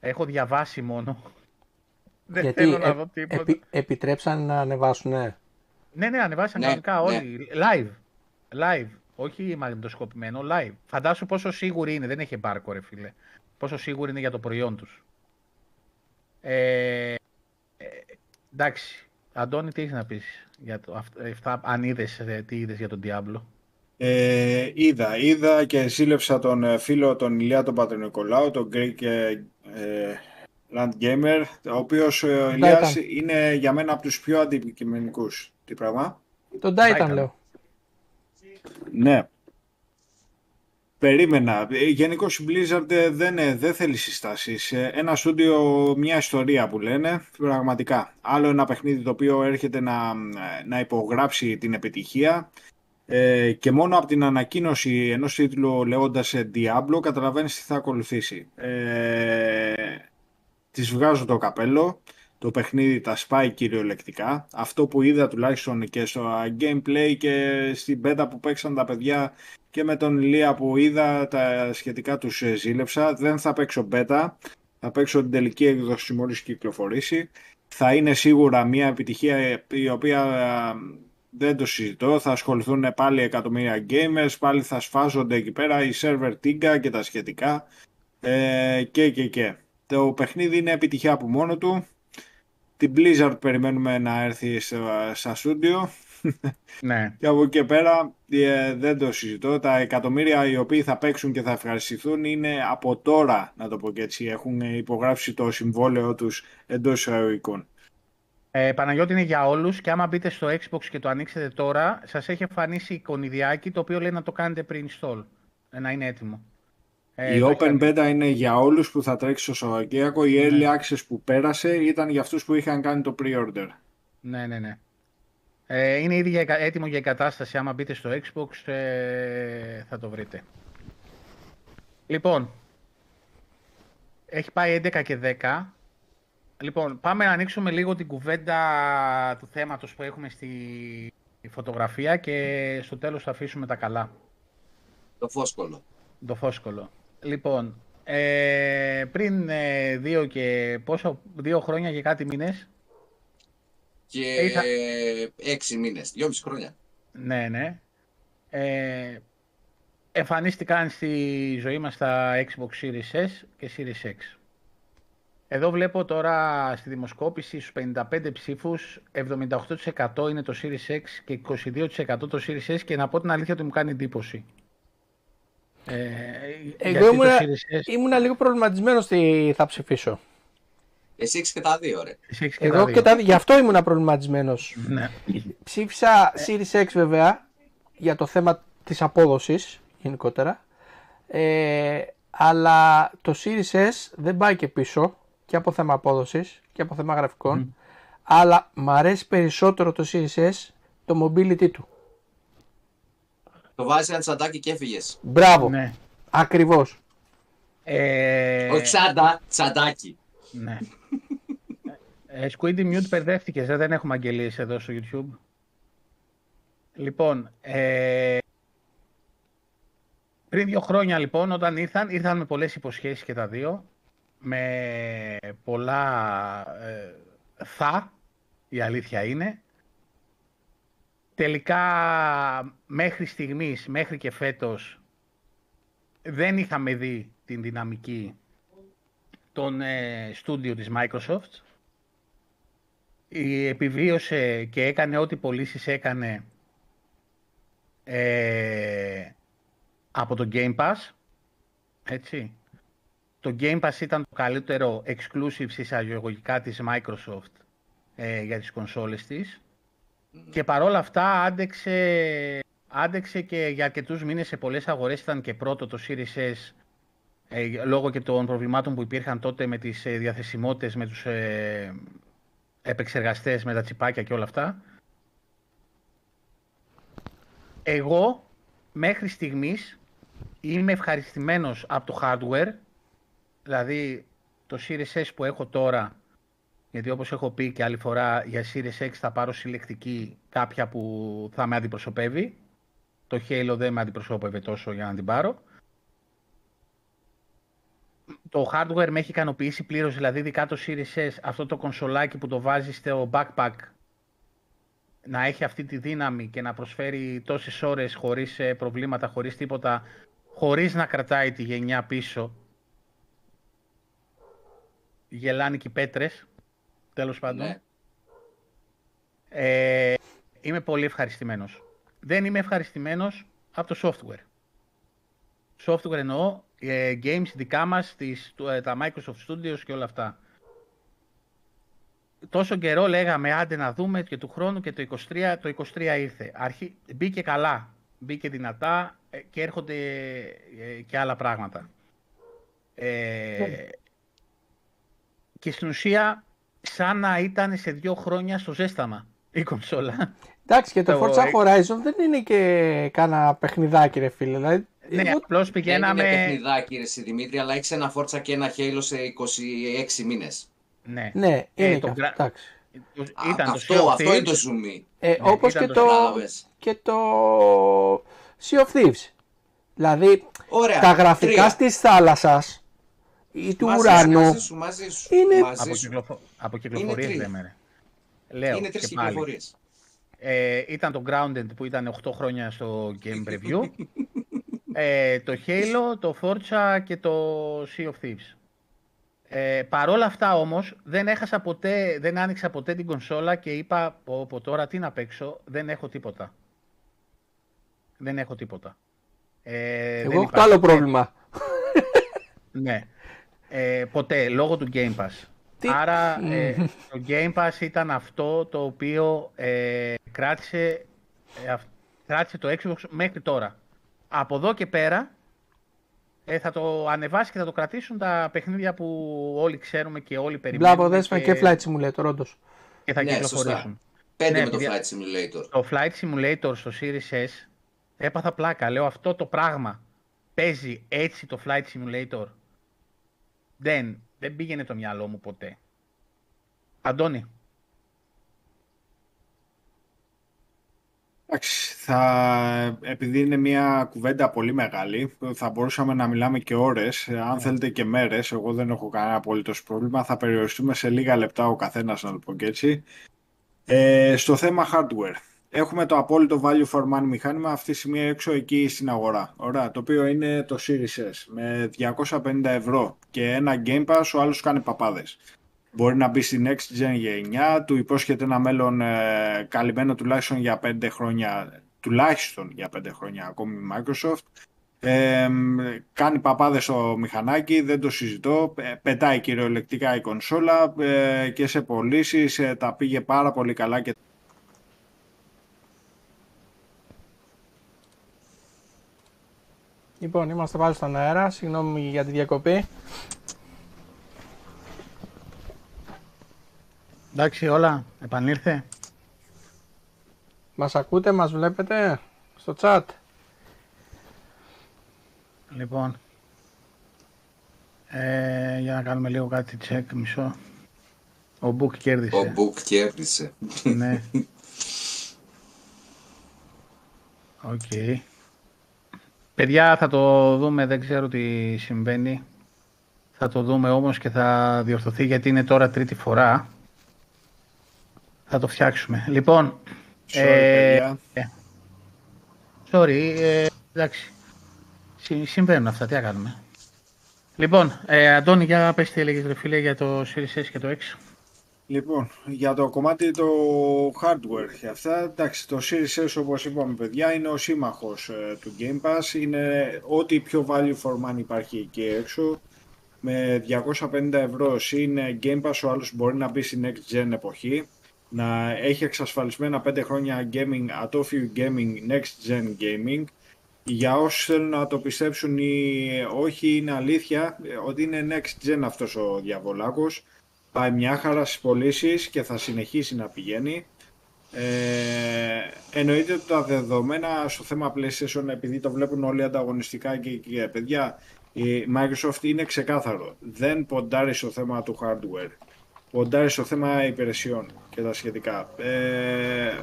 Έχω διαβάσει μόνο. Δεν Γιατί θέλω να ε, δω τίποτα. επι- επιτρέψαν να ανεβάσουν, ναι. Ναι, ναι, ανεβάσαν Ναι, κανονικά ναι. όλοι. Live. Live. Όχι μαγνητοσκοπημένο, live. Φαντάσου πόσο σίγουροι είναι. Δεν έχει εμπάρκο, ρε φίλε. Πόσο σίγουροι είναι για το προϊόν τους. Ε, ε, εντάξει. Αντώνη, τι έχεις να πεις για το, αυ- αυτά, αν είδες, ε, τι είδες για τον Diablo; Ε, είδα, είδα και σύλλεψα τον ε, φίλο τον Ηλία τον Πατρονικολάου, τον Greek ε, ε, Land Gamer, ο οποίος ε, ο Ηλίας είναι για μένα από τους πιο αντικειμενικούς. Τι πράγμα; Τον Titan Titan. λέω. Ναι. Περίμενα. Ε, Γενικώ η Blizzard ε, δεν, ε, δεν θέλει συστάσεις. Ε, Ένα στούντιο, μια ιστορία που λένε, πραγματικά. Άλλο ένα παιχνίδι το οποίο έρχεται να, να υπογράψει την επιτυχία ε, και μόνο από την ανακοίνωση ενός τίτλου λέγοντας ε, Diablo καταλαβαίνεις τι θα ακολουθήσει. Ε, της βγάζω το καπέλο. Το παιχνίδι τα σπάει κυριολεκτικά. Αυτό που είδα τουλάχιστον και στο gameplay και στην beta που παίξαν τα παιδιά και με τον Ηλία που είδα τα σχετικά τους ε, ζήλεψα. Δεν θα παίξω beta, θα παίξω την τελική έκδοση μόλις κυκλοφορήσει. Θα είναι σίγουρα μια επιτυχία ε, η οποία ε, δεν το συζητώ. Θα ασχοληθούν πάλι εκατομμύρια gamers, πάλι θα σφάζονται εκεί πέρα η server τίγκα και τα σχετικά ε, και και και. Το παιχνίδι είναι επιτυχία από μόνο του. Την Blizzard περιμένουμε να έρθει στα, στα στούντιο Ναι. και από εκεί και πέρα ε, δεν το συζητώ. Τα εκατομμύρια οι οποίοι θα παίξουν και θα ευχαριστηθούν είναι από τώρα, να το πω και έτσι. Έχουν υπογράψει το συμβόλαιο τους εντός εισαγωγικών. Ε, Παναγιώτη είναι για όλους και άμα μπείτε στο Xbox και το ανοίξετε τώρα, σας έχει εμφανίσει εικονιδιάκι το οποίο λέει να το κάνετε pre-install, ε, να είναι έτοιμο. Ε, η το Open έχει- Beta είναι για όλους που θα τρέξει στο Σαββατοκύριακο. Η Early Access που πέρασε ήταν για αυτούς που είχαν κάνει το pre-order. Ναι, ναι, ναι. Ε, είναι ήδη για, εκα- έτοιμο για εγκατάσταση. Άμα μπείτε στο Xbox ε, θα το βρείτε. Λοιπόν, έχει πάει 11 και 10. Λοιπόν, πάμε να ανοίξουμε λίγο την κουβέντα του θέματος που έχουμε στη φωτογραφία και στο τέλος θα αφήσουμε τα καλά. Το φόσκολο. Το φόσκολο. Λοιπόν, ε, πριν ε, δύο και πόσο, δύο χρόνια και κάτι μήνες, Και Είχα- έξι μήνες, δυόμιση χρόνια. Ναι, ναι. Ε, εμφανίστηκαν στη ζωή μας τα Xbox Series S και Series X. Εδώ βλέπω τώρα στη δημοσκόπηση στους 55 ψήφους 78% είναι το Series X και 22% το Series S και να πω την αλήθεια ότι μου κάνει εντύπωση. Ε, γιατί Εγώ το ήμουνα, Series S ήμουνα λίγο προβληματισμένος τι θα ψηφίσω. Εσύ έχεις και τα δύο, ρε. εσύ έχεις και Εγώ τα και δύο. τα, γι' αυτό ήμουνα προβληματισμένος. Ναι. Ψήφισα Series X βέβαια για το θέμα της απόδοσης γενικότερα. Ε, αλλά το Series S δεν πάει και πίσω και από θέμα απόδοσης και από θέμα γραφικών. Αλλά μ' αρέσει περισσότερο το Series S το mobility του. Το βάζεις ένα τσαντάκι και έφυγες. Μπράβο. ναι. Ακριβώς. Ε, Όχι τσάντα, τσαντάκι. Ναι. Ε, Squiddy Mute μπερδεύτηκες, δε, δεν έχουμε αγγελίες εδώ στο YouTube. Λοιπόν, ε, πριν δύο χρόνια λοιπόν όταν ήρθαν, ήρθαν με πολλές υποσχέσεις και τα δύο, με πολλά ε, θα, η αλήθεια είναι. Τελικά μέχρι στιγμής, μέχρι και φέτος, δεν είχαμε δει την δυναμική των ε, στούντιο της Microsoft. Η επιβίωσε και έκανε ό,τι πωλήσεις έκανε ε, από το Game Pass. Έτσι. Το Game Pass ήταν το καλύτερο exclusive εισαγωγικά της Microsoft ε, για τις κονσόλες της. Και παρόλα αυτά άντεξε, άντεξε και για αρκετούς μήνες σε πολλές αγορές ήταν και πρώτο το Series S ε, λόγω και των προβλημάτων που υπήρχαν τότε με τις ε, διαθεσιμότητες, με τους ε, επεξεργαστές, με τα τσιπάκια και όλα αυτά. Εγώ μέχρι στιγμής είμαι ευχαριστημένος από το hardware, δηλαδή το Series S που έχω τώρα, γιατί όπως έχω πει και άλλη φορά για Series X θα πάρω συλλεκτική κάποια που θα με αντιπροσωπεύει. Το Halo δεν με αντιπροσώπευε τόσο για να την πάρω. Το hardware με έχει ικανοποιήσει πλήρως, δηλαδή ειδικά το Series S, αυτό το κονσολάκι που το βάζει στο backpack να έχει αυτή τη δύναμη και να προσφέρει τόσες ώρες χωρίς ε, προβλήματα, χωρίς τίποτα, χωρίς να κρατάει τη γενιά πίσω. Γελάνε και οι πέτρες, τέλος πάντων. Ναι. Ε, είμαι πολύ ευχαριστημένος. Δεν είμαι ευχαριστημένος από το software. Software εννοώ, ε, games δικά μας, τις, του- ε, τα Microsoft Studios και όλα αυτά. Τόσο καιρό λέγαμε άντε να δούμε και του χρόνου και το 23, το 23 ήρθε. Αρχή, μπήκε καλά, μπήκε δυνατά ε, και έρχονται ε, και άλλα πράγματα. Ε, και στην ουσία σαν να ήταν σε δύο χρόνια στο ζέσταμα η κονσόλα. Εντάξει, και το Το Forza X- Horizon δεν είναι και κάνα παιχνιδάκι, ρε φίλε. Δηλαδή, ναι, εγώ- απλώς Δεν πηγαίναμε... είναι παιχνιδάκι, ρε εσύ, Δημήτρη, αλλά έχεις ένα Forza και ένα Halo σε 26 μήνες. Ναι, Ναι, είναι Ε, και το αυτό. gra- εντάξει. Α, ήταν το αυτό, Sea of αυτό είναι Thieves. το zoom. Ε, Ναι, όπως ήταν και το το, Κατάλαβες. και το Sea of Thieves. Δηλαδή, Ωραία. τα γραφικά τρία. της θάλασσας ή του Μαζί σου, ουρανού Μαζί σου, μαζί σου. είναι- Μαζί Από, σου. κυκλοφο... από κυκλοφορίες τρεις. λέμε. ρε. Λέω Είναι τρεις και πάλι. κυκλοφορίες. Ε, ήταν το Grounded που ήταν 8 χρόνια στο Game Preview. ε, το Halo, το Forza και το Sea of Thieves. Ε, παρόλα αυτά όμως δεν έχασα ποτέ, δεν άνοιξα ποτέ την κονσόλα και είπα πω, πω τώρα τι να παίξω, δεν έχω τίποτα. Δεν έχω τίποτα. Ε, δεν Εγώ έχω το υπάρχει. άλλο πρόβλημα. Ναι. Ε, ποτέ, λόγω του Game Pass. Τι- Άρα ε, το Game Pass ήταν αυτό το οποίο ε, κράτησε, ε, αυ- κράτησε το Xbox μέχρι τώρα. Από εδώ και πέρα ε, θα το ανεβάσει και θα το κρατήσουν τα παιχνίδια που όλοι ξέρουμε και όλοι περιμένουμε Μπλάβο δέσμε και Flight Simulator, όντως. και θα Ναι, κυκλοφορήσουν. σωστά. Πέντε Ναι, με το παιδιά. Flight Simulator. Το Flight Simulator στο Series S έπαθα πλάκα. Λέω αυτό το πράγμα παίζει έτσι το Flight Simulator; Δεν, δεν πήγαινε το μυαλό μου ποτέ. Αντώνη, Εντάξει, θα, επειδή είναι μια κουβέντα πολύ μεγάλη, θα μπορούσαμε να μιλάμε και ώρες, Ναι. αν θέλετε και μέρες, εγώ δεν έχω κανένα απολύτως πρόβλημα, θα περιοριστούμε σε λίγα λεπτά ο καθένας, να το πω και έτσι. Ε, στο θέμα hardware, έχουμε το απόλυτο value for money μηχάνημα αυτή τη στιγμή έξω εκεί στην αγορά, ωραία, το οποίο είναι το Series S, με 250 ευρώ και ένα Game Pass, ο άλλος κάνει παπάδες. Μπορεί να μπει στη Next Gen γενιά, του υπόσχεται ένα μέλλον ε, καλυμμένο τουλάχιστον για 5 χρόνια, τουλάχιστον για 5 χρόνια ακόμη η Microsoft. Ε, μ, κάνει παπάδες στο μηχανάκι, δεν το συζητώ, Ε, πετάει κυριολεκτικά η κονσόλα ε, και σε πωλήσεις ε, τα πήγε πάρα πολύ καλά και Λοιπόν, είμαστε πάλι στον αέρα. Συγγνώμη για τη διακοπή. εντάξει όλα, επανήλθε. Μας ακούτε, μας βλέπετε στο chat. Λοιπόν, ε, για να κάνουμε λίγο κάτι check, μισό. Ο Book Ο κέρδισε. Book κέρδισε. ναι. Οκ. Παιδιά, θα το δούμε, δεν ξέρω τι συμβαίνει. Θα το δούμε όμως και θα διορθωθεί γιατί είναι τώρα τρίτη φορά. Θα το φτιάξουμε. Λοιπόν, Sorry, Ε, παιδιά. sorry, ε, εντάξει. Συ- Συμβαίνουν αυτά, τι να κάνουμε. Λοιπόν, ε, Αντώνη, για πες τι έλεγες ρε φίλε για το Series S και το X. Λοιπόν, για το κομμάτι το hardware και αυτά, εντάξει, το Series S όπως είπαμε παιδιά είναι ο σύμμαχος ε, του Game Pass, είναι ό,τι πιο value for money υπάρχει εκεί έξω. Με 250 ευρώ είναι Game Pass ο άλλος μπορεί να μπει στη Next Gen εποχή, να έχει εξασφαλισμένα 5 χρόνια gaming, ατόφιου gaming, Next Gen gaming. Για όσους θέλουν να το πιστέψουν ή όχι είναι αλήθεια ε, ότι είναι Next Gen αυτός ο διαβολάκος πάει μια χαρά στις πωλήσεις και θα συνεχίσει να πηγαίνει. Ε, εννοείται ότι τα δεδομένα στο θέμα PlayStation επειδή το βλέπουν όλοι ανταγωνιστικά και, και παιδιά η Microsoft είναι ξεκάθαρο. Δεν ποντάρει στο θέμα του hardware. Ποντάρει στο θέμα υπηρεσιών και τα σχετικά. Ε,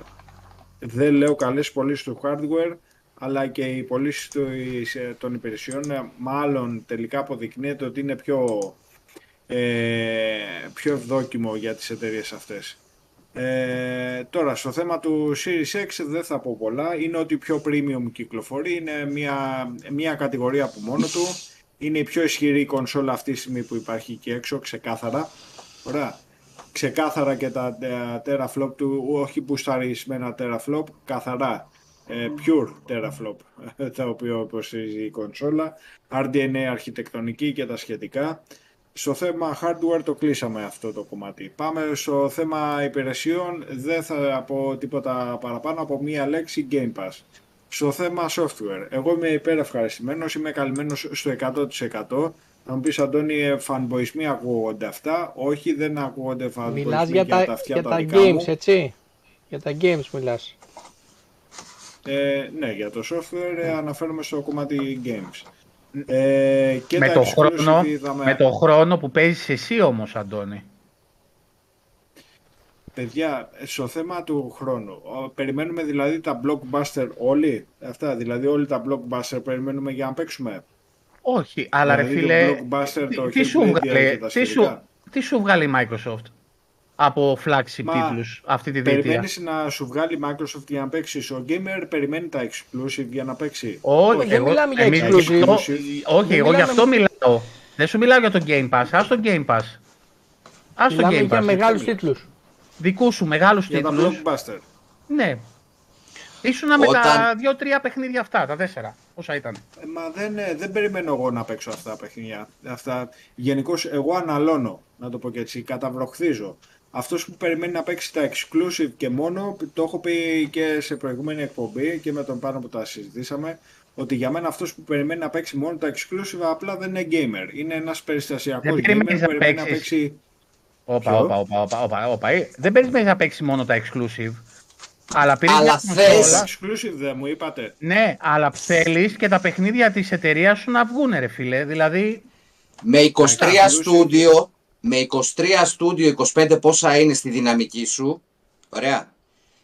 δεν λέω καλές πωλήσεις του hardware αλλά και οι πωλήσεις των υπηρεσιών ε, μάλλον τελικά αποδεικνύεται ότι είναι πιο ε, πιο ευδόκιμο για τις εταιρείες αυτές. Ε, τώρα, στο θέμα του Series X δεν θα πω πολλά. Είναι ότι πιο premium κυκλοφορεί. Είναι μια, μια κατηγορία που μόνο του. Είναι η πιο ισχυρή κονσόλα αυτή τη στιγμή που υπάρχει εκεί έξω, ξεκάθαρα. Ωραία. Ξεκάθαρα και τα teraflop του, όχι μπουσταρισμένα teraflop, καθαρά. Ε, pure teraflop, τα οποία υποστηρίζει η κονσόλα. RDNA αρχιτεκτονική και τα σχετικά. Στο θέμα hardware το κλείσαμε αυτό το κομμάτι. Πάμε στο θέμα υπηρεσιών, δεν θα πω τίποτα παραπάνω από μία λέξη Game Pass. Στο θέμα software, εγώ είμαι υπέρ ευχαριστημένος, είμαι καλυμμένος στο 100%. Θα μου πεις Αντώνη, φανμποισμοί ακούγονται αυτά; Όχι, δεν ακούγονται φανμποισμοί μιλάς για, τα, αυτιά για τα, τα δικά games, μου. έτσι; Για τα games μιλάς. Ε, ναι, για το software ε, αναφέρομαι στο κομμάτι games. Ε, και με, τα το exclusive χρόνο, είδαμε- με το χρόνο που παίζεις εσύ όμως, Αντώνη. Παιδιά, στο θέμα του χρόνου, ο- περιμένουμε δηλαδή τα blockbuster όλοι, αυτά, δηλαδή όλοι τα blockbuster περιμένουμε για να παίξουμε; Όχι, αλλά ρε Δηλαδή φίλε, το blockbuster, τι, το τι σου Hellblade βγάλε, και τα τι, σου, σχετικά. τι σου βγάλε η Microsoft; Από flagship Μα, τίτλους αυτή τη διετία. Περιμένεις να σου βγάλει η Microsoft για να παίξει. Ο gamer περιμένει τα exclusive για να παίξει. Όχι, δεν μιλάμε για εμείς exclusive. γι' αυτό- όχι, Δεν εγώ γι' μιλάμε- αυτό μιλάω. Δεν σου μιλάω για το Game Pass, ας το Game Pass. Ας το Μιλάμε Game για Pass. μεγάλους μιλάς. τίτλους. Δικούς σου μεγάλους Για τα τίτλους. blockbuster. Ναι. Ήσουνα με Όταν- τα δύο-τρία παιχνίδια αυτά, τα τέσσερα. Πόσα ήταν. Ε, Μα δεν, ε, δεν περιμένω εγώ να παίξω αυτά τα παιχνίδια. Αυτά, Γενικώς εγώ αναλώνω, να το πω και έτσι, καταβροχθίζω. Αυτός που περιμένει να παίξει τα exclusive και μόνο, το έχω πει και σε προηγούμενη εκπομπή και με τον πάνω που τα συζητήσαμε, ότι για μένα αυτός που περιμένει να παίξει μόνο τα exclusive απλά δεν είναι gamer. Είναι ένας περιστασιακός Δεν gamer που περιμένεις να περιμένει να παίξεις. παίξει... Όπα, Ποιο; όπα, όπα, όπα, όπα, όπα. Ε, Δεν περιμένεις να παίξεις μόνο τα exclusive. Αλλά πήρες Αλλά μια θες- κονσόλα. Exclusive δεν μου είπατε. Ναι, αλλά θέλεις και τα παιχνίδια της εταιρείας σου να βγουν, ρε φίλε. Δηλαδή, Με 23 Κατά στούντιο, με 23 στούντιο, 25 πόσα είναι στη δυναμική σου, ωραία,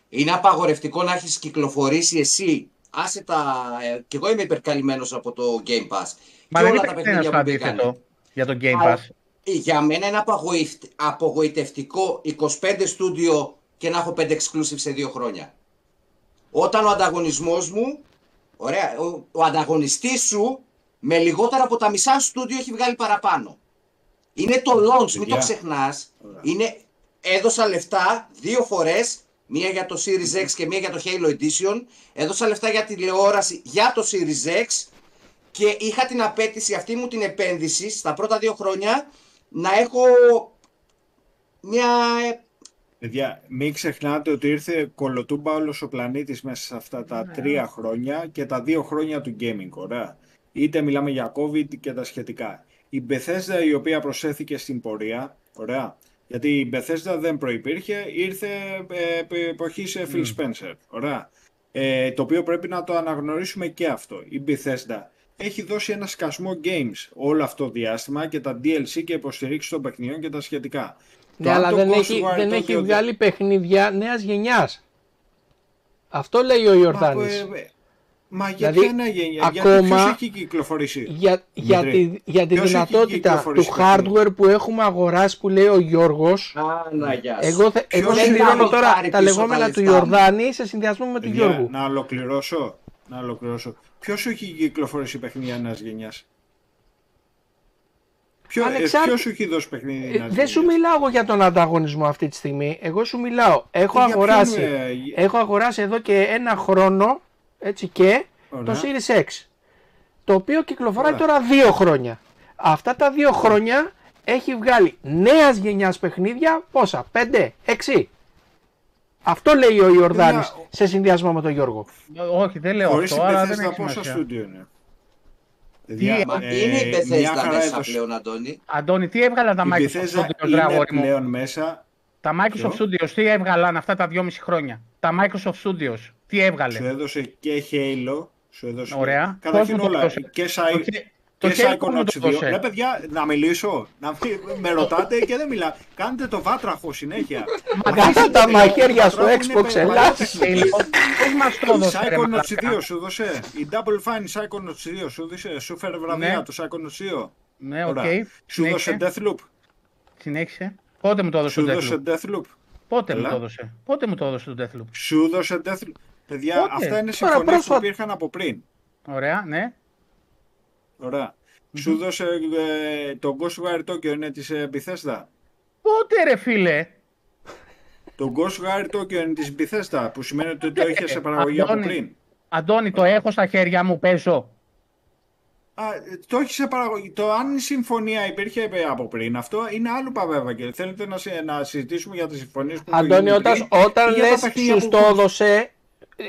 είναι απαγορευτικό να έχεις κυκλοφορήσει εσύ, άσε τα, ε, κι εγώ είμαι υπερκαλυμμένος από το Game Pass, μα και δεν όλα τα υπάρχει κανένας παιχνίδια το που μπήκαν. αντίθετο για το Game Αλλά- Pass. Για μένα είναι απογοητε- απογοητευτικό 25 στούντιο και να έχω 5 exclusive σε δύο χρόνια. Όταν ο ανταγωνισμός μου, ωραία, ο, ο ανταγωνιστής σου με λιγότερα από τα μισά στούντιο έχει βγάλει παραπάνω. Είναι το launch, μην το Παιδιά. ξεχνάς. Ωραία. Είναι, έδωσα λεφτά δύο φορές, μία για το Series X και μία για το Halo Edition. Έδωσα λεφτά για τηλεόραση για το Series X και είχα την απέτηση αυτή μου την επένδυση στα πρώτα δύο χρόνια να έχω μια Παιδιά, μην ξεχνάτε ότι ήρθε κολοτούμπα όλος ο πλανήτης μέσα σε αυτά τα τρία χρόνια και τα δύο χρόνια του gaming, ωραία. Είτε μιλάμε για COVID και τα σχετικά. Η Bethesda η οποία προσέθηκε στην πορεία, ωραία, γιατί η Bethesda δεν προϋπήρχε, ήρθε ε, επί εποχή σε Phil Spencer, ωραία. Ε, το οποίο πρέπει να το αναγνωρίσουμε και αυτό. Η Bethesda έχει δώσει ένα σκασμό games όλο αυτό το διάστημα και τα DLC και υποστηρίξη των παιχνιδιών και τα σχετικά. Ναι, Το αν αλλά το δεν Ghost έχει, War δεν το έχει ότι- βγάλει παιχνίδια νέας γενιάς. Αυτό λέει ο Μα, Ιορδάνης. ε, ε, μα για Δηλαδή, ποια νέα γενιά, ακόμα- γιατί ποιος έχει κυκλοφορήσει. για, για, Δημήτρη, τη, για τη ποιος έχει δυνατότητα του κυκλοφορήσει παιχνίδι; hardware που έχουμε αγοράσει που λέει ο Γιώργος Αναγιά εγώ, θε- εγώ δεν συμπληρώνω θα τώρα πάρει τα πίσω λεγόμενα τα του λεφτά μου. Ιορδάνη σε συνδυασμό με του Παιδιά, Γιώργου. να ολοκληρώσω. Να ολοκληρώσω. Ποιος έχει κυκλοφορήσει παιχνίδια νέας γενιάς; Ποιο, ε, Ανεξάρτητα- ποιος σου έχει δώσει παιχνίδι να Ε, δεν σου ζήσεις; μιλάω εγώ για τον ανταγωνισμό αυτή τη στιγμή. Εγώ σου μιλάω. Έχω Για ποιον, αγοράσει, ε, έχω αγοράσει εδώ και ένα χρόνο έτσι και Ωραία. το Series X. Το οποίο κυκλοφοράει Ωραία. τώρα δύο χρόνια. Αυτά τα δύο χρόνια έχει βγάλει νέας γενιάς παιχνίδια πόσα, πέντε, έξι; Αυτό λέει ο Ιορδάνης Παιδιά, σε συνδυασμό με τον Γιώργο. Όχι, δεν λέω Χωρίς αυτό, αλλά δεν Bethesda έχει πόσα σημασία. στούντιο είναι. Μα ε, τι είναι η μια Bethesda χαρά μέσα έδωσε. πλέον, Αντώνη; Αντώνη, τι έβγαλαν τα Η Microsoft Bethesda Studios, ρε είναι αγόρι μου. πλέον μέσα. Τα Microsoft Ποιο; Studios τι έβγαλαν αυτά τα δυόμιση χρόνια; Τα Microsoft Studios τι Σου έβγαλε. έδωσε και Halo. Σου έδωσε Ωραία. Πώς Καταρχήν μου το όλα. έδωσε. Και, Το Psy- χε- το και χέρι μου Psychonauts το 2. δώσε. Ρε παιδιά, να μιλήσω. Να μην με ρωτάτε και δεν μιλάω. Κάντε το βάτραχο συνέχεια. Κάθετα μαχαίρια στο Βάτραχο είναι Xbox παλιό Ελλάς. παιχνίδι. Πώς μας το Η έδωσες, ρε Psychonauts μαλάκα; 2 σου δώσε. Η Double Fine Psychonauts 2 σου δώσε. Σου φέρε βραβεία Ναι. το Psychonauts 2. Ναι, οκ. Ωραία. Σου δώσε Συνέχισε. Deathloop. Συνέχισε. Πότε μου το έδωσε Σου το δώσε Deathloop. Deathloop. Πότε μου Έλα. το έδωσε. Πότε μου το έδωσε το Deathloop; Σου δώσε Deathloop. Παιδιά, Πότε; αυτά είναι Τώρα, συμφωνίες που πρόσφατα. υπήρχαν από πριν. Ωραία, ναι. Ωραία. Σου δώσε ε, το Ghostwire Tokyo είναι της ε, Bethesda. Πότε ρε φίλε; Το Ghostwire Tokyo είναι της Bethesda που σημαίνει ότι το είχε σε παραγωγή από Αντώνη. πριν. Αντώνη, το έχω στα χέρια μου, παίζω. Α, ε, το έχεις σε παραγωγή. Το αν η συμφωνία υπήρχε ε, από πριν, αυτό είναι άλλο παβέβα και θέλετε να, συ- να συζητήσουμε για τις συμφωνίες που Αντώνη, γίνουν όταν, πριν όταν ή για τα λες παιχνίδια σου που- το έδωσε,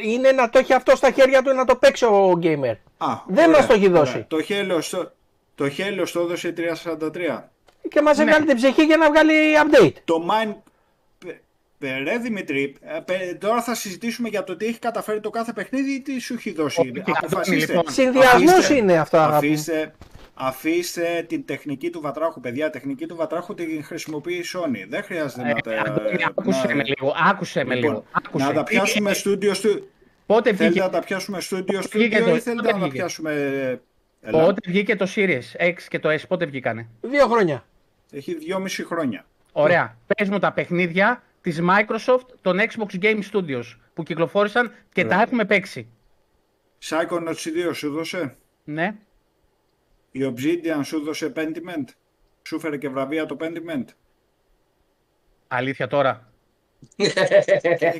είναι να το έχει αυτό στα χέρια του να το παίξει ο gamer. Α, δεν ωραία, μας το έχει ωραία. δώσει. Το Halo στο, το Halo στο έδωσε η 343. Και μας Ναι. έβγαλε την ψυχή για να βγάλει update. Το Mine... Πε- πε- Ρε Δημητρή, ε, πε- τώρα θα συζητήσουμε για το τι έχει καταφέρει το κάθε παιχνίδι ή τι σου έχει δώσει. Όχι, Αντώνη, Αποφασίστε. λοιπόν. Συνδυασμός Αφήστε- είναι αυτό, αγάπη μου. Αφήστε, αφήστε την τεχνική του βατράχου, παιδιά. τεχνική του βατράχου την χρησιμοποιεί η Sony. Δεν χρειάζεται να τα. Ε, Αντώνη, άκουσε να- με λίγο. Άκουσε με Λοιπόν, λίγο. Άκουσε. να τα πιάσουμε Ε, στούντιο στου. Πότε Θέλετε βγήκε, να τα πιάσουμε στούντιο Πότε βγήκε στούντιο το- ή θέλετε πότε να τα βγήκε; πιάσουμε. Έλα. πότε βγήκε το Series X και το S, πότε βγήκανε; Δύο χρόνια. Έχει δυόμιση χρόνια. Ωραία. Πες μου τα παιχνίδια της Microsoft των Xbox Game Studios που κυκλοφόρησαν και τα Ωραία. έχουμε παίξει. Psychonauts 2 σου δώσε; Ναι. Η Obsidian σου δώσε Pentiment; Σου φέρε και βραβεία το Pentiment; Αλήθεια τώρα. Ε,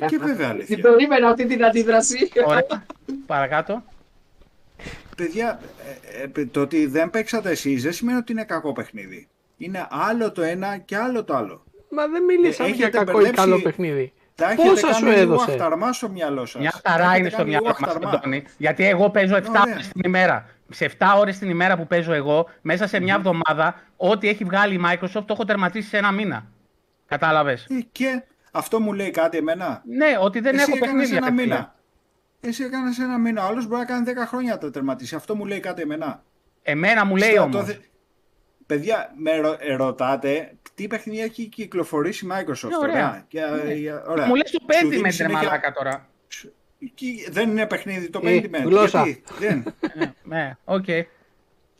και βέβαια Την αλήθεια. περίμενα αυτή την αντίδραση. Ωραία. Παρακάτω. Παιδιά, ε, ε, το ότι δεν παίξατε εσείς δεν σημαίνει ότι είναι κακό παιχνίδι. Είναι άλλο το ένα και άλλο το άλλο. Μα δεν μιλήσαμε Ε, για έχετε κακό ή μπερδέψει- καλό παιχνίδι. Τα έχετε Πόσα κάνει σου λίγο έδωσε; αχταρμά στο μυαλό σας. Μια Τα χαρά έχετε είναι στο κάνει μυαλό λίγο μας, αχταρμά. Αντώνη. Γιατί εγώ παίζω 7 Ωραία. ώρες την ημέρα. Σε 7 ώρες την ημέρα που παίζω εγώ, μέσα σε μια εβδομάδα, ό,τι έχει βγάλει η Microsoft το έχω τερματίσει σε ένα μήνα. Κατάλαβες; Ε, Και αυτό μου λέει κάτι εμένα; Ναι, ότι δεν Εσύ έχω έκανες παιχνίδια. ένα ρε φίλε. μήνα. Εσύ έκανες ένα μήνα. Ο άλλος μπορεί να κάνει 10 χρόνια να τα τερματίσει. Αυτό μου λέει κάτι εμένα; Εμένα μου λέει Στο- όμως. Το θε- Παιδιά, με ρω- ε, ρωτάτε τι παιχνίδια έχει κυκλοφορήσει η Microsoft. Ναι, ωραία. Και, ε, ε, ωραία. Μου λες το Σου δίνει Pentiment, ρε συνέχεια- μαλάκα τώρα. Και Δεν είναι παιχνίδι το Ε, Pentiment. γλώσσα. Γιατί; Δεν. Ναι, Ναι, οκ.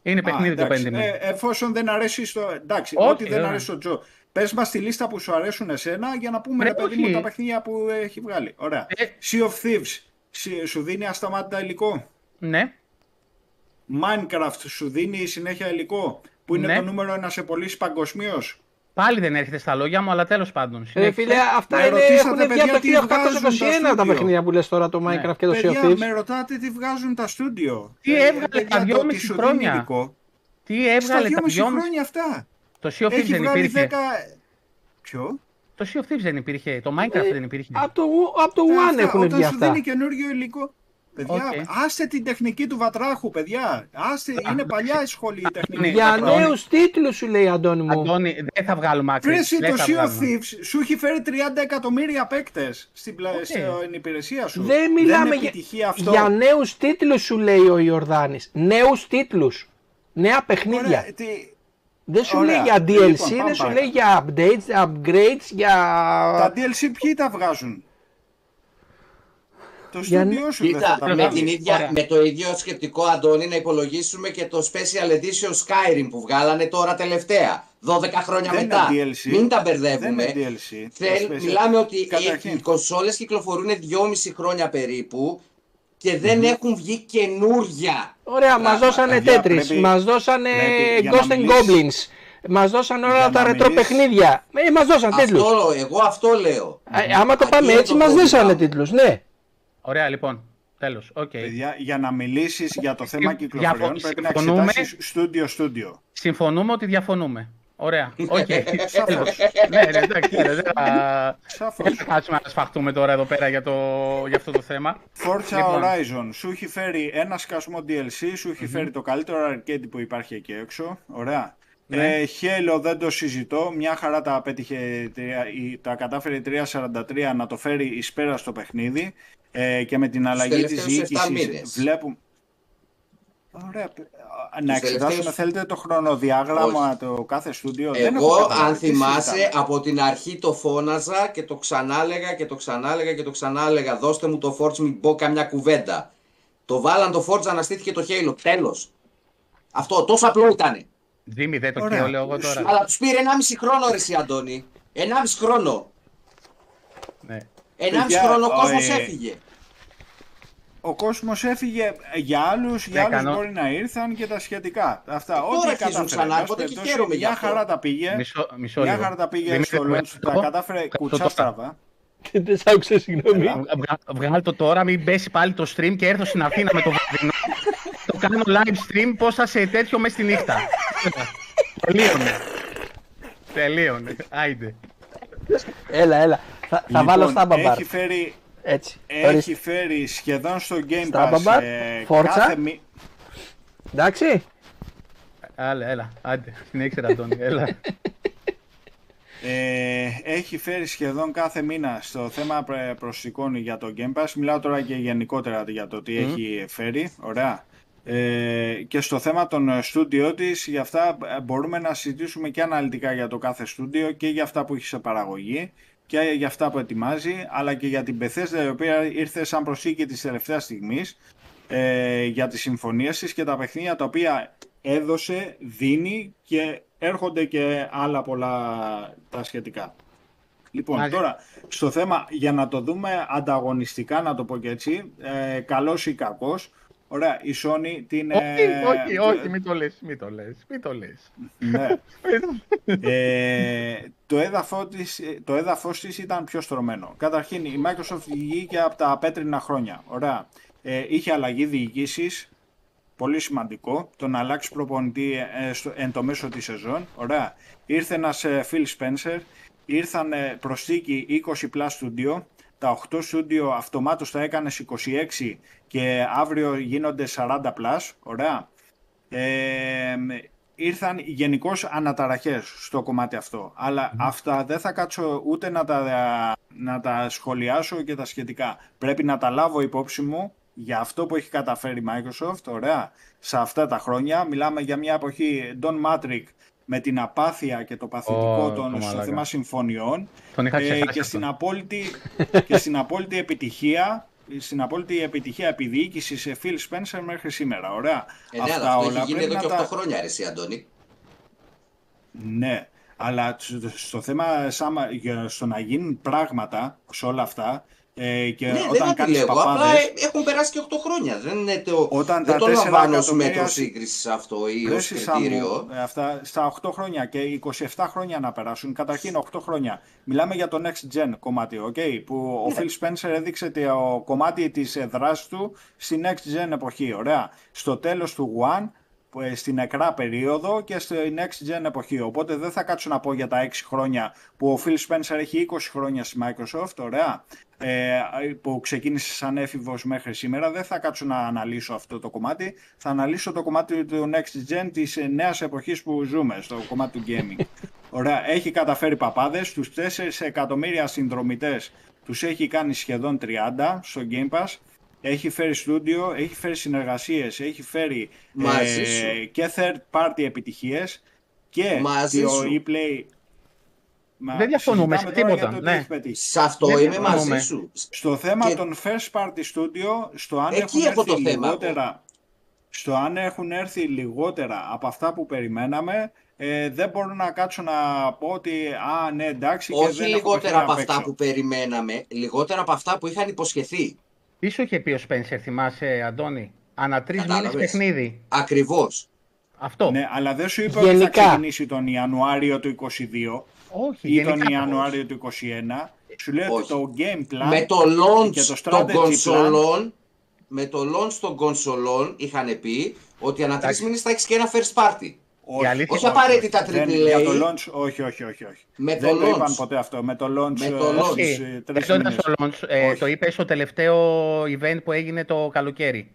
Είναι παιχνίδι Α, το εντάξει. Pentiment. Ε, εφόσον δεν αρέσει στο. Εντάξει, Όχι, ό,τι δεν βέβαια. αρέσει στο Τζο. Πες μας τη λίστα που σου αρέσουν εσένα για να πούμε Ρε, ρε παιδί μου όχι. τα παιχνίδια που έχει βγάλει. Ωραία. Ε. Sea of Thieves. Συ- Σου δίνει ασταμάτητα υλικό; Ναι. Minecraft σου δίνει συνέχεια υλικό; Που είναι Ναι. το νούμερο ένα σε πωλήσεις παγκοσμίως. Πάλι δεν έρχεται στα λόγια μου, αλλά τέλος πάντων. Ρε συνέχισε. φίλε, αυτά Με είναι, ρωτήσατε, έχουν βγει παιδιά, από το τι βγάζουν τα 1821 τα στούντιο. παιχνίδια που λες τώρα το Minecraft και το Sea of Παιδιά, Thieves. με ρωτάτε τι βγάζουν τα στούντιο. Τι Ε, έβγαλε παιδιά, τα το δυόμιση ότι σου χρόνια; δίνει υλικό. Τι Στα έβγαλε τα δυόμιση δυόμιση. χρόνια αυτά. Το Sea of Thieves Έχει δεν βγάλει υπήρχε. 10. Ποιο; Το Sea of Thieves δεν υπήρχε. Το Minecraft δεν υπήρχε. Από το, απ' το Ε, One αυτά, έχουν όταν βγει σου αυτά. δίνει καινούριο υλικό. Παιδιά, Οκ. άστε την τεχνική του βατράχου, παιδιά. Άστε, είναι παλιά η σχολή η τεχνική. Ναι, του Για βατράχου. νέους τίτλους σου λέει Αντώνη μου. Αντώνη, δεν θα βγάλουμε άκρη. Βρέσει Δεν το θα Sea of βγάλουμε. Thieves σου έχει φέρει 30 εκατομμύρια παίκτες στην, πλα... Οκ. στην υπηρεσία σου. Δεν μιλάμε είναι για, επιτυχία αυτό. για νέους τίτλους σου λέει ο Ιορδάνης. Νέους τίτλους. Νέα παιχνίδια. Ωραία, τι... Δεν σου Ωραία. λέει για DLC, Λοιπόν, πάμε δεν σου παρακάτω. λέει για updates, upgrades, για... Τα DLC ποιοι τα βγάζουν; Το Για- στούντιό σου δεν θα Κοίτα, τα με, βγάλει. την ίδια, Ωραία. με το ίδιο σκεπτικό, Αντώνη, να υπολογίσουμε και το Special Edition Skyrim που βγάλανε τώρα τελευταία. 12 χρόνια Δεν μετά. είναι DLC. Μην τα Δεν μπερδεύουμε. είναι DLC. Θέλ- Το special. μιλάμε ότι οι, Καταρχήν. οι κονσόλες κυκλοφορούν 2,5 χρόνια περίπου και δεν έχουν βγει καινούρια. Ωραία, μας πράγματα. δώσανε Παιδιά, Tetris, πρέπει- μας δώσανε πρέπει για να Ghost and μιλήσεις- Goblins, Μας δώσαν όλα Για τα να ρετρό μιλήσεις- παιχνίδια. Ε, μας δώσαν τίτλους. Αυτό, εγώ αυτό λέω. άμα το Εκεί πάμε είναι έτσι, το μας πρόβλημα. δώσανε τίτλους. Ναι. Ωραία, λοιπόν. Τέλος. Οκ. Παιδιά, για να μιλήσεις για το θέμα Συμ- κυκλοφοριών διαφο- πρέπει να συμφωνούμε; εξετάσεις στούντιο-στούντιο. Συμφωνούμε ότι διαφωνούμε. Ωραία. Οκ. Σαφώς. Τέλος. Ναι, ναι, εντάξει, ναι, δεν θα- Σαφώς. δεν θα κάτσουμε να σφαχτούμε τώρα εδώ πέρα για, το, για αυτό το θέμα. Forza Λοιπόν. Horizon σου έχει φέρει ένα σκασμό DLC, σου έχει φέρει το καλύτερο arcade που υπάρχει εκεί έξω. Ωραία. Ναι. Ε, Halo δεν το συζητώ. Μια χαρά τα πέτυχε, η τρία- η- τα κατάφερε η 343 να το φέρει εις πέρα στο παιχνίδι. Ε, και με την αλλαγή της τελευταίους 7 διοίκησης μήνες. βλέπουμε... Ωραία. παι- Να Τους εξετάσουμε τελευταίους- θέλετε το χρονοδιάγραμμα το κάθε στούντιο; Δεν έχω Εγώ, καταλάβει. αν Τι θυμάσαι, συζητάμε. από την αρχή το φώναζα και το ξανάλεγα και το ξανάλεγα και το ξανάλεγα. Δώστε μου το Forge, μην πω καμιά κουβέντα. Το βάλαν το Forge, αναστήθηκε το Halo. Τέλος. Αυτό, τόσο απλό ήτανε. Τζίμι, δεν το Ωραία. κύριο λέω εγώ τώρα. Αλλά τους πήρε 1,5 χρόνο ρε εσύ, Αντώνη. 1,5 χρόνο. Ναι. 1,5 Παιδιά, χρόνο ο ο, κόσμος ε, έφυγε. Ο κόσμος έφυγε για άλλους, για Ναι, άλλους κανό- μπορεί να ήρθαν και τα σχετικά. Αυτά, τώρα ό,τι αρχίζουν κατάφερε. ξανά, Εν πάση οπότε και περιπτώσει, χαίρομαι γι' Μια αυτό. χαρά τα πήγε. Μισό, μισό Μια λίγο. χαρά τα πήγε Δημήτρη, στο βγάλ' launch, το τα τώρα. κατάφερε Βγάλ' το κουτσά τώρα. στραβά. Δεν σ' άκουσα, συγγνώμη. Βγα- Βγάλ το τώρα, μην πέσει πάλι το stream και έρθω στην Αθήνα με το βαδινό. το κάνω live stream, πώς θα σε τέτοιο μες στη νύχτα. Τελείωνε. Τελείωνε. Άιντε. Έλα, έλα. Θα, θα βάλω στα μπαμπάρ. Λοιπόν, Έχει φέρει, Έτσι. έχει Ορίστε. φέρει σχεδόν στο Game Στα Pass μπαμπάρ, ε, Forza. κάθε μη- Εντάξει. Έλα, έλα. Άντε. Συνέχισε ρε, Αντώνη. Έλα. Ε, έχει φέρει σχεδόν κάθε μήνα στο θέμα πρε- προσωπικών για το Game Pass. Μιλάω τώρα και γενικότερα για το τι έχει φέρει. Ωραία. Ε, και στο θέμα των ε, στούντιο της, για αυτά ε, μπορούμε να συζητήσουμε και αναλυτικά για το κάθε στούντιο και για αυτά που έχει σε παραγωγή και για αυτά που ετοιμάζει, αλλά και για την Bethesda η οποία ήρθε σαν προσήκη της τελευταίας στιγμής ε, για τις συμφωνίες της και τα παιχνίδια τα οποία έδωσε, δίνει και έρχονται και άλλα πολλά τα σχετικά. Λοιπόν, Μάλιστα. τώρα, στο θέμα, για να το δούμε ανταγωνιστικά, να το πω και έτσι, ε, καλός ή κακός, ωραία, η Sony την... ε, Όχι, όχι, όχι, μην το λες, μην το λες, μην το λες. ναι. ε, το, έδαφος της, το έδαφος της ήταν πιο στρωμένο. Καταρχήν, η Microsoft βγήκε από τα πέτρινα χρόνια. Ωραία. Ε, είχε αλλαγή διοικήσεις, πολύ σημαντικό, το να αλλάξει προπονητή ε, στο, εν το μέσο της σεζόν. Ωραία. Ήρθε ένας ε, Phil Spencer, ήρθαν ε, προσθήκη 20 plus studio, τα 8 studio αυτομάτως τα έκανες 26 και αύριο γίνονται 40 plus. Ωραία. Ε, ήρθαν γενικώς αναταραχές στο κομμάτι αυτό. Αλλά αυτά δεν θα κάτσω ούτε να τα, να τα σχολιάσω και τα σχετικά. Πρέπει να τα λάβω υπόψη μου για αυτό που έχει καταφέρει η Microsoft, ωραία, σε αυτά τα χρόνια. Μιλάμε για μια εποχή Don Matrick με την απάθεια και το παθητικό Ω, των το στο μαλάκα. θέμα συμφωνιών Τον είχα ε, ξεχάσει και, στην αυτόν. απόλυτη, και στην απόλυτη επιτυχία στην απόλυτη επιτυχία επιδιοίκησης σε Phil Spencer μέχρι σήμερα. Ωραία. Ε, ναι, αλλά αυτό έχει γίνει εδώ και 8 τα... χρόνια, ρε εσύ, Αντώνη. Ναι, αλλά στο- στο θέμα, σαν, για- στο να γίνουν πράγματα σε όλα αυτά ε, και Ναι, δεν όταν θα κάνεις λέω. Απλά παπάδες, ε, έχουν περάσει και 8 χρόνια. Δεν, είναι το, Όταν δεν τα το τέσσερα λαμβάνω ως εκατομμύρια- μέτρο σύγκρισης αυτό ή Ρε ως Σισάμου, κριτήριο. ε, αυτά στα 8 χρόνια και 27 χρόνια να περάσουν. Καταρχήν 8 χρόνια. Μιλάμε για το next gen κομμάτι, okay, που ο Ναι. Phil Spencer έδειξε το κομμάτι της ε, δράσης του στη next gen εποχή. Ωραία. Στο τέλος του One, που, ε, στην νεκρά περίοδο και στη next gen εποχή. Οπότε δεν θα κάτσω να πω για τα 6 χρόνια που ο Phil Spencer έχει 20 χρόνια στη Microsoft, ωραία, ε, που ξεκίνησε σαν έφηβος μέχρι σήμερα. Δεν θα κάτσω να αναλύσω αυτό το κομμάτι. Θα αναλύσω το κομμάτι του next gen της ε, νέας εποχής που ζούμε, στο κομμάτι του gaming. Ωραία, έχει καταφέρει παπάδες, τους 4 εκατομμύρια συνδρομητές τους έχει κάνει σχεδόν 30 στο Game Pass. Έχει φέρει στούντιο, έχει φέρει συνεργασίες, έχει φέρει Μαζί σου. και third party επιτυχίες και Μαζί το σου. e-play. Μα Δεν διαφωνούμε συζητάμε σε τώρα τίποτα, για το τι ναι. έχει πετύχει. Σε αυτό Δεν είμαι διαφωνούμε. μαζί σου. Στο θέμα Και- των first party studio, στο αν Εκεί έχουν έχω έρθει το θέμα λιγότερα, στο αν έχουν έρθει λιγότερα από αυτά που περιμέναμε, ε, δεν μπορώ να κάτσω να πω ότι α, ναι, εντάξει, και Όχι δεν έχω λιγότερα παιχνίδια από απ' αυτά έξω. που περιμέναμε, λιγότερα από αυτά που είχαν υποσχεθεί. Τι σου είχε πει ο Σπένσερ, θυμάσαι, Αντώνη. Ανά τρεις μήνες Κατάλαβες. παιχνίδι. Ακριβώς. Αυτό. Ναι, αλλά δεν σου είπε ότι Γενικά. θα ξεκινήσει τον Ιανουάριο του 22 Όχι, ή γενικά τον το πω. Ιανουάριο του 21. Σου λέει ότι Όχι. το game plan με το launch και το των strategy plan κονσολών με το launch των κονσολών είχαν πει ότι ανά τρεις Εντάξει. μήνες θα έχεις και ένα first party. όχι, αλήθεια- Όχι απαραίτητα δεν- AAA. Για το launch, όχι, όχι, όχι. όχι. Με δεν το το launch. είπαν ποτέ αυτό. Με το launch, Με το ε, launch. στις, Όχι, ε, δεν τρεις το ήταν μήνες. στο launch. Ε, Όχι. το είπες στο τελευταίο event που έγινε το καλοκαίρι;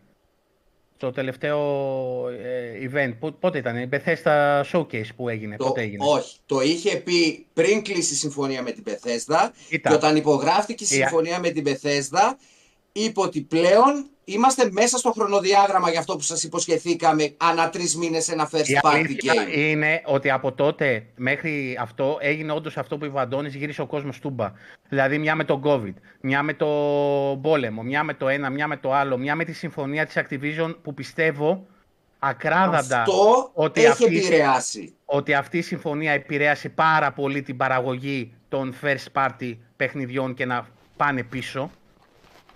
Στο τελευταίο ε, event. Πο- Πότε ήταν, η Bethesda Showcase που έγινε. Το, Πότε έγινε; όχι, το είχε πει πριν κλείσει η συμφωνία με την Bethesda Κοίτα. και όταν υπογράφτηκε η Η- συμφωνία με την Bethesda είπε ότι πλέον είμαστε μέσα στο χρονοδιάγραμμα για αυτό που σας υποσχεθήκαμε ανά τρεις μήνες ένα Η first party αλήθεια game. είναι ότι από τότε μέχρι αυτό έγινε όντως αυτό που είπε ο Αντώνης, γύρισε ο κόσμος τούμπα. Δηλαδή μια με τον COVID, μια με το πόλεμο, μια με το ένα, μια με το άλλο, μια με τη συμφωνία της Activision που πιστεύω ακράδαντα Αυτό ότι έχει αυτή, επηρεάσει. ότι αυτή η συμφωνία επηρέασε πάρα πολύ την παραγωγή των first party παιχνιδιών και να πάνε πίσω.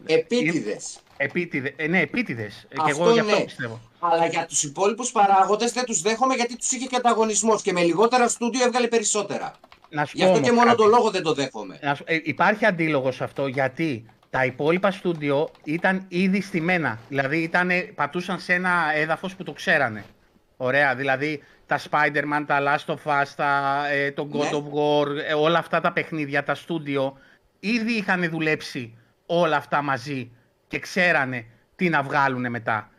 Επίτηδες. Επίτηδε, ε, ναι, επίτηδες. Και Αυτό εγώ γι' αυτό ναι. πιστεύω. Αλλά για τους υπόλοιπους παράγοντες δεν τους δέχομαι γιατί τους είχε και ανταγωνισμός και με λιγότερα στούντιο έβγαλε περισσότερα. Να σου Γι' πω αυτό όμως και μόνο κάτι. το λόγο δεν το δέχομαι. Να σου- ε, υπάρχει αντίλογος σε αυτό γιατί τα υπόλοιπα στούντιο ήταν ήδη στημένα. Δηλαδή ήτανε, πατούσαν σε ένα έδαφος που το ξέρανε. Ωραία, δηλαδή τα Spider-Man, τα Last of Us, τα, ε, το God Ναι. of War, ε, όλα αυτά τα παιχνίδια, τα στούντιο, ήδη είχαν δουλέψει όλα αυτά μαζί και ξέρανε τι να βγάλουν μετά.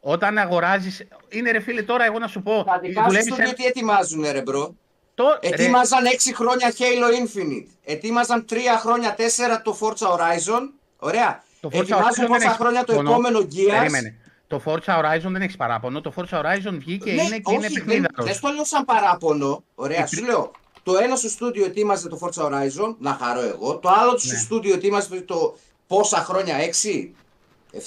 Όταν αγοράζεις... Είναι ρε φίλε τώρα εγώ να σου πω... Τα δικά σου δουλεύεις στούντιο σε- τι ετοιμάζουν ρε bro. το- ρε, Ετοίμαζαν 6 χρόνια Halo Infinite. Ετοίμαζαν 3 χρόνια 4 το Forza Horizon. Ωραία. Το Forza Horizon Ετοιμάζουν δεν πόσα έχεις χρόνια το παράπονο. επόμενο Gears. Περίμενε. Το Forza Horizon δεν έχεις παράπονο. Το Forza Horizon βγήκε Ναι, είναι και είναι όχι, δεν, παιχνίδαρος. δεν στο λέω σαν παράπονο. Ωραία, Η- σου λέω. Το ένα σου στούντιο ετοίμαζε το Forza Horizon, να χαρώ εγώ. Το άλλο σου Ναι. στούντιο ετοίμαζε το, το πόσα χρόνια, 6,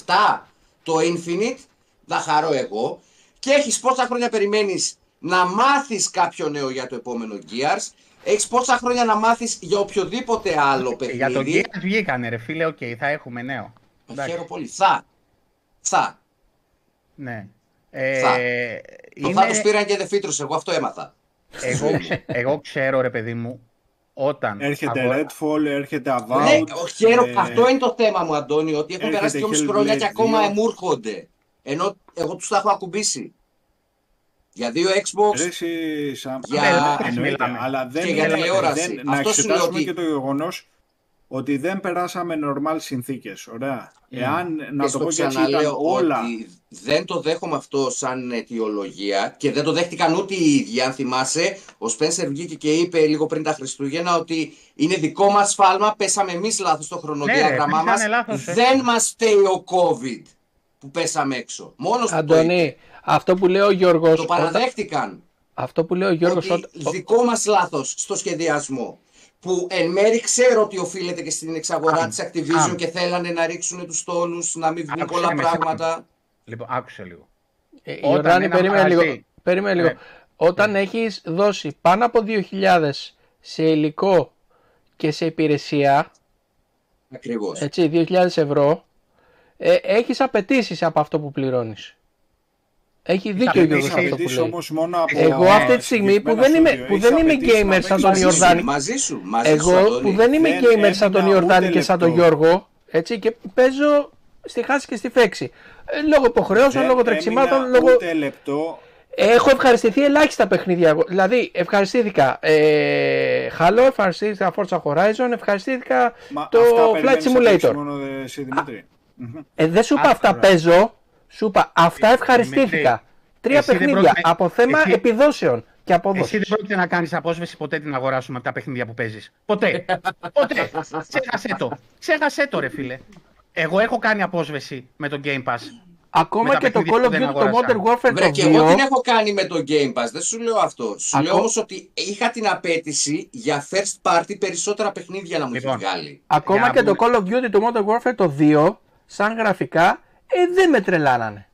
7, το Infinite, να χαρώ εγώ. Και έχεις πόσα χρόνια περιμένεις να μάθεις κάποιο νέο για το επόμενο Gears; Έχεις πόσα χρόνια να μάθεις για οποιοδήποτε άλλο Και Για το παιχνίδι; Gears βγήκανε ρε φίλε, οκ, θα έχουμε νέο. Τα Εντάξει, χαίρομαι πολύ. Θα. Θα. Ναι. Ε, Θα. Το είναι- θα τους πήραν και δεν φύτρωσε. Εγώ αυτό έμαθα. εγώ, ξε- εγώ ξέρω ρε παιδί μου, όταν... Έρχεται αγορα- Redfall, έρχεται Avowed. Ναι, χαίρο, ε, αυτό είναι το θέμα μου, Αντώνη, ότι έχουν έρχεται περάσει 2,5 Hellblade χρόνια και ακόμα 2. εμούρχονται. Ενώ εγώ τους τα έχω ακουμπήσει. Για δύο Xbox, Ρε εσύ, Σαμ, Για- αλλά- Εμείς εννοείται, μιλάμε. αλλά δεν Και για είναι- τηλεόραση. δεν- να Αυτό σου λέω εξετάσουμε ότι- και το γεγονός ότι δεν περάσαμε normal συνθήκες. Ωραία. Εάν, να και το στο πω και έτσι, ξαναλέω ήταν όλα. ότι δεν το δέχομαι αυτό σαν αιτιολογία και δεν το δέχτηκαν ούτε οι ίδιοι. Αν θυμάσαι, ο Σπένσερ βγήκε και είπε λίγο πριν τα Χριστούγεννα ότι είναι δικό μας σφάλμα, πέσαμε εμείς λάθος στο χρονοδιάγραμμά Ναι, ρε, μας. πέσανε λάθος, ε. δεν μας φταίει ο COVID που πέσαμε έξω. Μόνος του το είπε. Αντώνη, αυτό που λέει ο Γιώργος, Το όταν- παραδέχτηκαν. αυτό που λέει ο Γιώργος, ότι όταν- δικό μας λάθος στο σχεδιασμό. Που εν μέρη ξέρω ότι οφείλεται και στην εξαγορά Αμ, της Activision αμ. και θέλανε να ρίξουν τους τόνους, να μην βγουν Άκουσε πολλά με, πράγματα. Λοιπόν, άκουσε λίγο. Ε, Όταν Ιορδάνη, ένα περίμενε μαγαζί- λίγο. Περίμενε λίγο. Ναι. Όταν έχεις δώσει πάνω από 2.000 σε υλικό και σε υπηρεσία, Ακριβώς. έτσι, 2.000 ευρώ, ε, έχεις απαιτήσεις από αυτό που πληρώνεις. Έχει δίκιο ο απαιτήσεις Γιώργος Έχει αυτό που απαιτήσει λέει. όμως μόνο από Εγώ αυτή τη στιγμή που δεν είμαι, συγκεκριμένα που στούντιο. δεν είμαι Έχεις gamer απαιτήσεις σαν να τον παίξεις Μαζί σου, Ιορδάνη, μαζί σου, μαζί σου, εγώ Αντώνη. που δεν είμαι Δεν gamer σαν τον έμεινα Ιορδάνη ούτε και σαν τον λεπτό. Γιώργο, έτσι, και παίζω στη χάση και στη φέξη. Ε, λόγω υποχρεώσεων, Δεν λόγω τρεξιμάτων, έμεινα λόγω... Ούτε λεπτό. Έχω ευχαριστηθεί ελάχιστα παιχνίδια. εγώ. Δηλαδή, ευχαριστήθηκα ε, Halo, ευχαριστήθηκα Forza Horizon, ευχαριστήθηκα Μα το αυτά Flight περιμένεις να παίξεις Simulator. Μόνο δε, εσύ, Δημήτρη. Μμμ. Ε, δεν σου είπα Άκουρα. αυτά παίζω, σου είπα αυτά ευχαριστήθηκα. Δημήτρη, Τρία εσύ δεν παιχνίδια πρόκειται- από θέμα εσύ- επιδόσεων και Εσύ απόδοση. δεν πρόκειται να κάνεις απόσβεση ποτέ την αγορά σου με τα παιχνίδια που παίζεις. Ποτέ. Ποτέ. Ξέχασέ το. Ξέχασέ το ρε φίλε. Εγώ έχω κάνει απόσβεση με το Game Pass. Ακόμα με τα και το παιχνίδια Call που of δεν Duty, το αγόρασα. Modern Warfare Βρε, το και εγώ 2, την έχω κάνει με το Game Pass, δεν σου λέω αυτό. Σου λέω Ακό- όμως ότι είχα την απέτηση για first party περισσότερα παιχνίδια να μου Λοιπόν. έχει βγάλει. ακόμα Για και να το Call of Duty, το Modern Warfare το 2, σαν γραφικά, ε, δεν με τρελάνανε.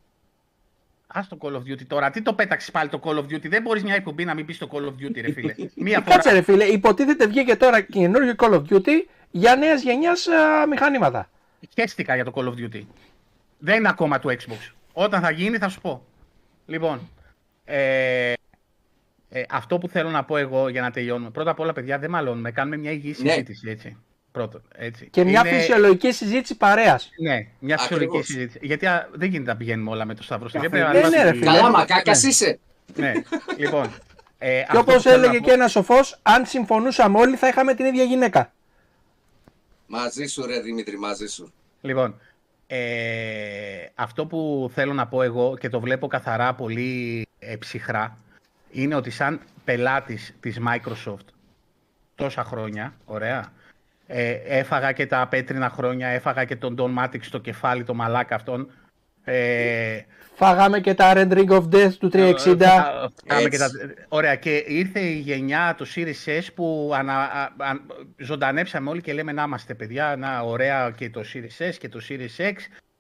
Α το Call of Duty τώρα. Τι το πέταξες πάλι το Call of Duty; Δεν μπορείς μια εκπομπή να μην πεις το Call of Duty, ρε φίλε. Μία Ε, Κάτσε φορά. ρε φίλε, υποτίθεται βγήκε τώρα καινούργιο Call of Duty για νέας γενιάς μηχανήματα. Χαίστηκα για το Call of Duty. Δεν είναι ακόμα του Xbox. Όταν θα γίνει θα σου πω. Λοιπόν, ε, ε, αυτό που θέλω να πω εγώ για να τελειώνουμε. Πρώτα απ' όλα, παιδιά, δεν μαλώνουμε. Κάνουμε μια υγιή Ναι. συζήτηση, έτσι. Πρώτον, έτσι. Και μια Είναι- φυσιολογική συζήτηση παρέας. Ναι, μια φυσιολογική Ακριβώς. συζήτηση. Γιατί α, δεν γίνεται να πηγαίνουμε όλα με το Σταύρο. Καθένα- Πρέπει να Ναι, ναι, είμαστε- ρε φίλε. Καλά, μακάκα είσαι. Ναι, λοιπόν. Ε, Και αυτό όπως που θέλω να έλεγε πω- και ένας σοφός, αν συμφωνούσαμε όλοι θα είχαμε την ίδια γυναίκα. Μαζί σου, ρε Δημήτρη, μαζί σου. Λοιπόν, ε, αυτό που θέλω να πω εγώ και το βλέπω καθαρά πολύ ε, ψυχρά είναι ότι σαν πελάτης της Microsoft τόσα χρόνια, ωραία, ε, έφαγα και τα πέτρινα χρόνια, έφαγα και τον Don Matrix στο κεφάλι, το μαλάκα αυτόν. Ε, Φάγαμε και τα Red Ring of Death του 360. Φάγαμε Έτσι. και τα- Ωραία, και ήρθε η γενιά του Series S που ανα... α- α- ζωντανέψαμε όλοι και λέμε να είμαστε παιδιά, να ωραία και το Series S και το Series X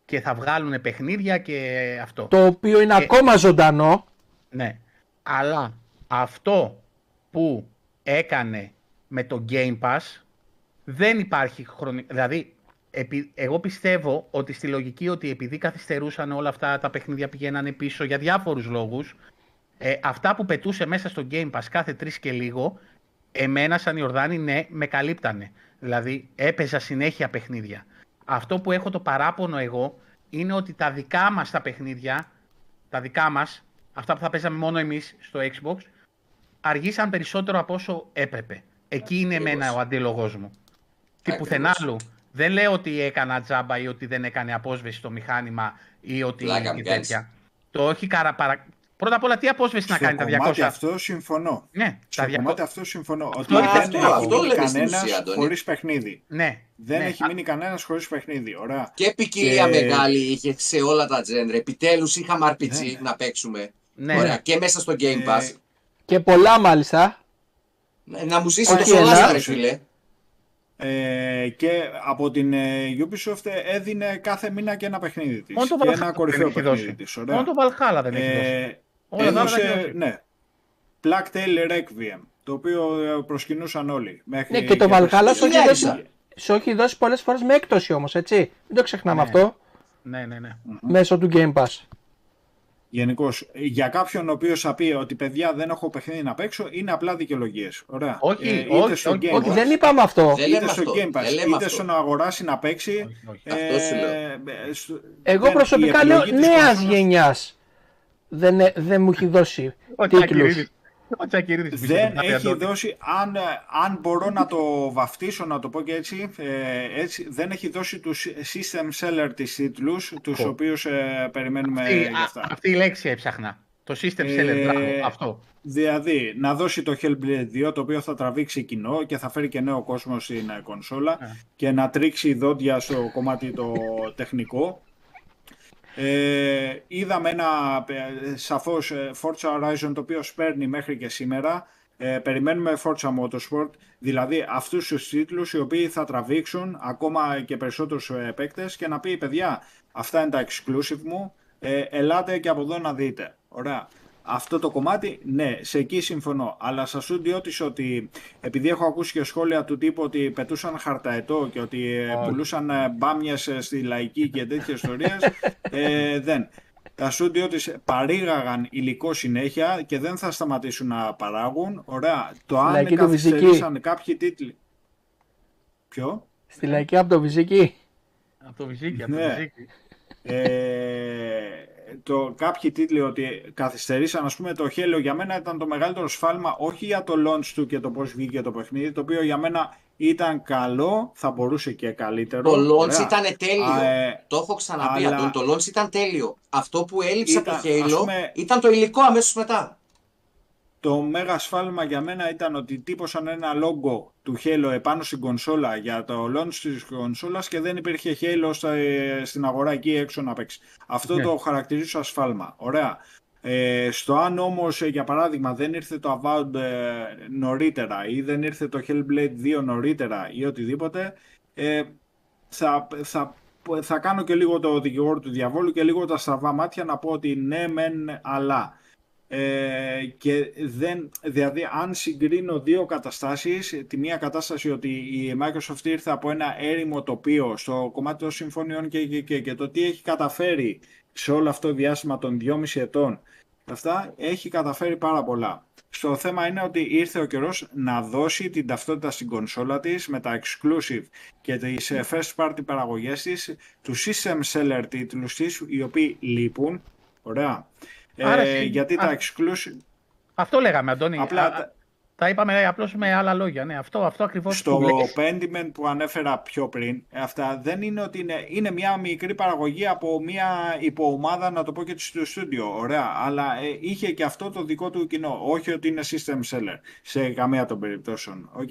και θα βγάλουν παιχνίδια και αυτό. Το οποίο είναι Ε, ακόμα ζωντανό. Ναι. Αλλά αυτό που έκανε με το Game Pass δεν υπάρχει χρονικό. Δηλαδή, επει- εγώ πιστεύω ότι στη λογική ότι επειδή καθυστερούσαν όλα αυτά τα παιχνίδια πηγαίνανε πίσω για διάφορους λόγους, ε, αυτά που πετούσε μέσα στο Game Pass κάθε τρεις και λίγο, εμένα σαν Ιορδάνη ναι, με καλύπτανε. Δηλαδή έπαιζα συνέχεια παιχνίδια. Αυτό που έχω το παράπονο εγώ είναι ότι τα δικά μας τα παιχνίδια, τα δικά μας, αυτά που θα παίζαμε μόνο εμείς στο Xbox, αργήσαν περισσότερο από όσο έπρεπε. Εκεί είναι Ακριβώς. εμένα ο αντίλογός μου. Τι Ακριβώς. πουθενά άλλου. Δεν λέω ότι έκανα τζάμπα ή ότι δεν έκανε απόσβεση στο μηχάνημα ή ότι Πλάκα ή μου τέτοια. Το όχι καρα, παρα... Πρώτα απ' όλα, τι απόσβεση να Στο κάνει τα 200. κομμάτι αυτό συμφωνώ. Ναι, Στο τα 200. κομμάτι αυτό συμφωνώ. Ότι Αυτό είναι δεν αυτό, έχει αυτό μείνει λέμε στην κανένας ουσία, Αντώνη. χωρίς παιχνίδι. Ναι. Δεν ναι. έχει Α, μείνει κανένας χωρίς παιχνίδι. Ωραία. Και ποικιλία Και- μεγάλη είχε σε όλα τα τζέντρε. Επιτέλους είχαμε RPG Ναι. να παίξουμε. Ναι. Ωραία. Και μέσα στο Game Ε, Pass. Και πολλά μάλιστα. Ναι, Να μου ζήσει όχι το Solasta, ένα. ρε φίλε. Ε, και από την ε, Ubisoft έδινε κάθε μήνα και ένα παιχνίδι της. Μόνο το Και Valhalla ένα δεν κορυφαίο έχει παιχνίδι δώσει. της. Ωραία. Μόνο το Valhalla δεν έχει δώσει. Ε, Όλα τα άλλα τα έχει έδωσε, δώσει. ναι, Black Tail Requiem, το οποίο ε, προσκυνούσαν όλοι. Μέχρι Ναι, και το Valhalla σου έχει Χιλιάρισα. δώσει, σου έχει δώσει πολλές φορές με έκπτωση όμως, έτσι. Μην το ξεχνάμε Ναι. αυτό. Ναι, ναι, ναι. Μέσω του Game Pass. Γενικώς, για κάποιον ο οποίος θα πει ότι παιδιά δεν έχω παιχνίδι να παίξω, είναι απλά δικαιολογίες. Ωραία. Όχι, Ε, είτε όχι, στο όχι, Game Όχι, Pass, δεν είπαμε αυτό. Δεν είτε λέμε στο αυτό. Game Pass, Δεν λέμε είτε αυτό. στο να αγοράσει να παίξει. Όχι, όχι. Αυτό σου λέω. ε, στο- Εγώ δεν- προσωπικά η λέω επιλογή της νέας κονσόλας γενιάς. Δεν, ε- δεν μου έχει δώσει Ο τίτλους. Τσακυρίδης. Ο Τσακυρίδης πίσω Δεν από την έχει Αντώνη. δώσει, αν, αν μπορώ να το βαφτίσω, να το πω και έτσι, ε, έτσι δεν έχει δώσει τους system seller της τίτλους, τους Ω. οποίους ε, περιμένουμε Αυτή- για α- αυτά. Αυτή η λέξη έψαχνα. Το system Ε, seller, μπράβο, αυτό. Δηλαδή, να δώσει το Hellblade 2, το οποίο θα τραβήξει κοινό και θα φέρει και νέο κόσμο στην ε, κονσόλα Ε. και να τρίξει δόντια στο κομμάτι το τεχνικό. Ε, είδαμε ένα ε, σαφώς ε, Forza Horizon το οποίος σπέρνει μέχρι και σήμερα. Ε, περιμένουμε Forza Motorsport, δηλαδή αυτούς τους τίτλους οι οποίοι θα τραβήξουν ακόμα και περισσότερους ε, παίκτες και να πει παιδιά αυτά είναι τα exclusive μου, ε, ελάτε και από εδώ να δείτε. Ωραία. Αυτό το κομμάτι, ναι, σε εκεί συμφωνώ. Αλλά σας σου διώτης ότι επειδή έχω ακούσει και σχόλια του τύπου ότι πετούσαν χαρταετό και ότι ε, Όχι. πουλούσαν ε, μπάμιες ε, στη λαϊκή και τέτοιες ιστορίες, ε, δεν. Τα στούντιο της παρήγαγαν υλικό συνέχεια και δεν θα σταματήσουν να παράγουν. Ωραία. Το αν Λαϊκή του Βυζική. καθυστερήσαν κάποιοι τίτλοι... Ποιο; Στη λαϊκή από το Βυζική. Από το Βυζίκι, από το Ναι. Βυζίκι. Ε, το, κάποιοι τίτλοι ότι καθυστερήσαν, ας πούμε το Halo για μένα ήταν το μεγαλύτερο σφάλμα όχι για το launch του και το πώς βγήκε το παιχνίδι το οποίο για μένα ήταν καλό, θα μπορούσε και καλύτερο. Το launch Ωραία. ήταν τέλειο. Α, ε, το έχω ξαναπεί αλλά- αυτό. Το launch ήταν τέλειο. Αυτό που έλειψε από το Ήταν, ας Halo πούμε- ήταν το υλικό αμέσως μετά. Το μέγα σφάλμα για μένα ήταν ότι τύπωσαν ένα logo του Halo επάνω στην κονσόλα για το launch της κονσόλας και δεν υπήρχε Halo στα, στην αγορά εκεί έξω να παίξει. Αυτό Ναι. το χαρακτηρίζω σαν σφάλμα. Ωραία. Ε, στο αν όμως ε, για παράδειγμα δεν ήρθε το Avowed ε, νωρίτερα ή δεν ήρθε το Hellblade 2 νωρίτερα ή οτιδήποτε ε, θα, θα, θα κάνω και λίγο το δικηγόρο του διαβόλου και λίγο τα στραβά μάτια να πω ότι ναι μεν αλλά ε, και δεν, δηλαδή αν συγκρίνω δύο καταστάσεις, τη μία κατάσταση ότι η Microsoft ήρθε από ένα έρημο τοπίο στο κομμάτι των συμφωνιών και, και, και, και το τι έχει καταφέρει σε όλο αυτό το διάστημα των 2,5 ετών αυτά, έχει καταφέρει πάρα πολλά. Στο θέμα είναι ότι ήρθε ο καιρός να δώσει την ταυτότητα στην κονσόλα της με τα exclusive και τις ε, first party παραγωγές της, τους system seller τίτλους της, οι οποίοι λείπουν. Ωραία. Άρα Ε, εσύ- γιατί α- τα exclusive... Αυτό λέγαμε, Αντώνη. Απλά Α, τα- τα είπαμε απλώς με άλλα λόγια. Ναι, αυτό, αυτό ακριβώς Στο Pentiment που ανέφερα πιο πριν, αυτά δεν είναι ότι είναι, είναι μια μικρή παραγωγή από μια υποομάδα, να το πω και στο στούντιο, ωραία, αλλά ε, είχε και αυτό το δικό του κοινό, όχι ότι είναι system seller, σε καμία των περιπτώσεων, οκ.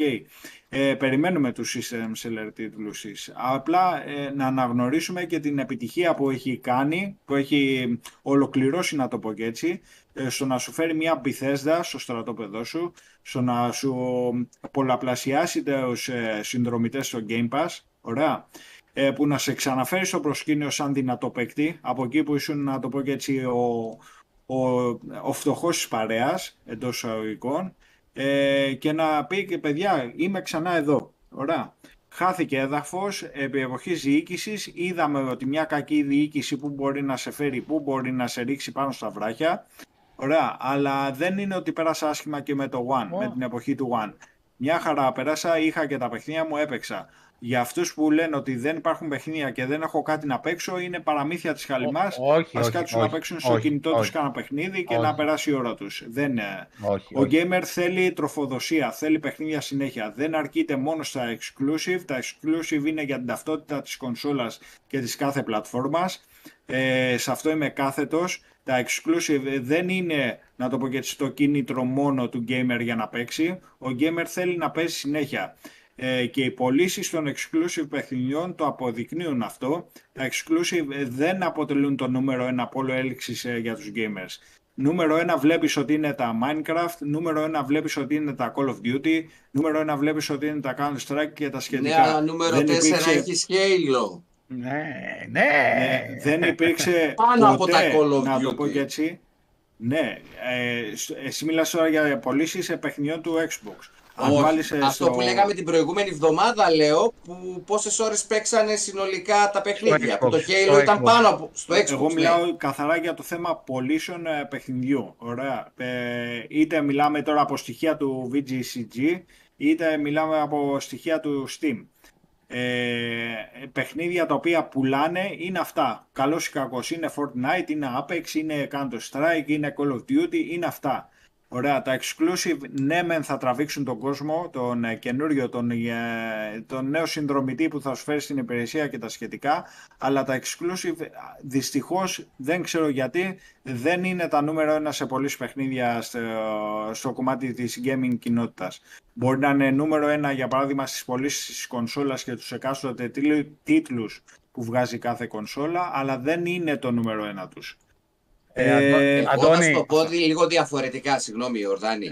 Ε, περιμένουμε τους system seller τίτλους της. Απλά ε, να αναγνωρίσουμε και την επιτυχία που έχει κάνει, που έχει ολοκληρώσει να το πω και έτσι, ε, στο να σου φέρει μια Bethesda στο στρατόπεδό σου, στο να σου πολλαπλασιάσει τους ε, συνδρομητές στο Game Pass, ωραία, ε, που να σε ξαναφέρει στο προσκήνιο σαν δυνατό παίκτη, από εκεί που ήσουν, να το πω και έτσι, ο, ο, ο φτωχός της παρέας, εντός εισαγωγικών, ε, και να πει και παιδιά, είμαι ξανά εδώ, ωραία. Χάθηκε έδαφος επί εποχής διοίκησης, είδαμε ότι μια κακή διοίκηση που μπορεί να σε φέρει, που μπορεί να σε ρίξει πάνω στα βράχια, Ωραία, αλλά δεν είναι ότι πέρασα άσχημα και με το One, Ω. με την εποχή του One. Μια χαρά πέρασα, είχα και τα παιχνίδια μου, έπαιξα. Για αυτούς που λένε ότι δεν υπάρχουν παιχνίδια και δεν έχω κάτι να παίξω, είναι παραμύθια της χαλιμάς. όχι, Ας όχι, κάτσουν όχι, να παίξουν στο όχι, κινητό τους όχι, κάνα παιχνίδι και όχι. να περάσει η ώρα τους. Δεν, ε, όχι, ο όχι. gamer θέλει τροφοδοσία, θέλει παιχνίδια συνέχεια. Δεν αρκείται μόνο στα exclusive. Τα exclusive είναι για την ταυτότητα της κονσόλας και της κάθε πλατφόρμας. Ε, σε αυτό είμαι κάθετος. Τα exclusive δεν είναι, να το πω και έτσι, το κίνητρο μόνο του gamer για να παίξει. Ο gamer θέλει να παίζει συνέχεια. Ε, και οι πωλήσεις των exclusive παιχνιδιών το αποδεικνύουν αυτό. Τα exclusive ε, δεν αποτελούν το νούμερο ένα πόλο έλξης ε, για τους gamers. Νούμερο ένα βλέπεις ότι είναι τα Minecraft, νούμερο ένα βλέπεις ότι είναι τα Call of Duty, νούμερο ένα βλέπεις ότι είναι τα Counter-Strike και τα Ναι, σχετικά. αλλά νούμερο 4 Δεν υπήρξε- έχει Halo. Ναι, ναι. Ναι, δεν υπήρξε Πάνω από ποτέ, τα Call of να το Duty. πω και έτσι. Ναι, ε, σ- εσύ μιλάς τώρα για πωλήσεις παιχνιδιών του Xbox. Αν Όχι. βάλεις, ε, Αυτό στο- που λέγαμε την προηγούμενη εβδομάδα, λέω, που πόσες ώρες παίξανε συνολικά τα παιχνίδια. Xbox, Που το στο Halo ήταν Xbox. πάνω από. Στο Xbox. Εγώ ναι. μιλάω καθαρά για το θέμα πωλήσεων ε, παιχνιδιού. Ωραία. Ε, είτε μιλάμε τώρα από στοιχεία του VGCG, είτε μιλάμε από στοιχεία του Steam. Ε, παιχνίδια τα οποία πουλάνε είναι αυτά. Καλός ή κακός. Είναι Fortnite, είναι Apex, είναι Counter Strike, είναι Call of Duty, είναι αυτά. Ωραία, τα exclusive ναι μεν θα τραβήξουν τον κόσμο, τον ε, καινούριο, τον, ε, τον νέο συνδρομητή που θα σου φέρει στην υπηρεσία και τα σχετικά, αλλά τα exclusive ε, δυστυχώς δεν ξέρω γιατί δεν είναι τα νούμερο ένα σε πολλές παιχνίδια στο, στο κομμάτι της gaming κοινότητας. Μπορεί να είναι νούμερο ένα για παράδειγμα στις πωλήσεις της κονσόλας και τους εκάστοτε τίτλου- τίτλους που βγάζει κάθε κονσόλα, αλλά δεν είναι το νούμερο ένα τους. Ε, Αντώ- Ε, Εγώ θα Αντώνη, σου το πω δι- λίγο διαφορετικά, συγγνώμη Ιορδάνη.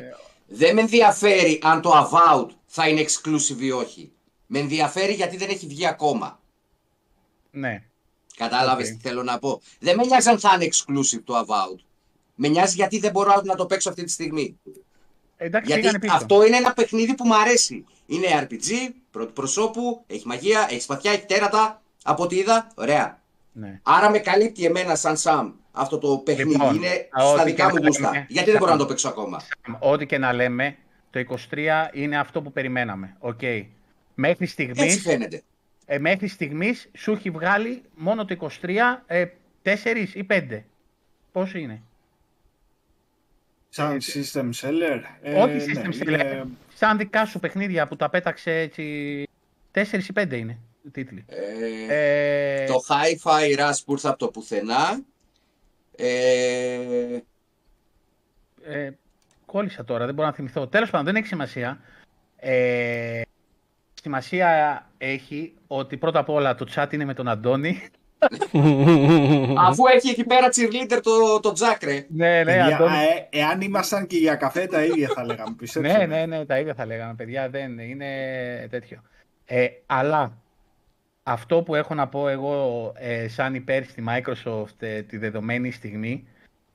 Δεν με ενδιαφέρει αν το Avowed θα είναι exclusive ή όχι. Με ενδιαφέρει γιατί δεν έχει βγει ακόμα. ναι. Κατάλαβες Οκ. τι θέλω να πω. Δεν με νοιάζει αν θα είναι exclusive το Avowed. Με νοιάζει γιατί δεν μπορώ να το παίξω αυτή τη στιγμή. Εντάξει, Γιατί πήγανε πίσω. αυτό είναι ένα παιχνίδι που μου αρέσει. Είναι RPG, πρώτου προσώπου, έχει μαγεία, έχει σπαθιά, έχει τέρατα. Από ό,τι είδα, ωραία. Ναι. Άρα με καλύπτει εμένα σαν Σαμ αυτό το παιχνίδι. Λοιπόν, είναι α, στα ό,τι δικά και μου να γούστα. λέμε, Γιατί δεν μπορώ να Σαμ. το παίξω ακόμα; Ό,τι και να λέμε, το 23 είναι αυτό που περιμέναμε. Οκ. Μέχρι Έτσι στιγμής, φαίνεται. ε, μέχρι στιγμής σου έχει βγάλει μόνο το 23 ε, 4 ή 5. Πώς είναι; Σαν system seller. ε, Όχι ναι, system seller. είναι- Σαν δικά σου παιχνίδια που τα πέταξε έτσι. 4 ή 5 είναι οι τίτλοι. Ε, Ε, Το Hi-Fi Rush που ήρθε από το πουθενά. Ε, ε, κόλλησα τώρα, δεν μπορώ να θυμηθώ. Τέλος πάντων, δεν έχει σημασία. Ε, σημασία έχει ότι πρώτα απ' όλα το chat είναι με τον Αντώνη. αφού έχει εκεί πέρα cheerleader το, το Jack, ρε. ναι, ναι, Παιδιά, Αντώνη. ε, εάν ήμασταν και για καφέ τα ίδια θα λέγαμε. πιστέψτε ναι, με. ναι, ναι, τα ίδια θα λέγαμε, παιδιά, δεν είναι τέτοιο. Ε, αλλά αυτό που έχω να πω εγώ ε, σαν υπέρ στη Microsoft ε, τη δεδομένη στιγμή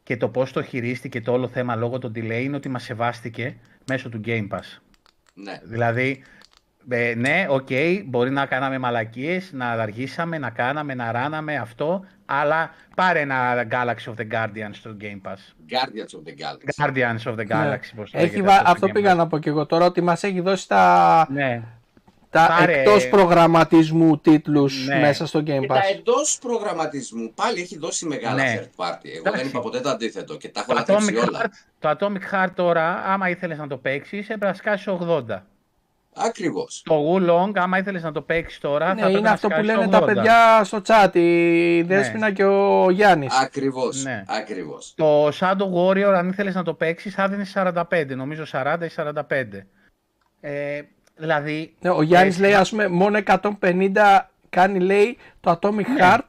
και το πώς το χειρίστηκε το όλο θέμα λόγω των delay είναι ότι μας σεβάστηκε μέσω του Game Pass. Ναι. Δηλαδή, Ε, ναι, οκ, μπορεί να κάναμε μαλακίες, να αργήσαμε, να κάναμε, να ράναμε αυτό, αλλά πάρε ένα Galaxy of the Guardians στο Game Pass. Guardians of the Galaxy. Guardians of the Galaxy, πώς Ναι. Έχει λέγεται βα- στο Αυτό Game πήγα Pass. να πω και εγώ τώρα ότι μας έχει δώσει τα, Ναι, τα Πάρε- εκτός προγραμματισμού τίτλους Ναι. μέσα στο Game Και Pass. τα εντός προγραμματισμού πάλι έχει δώσει μεγάλα Ναι. third party. Εγώ Εντάξει. δεν είπα ποτέ το αντίθετο και τα έχω το λατρέψει Atomic, όλα. Heart, το Atomic Heart τώρα, άμα ήθελες να το παίξεις, έπρεπε να σκάσεις 80. Ακριβώς. Το Wulong, άμα ήθελες να το παίξεις τώρα, θα Ναι, έπρεπε είναι να αυτό που σκάσεις λένε τα 80. παιδιά στο chat, η Δέσποινα και ο Γιάννης. Ακριβώς. Ναι. Ακριβώς. Το Shadow Warrior, αν ήθελες να το παίξεις, θα δίνεις 45, νομίζω 40 ή 45. Ε, δηλαδή, Ναι, ο Γιάννης ε, λέει ας πούμε μόνο 150 κάνει λέει το Atomic Heart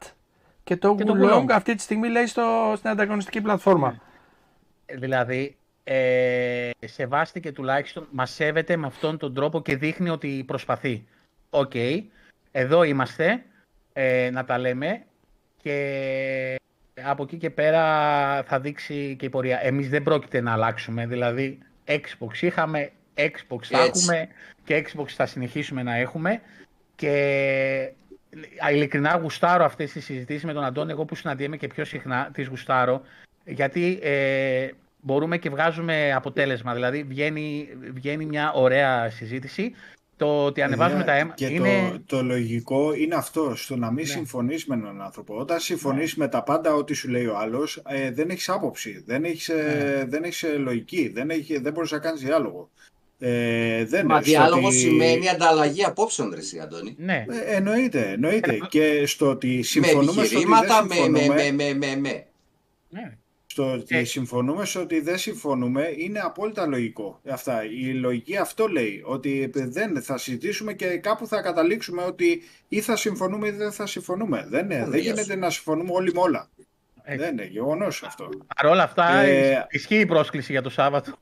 και το Ναι. Και το Wo Long Wo Long. αυτή τη στιγμή λέει στο, στην ανταγωνιστική πλατφόρμα. Δηλαδή, ε, σεβάστηκε τουλάχιστον, μας σέβεται με αυτόν τον τρόπο και δείχνει ότι προσπαθεί. Οκ, εδώ είμαστε, ε, να τα λέμε και από εκεί και πέρα θα δείξει και η πορεία. Εμείς δεν πρόκειται να αλλάξουμε, δηλαδή Xbox είχαμε, Xbox θα Έτσι. έχουμε και Xbox θα συνεχίσουμε να έχουμε και α, ειλικρινά γουστάρω αυτές τις συζητήσεις με τον Αντώνη, εγώ που συναντιέμαι και πιο συχνά τις γουστάρω, γιατί ε, μπορούμε και βγάζουμε αποτέλεσμα, δηλαδή βγαίνει, βγαίνει μια ωραία συζήτηση. Το ότι ανεβάζουμε τα αίμα Και είναι... το, το λογικό είναι αυτό, στο να μην Ναι. συμφωνείς με έναν άνθρωπο. Όταν συμφωνείς με τα πάντα ό,τι σου λέει ο άλλος, ε, δεν έχεις άποψη, δεν έχεις, ε, Ναι. δεν έχεις ε, λογική, δεν, έχεις, δεν μπορείς να κάνεις διάλογο. Ε, δεν Μα στο διάλογο ότι- σημαίνει ανταλλαγή απόψεων, ρε εσύ, Αντώνη. Ναι, Ε, εννοείται, εννοείται. Ε, και στο ότι Με συμφωνούμε στο ότι επιχειρήματα, δεν με, συμφωνούμε, με, με, με, με, με. ναι. στο ότι Ε. συμφωνούμε στο ότι δεν συμφωνούμε είναι απόλυτα λογικό. Αυτά. Η λογική αυτό λέει, ότι δεν θα συζητήσουμε και κάπου θα καταλήξουμε ότι ή θα συμφωνούμε ή δεν θα συμφωνούμε. Δεν, είναι, δεν Ωραία γίνεται σου. να συμφωνούμε όλοι με όλα. Έτσι. Δεν είναι γεγονός αυτό. Παρ' όλα αυτά, Ε, ισχύει η πρόσκληση για το Σάββατο.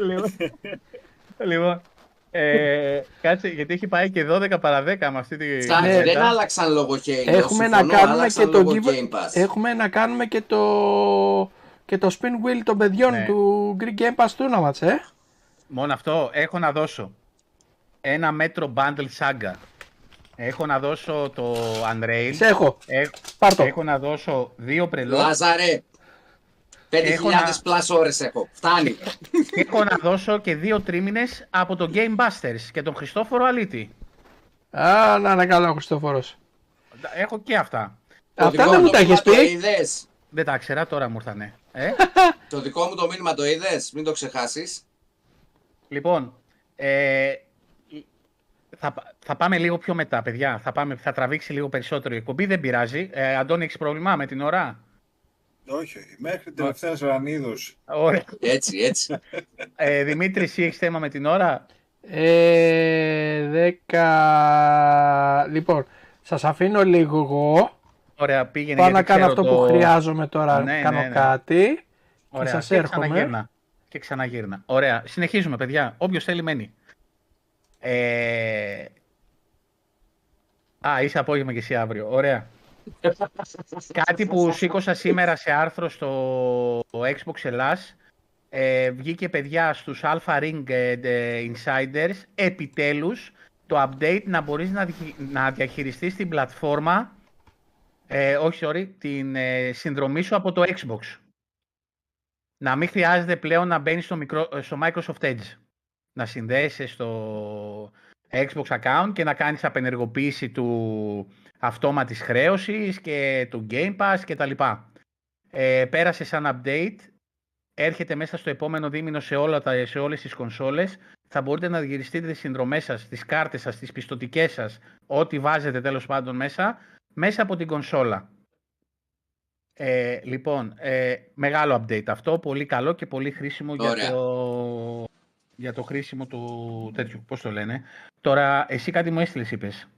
λοιπόν, λοιπόν ε, κάτσε, γιατί έχει πάει και 12 παρα 10 με αυτή τη... Εντάξει, Ναι, δεν τα- άλλαξαν λόγω Halo. Έχουμε να, συμφωνώ, κάνουμε άλλαξαν και το λόγω give- Game Pass. έχουμε να κάνουμε και το, και το spin wheel των παιδιών Ναι. του Greek Game Pass Tournaments, ε. Μόνο αυτό, έχω να δώσω ένα μέτρο bundle saga. Έχω να δώσω το Unrail. Σε έχω. Έχω, Πάρ' το. έχω να δώσω δύο πρελό. Λάζαρε, 5.000 Έχω να- plus ώρες έχω. Φτάνει. και έχω να δώσω και δύο τρίμηνες από το Game Busters και τον Χριστόφορο Αλίτη. Α, να είναι καλά ο Χριστόφορος. Έχω και αυτά. Το Αυτά δικό δεν μου το τα μήνυμα έχεις Το πει; είδες; Δεν τα ξέρα, τώρα μου ήρθανε. Ε; Το δικό μου το μήνυμα το είδες; Μην το ξεχάσεις. λοιπόν, ε, θα, θα πάμε λίγο πιο μετά, παιδιά. Θα, πάμε, θα τραβήξει λίγο περισσότερο η εκπομπή. Δεν πειράζει. Ε, Αντώνη, έχεις πρόβλημα με την ώρα; Όχι, όχι. Μέχρι τελευταία ρανίδο. Ωραία. Έτσι, έτσι. Ε, Δημήτρης, εσύ έχεις θέμα με την ώρα; Ε, δέκα... Λοιπόν, σας αφήνω λίγο εγώ. Ωραία, πήγαινε. Πάω γιατί να κάνω ξέρω αυτό το- που χρειάζομαι τώρα, Ναι, κάνω ναι, ναι. κάτι. Ωραία, σας και έρχομαι. ξαναγύρνα. Και ξαναγύρνα. Ωραία, συνεχίζουμε, παιδιά. Όποιος θέλει μένει. Ε... Α, είσαι απόγευμα και εσύ αύριο. Ωραία. Κάτι που σήκωσα σήμερα σε άρθρο στο Xbox Ελλάς. Ε, βγήκε παιδιά στους Alpha Ring ε, ε, Insiders επιτέλους το update να μπορείς να, διχει- να διαχειριστείς την πλατφόρμα ε, όχι sorry, την ε, συνδρομή σου από το Xbox. Να μην χρειάζεται πλέον να μπαίνεις στο, μικρό, ε, στο Microsoft Edge. Να συνδέεσαι στο Xbox account και να κάνεις απενεργοποίηση του αυτόματης χρέωσης και του Game Pass και τα λοιπά. Ε, πέρασε σαν update, έρχεται μέσα στο επόμενο δίμηνο σε, όλα τα, σε όλες τις κονσόλες. Θα μπορείτε να διαχειριστείτε τις συνδρομές σας, τις κάρτες σας, τις πιστοτικές σας, ό,τι βάζετε τέλος πάντων μέσα, μέσα από την κονσόλα. Ε, λοιπόν, ε, μεγάλο update αυτό, πολύ καλό και πολύ χρήσιμο για Ωραία. το, για το χρήσιμο του τέτοιου, πώς το λένε. Τώρα, εσύ κάτι μου έστειλες, είπες.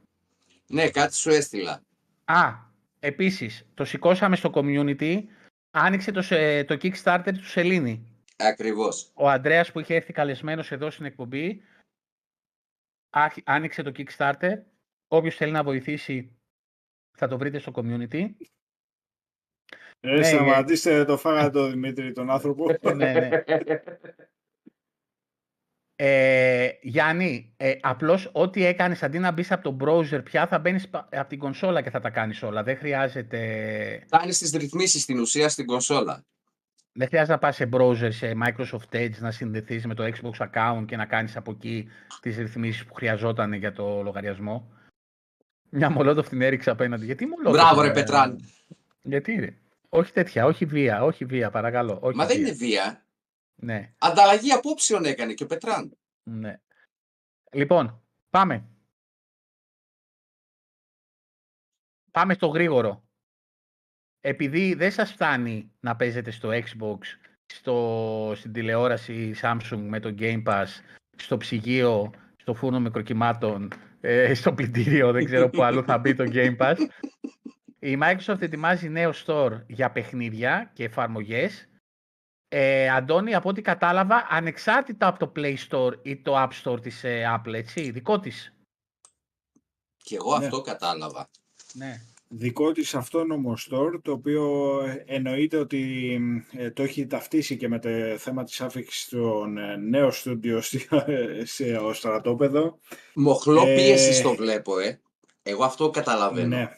Ναι, κάτι σου έστειλα. Α, επίσης, το σηκώσαμε στο community, άνοιξε το, σε- το Kickstarter του Σελήνη. Ακριβώς. Ο Ανδρέας που είχε έρθει καλεσμένος εδώ στην εκπομπή, άρχι- άνοιξε το Kickstarter. Όποιος θέλει να βοηθήσει θα το βρείτε στο community. Ε, Ναι, σταματήστε, το φάγατε το Δημήτρη, τον άνθρωπο. ναι, ναι. Ε, Γιάννη, ε, απλώς ό,τι έκανες αντί να μπεις από το browser πια θα μπαίνεις από την κονσόλα και θα τα κάνεις όλα. Δεν χρειάζεται, Κάνεις τις ρυθμίσεις στην ουσία στην κονσόλα. δεν χρειάζεται να πας σε browser, σε Microsoft Edge, να συνδεθείς με το Xbox account και να κάνεις από εκεί τις ρυθμίσεις που χρειαζόταν για το λογαριασμό. Μια μολότοφ την έριξα απέναντι. Γιατί μολότοφ. Μπράβο, ρε ε, Πετράν. Γιατί ρε. Όχι τέτοια, όχι βία, όχι βία, παρακαλώ. Όχι Μα δεν βία. είναι βία. Ναι, Ανταλλαγή απόψεων έκανε και ο Πετράν. ναι. Λοιπόν, πάμε. Πάμε στο γρήγορο. Επειδή δεν σας φτάνει να παίζετε στο Xbox, στο, στην τηλεόραση Samsung με το Game Pass, στο ψυγείο, στο φούρνο μικροκυμάτων, ε, στο πλυντήριο, δεν ξέρω που αλλού θα μπει το Game Pass. Η Microsoft ετοιμάζει νέο store για παιχνίδια και εφαρμογές. Ε, Αντώνη, από ό,τι κατάλαβα, ανεξάρτητα από το Play Store ή το App Store της ε, Apple, έτσι, δικό της. Και εγώ Ναι. αυτό κατάλαβα. Ναι. δικό της αυτόνομο store, το οποίο ε, εννοείται ότι ε, το έχει ταυτίσει και με το θέμα της άφηξης στον ε, νέο στούντιο στη- σε ο στρατόπεδο. Μοχλό Ε, πίεσης το βλέπω, ε. Εγώ αυτό καταλαβαίνω. Ναι.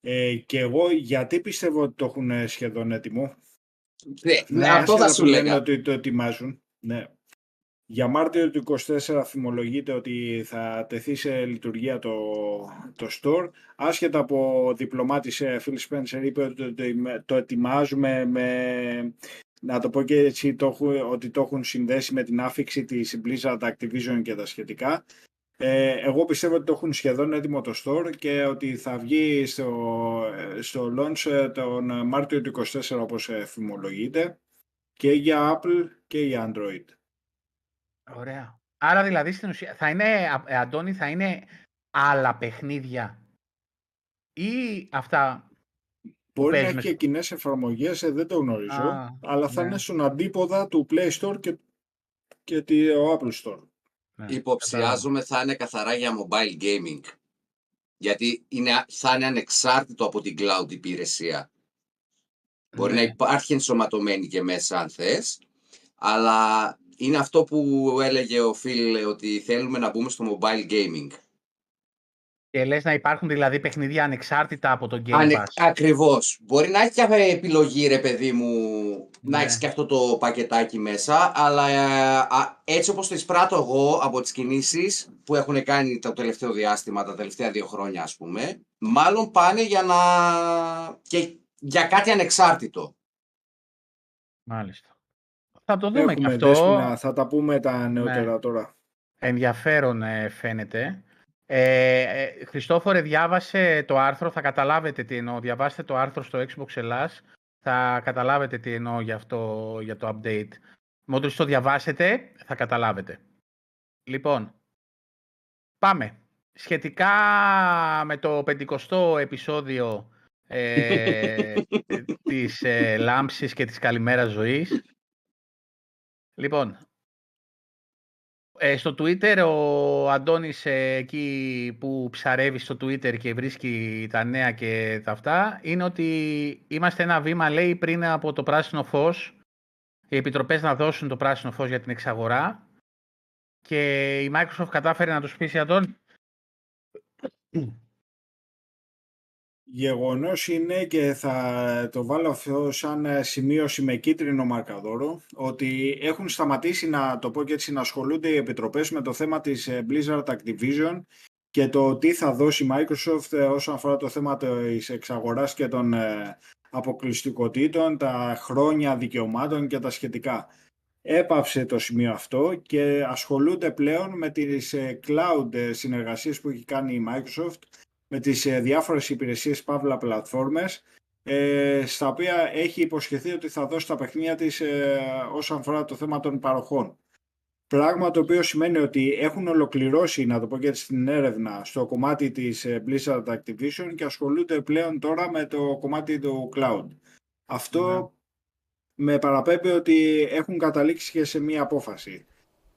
Ε, και εγώ γιατί πιστεύω ότι το έχουν ε, σχεδόν έτοιμο; Ναι, Ναι, αυτό θα άσχετα σου που λένε λέγα. ότι το ετοιμάζουν. Ναι. Για Μάρτιο του 24 θυμολογείται ότι θα τεθεί σε λειτουργία το, το store. Άσχετα από διπλωμάτης ε, Phil Spencer είπε ότι το, το, το ετοιμάζουμε με, να το πω και έτσι, το, έχουν- ότι το έχουν συνδέσει με την άφηξη της Blizzard Activision και τα σχετικά. Ε, εγώ πιστεύω ότι το έχουν σχεδόν έτοιμο το store και ότι θα βγει στο, ε, στο launch ε, τον Μάρτιο του 24 όπως ε, φημολογείται και για Apple και για Android. Ωραία. Άρα δηλαδή στην ουσία θα είναι, Α- ε, Αντώνη, θα είναι άλλα παιχνίδια ή αυτά. Μπορεί να παίζουμε έχει και κοινές εφαρμογές, δεν το γνωρίζω, Α, αλλά θα ναι. είναι στον αντίποδα του Play Store και, και το Apple Store. Ναι, Υποψιάζομαι θα είναι καθαρά για mobile gaming. Γιατί είναι, θα είναι ανεξάρτητο από την cloud υπηρεσία. Μπορεί Ναι. να υπάρχει ενσωματωμένη και μέσα αν θες, αλλά είναι αυτό που έλεγε ο Phil ότι θέλουμε να μπούμε στο mobile gaming. Και λες να υπάρχουν δηλαδή παιχνίδια ανεξάρτητα από το Game Ανε... Pass. Ακριβώς. Μπορεί να έχει και επιλογή, ρε παιδί μου, να Ναι. έχεις και αυτό το πακετάκι μέσα, αλλά ε, α, έτσι όπως το εισπράττω εγώ από τις κινήσεις που έχουν κάνει το τελευταίο διάστημα, τα τελευταία δύο χρόνια ας πούμε, μάλλον πάνε για να... και για κάτι ανεξάρτητο. Μάλιστα. Θα το δούμε και Έχουμε αυτό. δέσποινα, θα τα πούμε τα νεότερα Ναι. τώρα. Ενδιαφέρον ε, φαίνεται. Ε, ε, Χριστόφορε, διάβασε το άρθρο, θα καταλάβετε τι εννοώ. Διαβάστε το άρθρο στο Xbox Ελλάς, θα καταλάβετε τι εννοώ για, αυτό, για το update. Μόλις το διαβάσετε, θα καταλάβετε. Λοιπόν, πάμε. Σχετικά με το 50ο επεισόδιο ε, της ε, λάμψης και της καλημέρας ζωής. Λοιπόν, ε, στο Twitter ο Αντώνης ε, εκεί που ψαρεύει στο Twitter και βρίσκει τα νέα και τα αυτά είναι ότι είμαστε ένα βήμα λέει πριν από το πράσινο φως. Οι επιτροπές να δώσουν το πράσινο φως για την εξαγορά. Και η Microsoft κατάφερε να τους πείσει Αντώνη Γεγονός είναι και θα το βάλω αυτό σαν ε, σημείωση με κίτρινο μαρκαδόρο ότι έχουν σταματήσει να το πω και έτσι να ασχολούνται οι επιτροπές με το θέμα της ε, Blizzard Activision και το τι θα δώσει η Microsoft ε, όσον αφορά το θέμα της εξαγοράς και των ε, αποκλειστικότητων, τα χρόνια δικαιωμάτων και τα σχετικά. Έπαυσε το σημείο αυτό και ασχολούνται πλέον με τις ε, cloud ε, συνεργασίες που έχει κάνει η Microsoft με τις ε, διάφορες υπηρεσίες παύλα πλατφόρμες ε, στα οποία έχει υποσχεθεί ότι θα δώσει τα παιχνίδια της ε, όσον αφορά το θέμα των παροχών. Πράγμα το οποίο σημαίνει ότι έχουν ολοκληρώσει, να το πω και έτσι, την έρευνα στο κομμάτι της ε, Blizzard Activision και ασχολούνται πλέον τώρα με το κομμάτι του cloud. Αυτό με παραπέμπει ότι έχουν καταλήξει και σε μία απόφαση.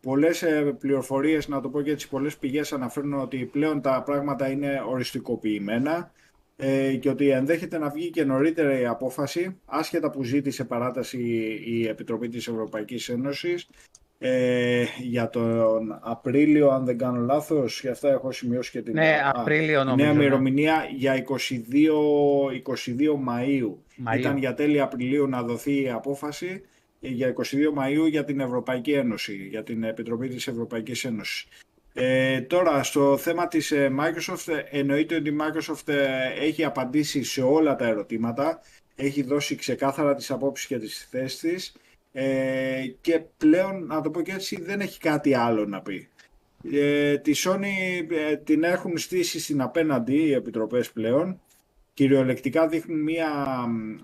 Πολλές ε, πληροφορίες, να το πω και έτσι, πολλές πηγές αναφέρουν ότι πλέον τα πράγματα είναι οριστικοποιημένα. ε, και ότι ενδέχεται να βγει και νωρίτερα η απόφαση, άσχετα που ζήτησε παράταση η Επιτροπή της Ευρωπαϊκής Ένωσης, ε, για τον Απρίλιο, αν δεν κάνω λάθος, για αυτά έχω σημειώσει και την Ναι, Απρίλιο νομίζω. νέα ναι. ημερομηνία για 22, 22 Μαΐου. Μαΐου. Ήταν για τέλη Απριλίου να δοθεί η απόφαση ε, για 22 Μαΐου για την Ευρωπαϊκή Ένωση, για την Επιτροπή της Ευρωπαϊκής Ένωσης. Ε, τώρα, στο θέμα της ε, Microsoft, ε, εννοείται ότι η Microsoft ε, έχει απαντήσει σε όλα τα ερωτήματα, έχει δώσει ξεκάθαρα τις απόψεις και τις θέσεις της ε, και πλέον, να το πω και έτσι, δεν έχει κάτι άλλο να πει. Ε, τη Sony ε, την έχουν στήσει στην απέναντι οι επιτροπές πλέον. Κυριολεκτικά δείχνουν μία,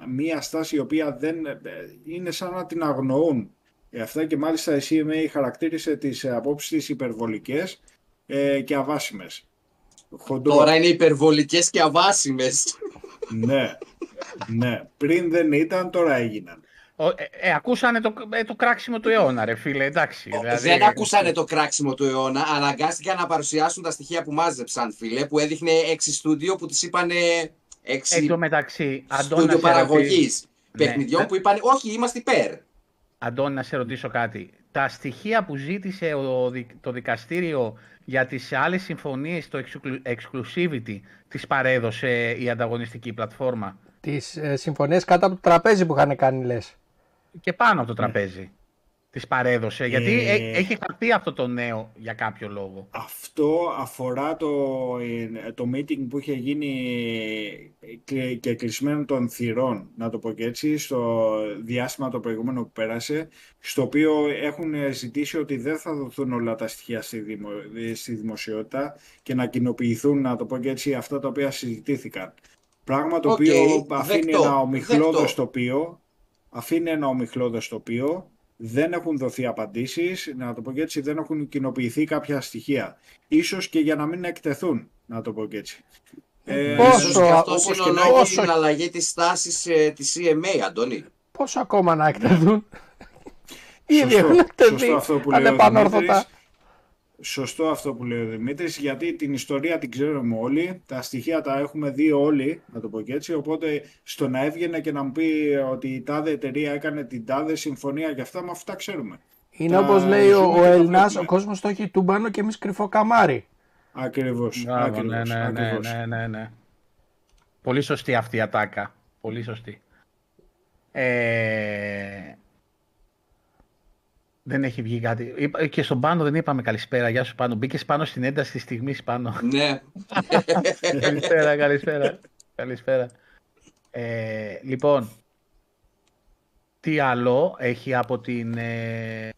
μία στάση η οποία δεν, ε, είναι σαν να την αγνοούν. Ε, αυτά και μάλιστα η CMA χαρακτήρισε τις ε, απόψεις της υπερβολικές ε, και αβάσιμες. Χοντρό. Τώρα είναι υπερβολικές και αβάσιμες. Ναι, ναι. Πριν δεν ήταν, τώρα έγιναν. Ο- ε, ε, ακούσανε το, ε, το κράξιμο του αιώνα, ρε φίλε, εντάξει. δηλαδή- Δεν ακούσανε το κράξιμο του αιώνα, αναγκάστηκαν να παρουσιάσουν τα στοιχεία που μάζεψαν, φίλε, που έδειχνε έξι στούντιο που τις είπανε έξι Εν τω μεταξύ, Αντώνη, στούντιο να σε ρωτήσω- παραγωγής Ναι. παιχνιδιών που είπαν όχι, είμαστε υπέρ. Αντώνη, να σε ρωτήσω κάτι. Τα στοιχεία που ζήτησε ο, δι- το δικαστήριο για τις άλλες συμφωνίες, το exclu- exclusivity, τις παρέδωσε η ανταγωνιστική πλατφόρμα; Τις ε, συμφωνίες κάτω από το τραπέζι που είχαν κάνει λες. και πάνω από το τραπέζι. Τις παρέδωσε, γιατί Ε. ε- έχει χαθεί αυτό το νέο για κάποιο λόγο. Αυτό αφορά το, το meeting που είχε γίνει και, και κλεισμένο των θυρών, να το πω και έτσι, στο διάστημα το προηγούμενο που πέρασε, στο οποίο έχουν ζητήσει ότι δεν θα δοθούν όλα τα στοιχεία στη, δημο, στη δημοσιότητα και να κοινοποιηθούν, να το πω και έτσι, αυτά τα οποία συζητήθηκαν. Πράγμα το Οκ, οποίο αφήνει δεκτό, ένα ομιχλώδες δεκτό. τοπίο, αφήνει ένα ομιχλώδες τοπίο, δεν έχουν δοθεί απαντήσεις, να το πω και έτσι, δεν έχουν κοινοποιηθεί κάποια στοιχεία. Ίσως και για να μην εκτεθούν, να το πω και έτσι. Ε, Πόσο- Ίσως και αυτός όπως είναι και ο να λόγος έχει- για την αλλαγή της στάσης ε, της CMA, Αντώνη. Πόσο ακόμα να εκτεθούν; Ήδη Σωστό, έχουν εκτεθεί. σωστό Σωστό αυτό που λέει ο Δημήτρης, γιατί την ιστορία την ξέρουμε όλοι, τα στοιχεία τα έχουμε δει όλοι, να το πω και έτσι, οπότε στο να έβγαινε και να μου πει ότι η τάδε εταιρεία έκανε την τάδε συμφωνία και αυτά, με αυτά ξέρουμε. Είναι Τα όπως λέει ο, ζούμε ο και τα Ελληνάς, βλέπουμε. ο κόσμος το έχει τούμπανο και εμείς κρυφό καμάρι. Ακριβώς, Μπράβο, ναι, ακριβώς, ναι, ναι, ακριβώς. ναι, ναι, ναι. Πολύ σωστή αυτή η ατάκα. Πολύ σωστή. Ε, δεν έχει βγει κάτι. Είπα- Και στον πάνω δεν είπαμε καλησπέρα. Γεια σου πάνω. Μπήκες πάνω στην ένταση της στιγμής πάνω. Ναι. καλησπέρα, καλησπέρα. καλησπέρα. Ε, λοιπόν, τι άλλο έχει από την... ε,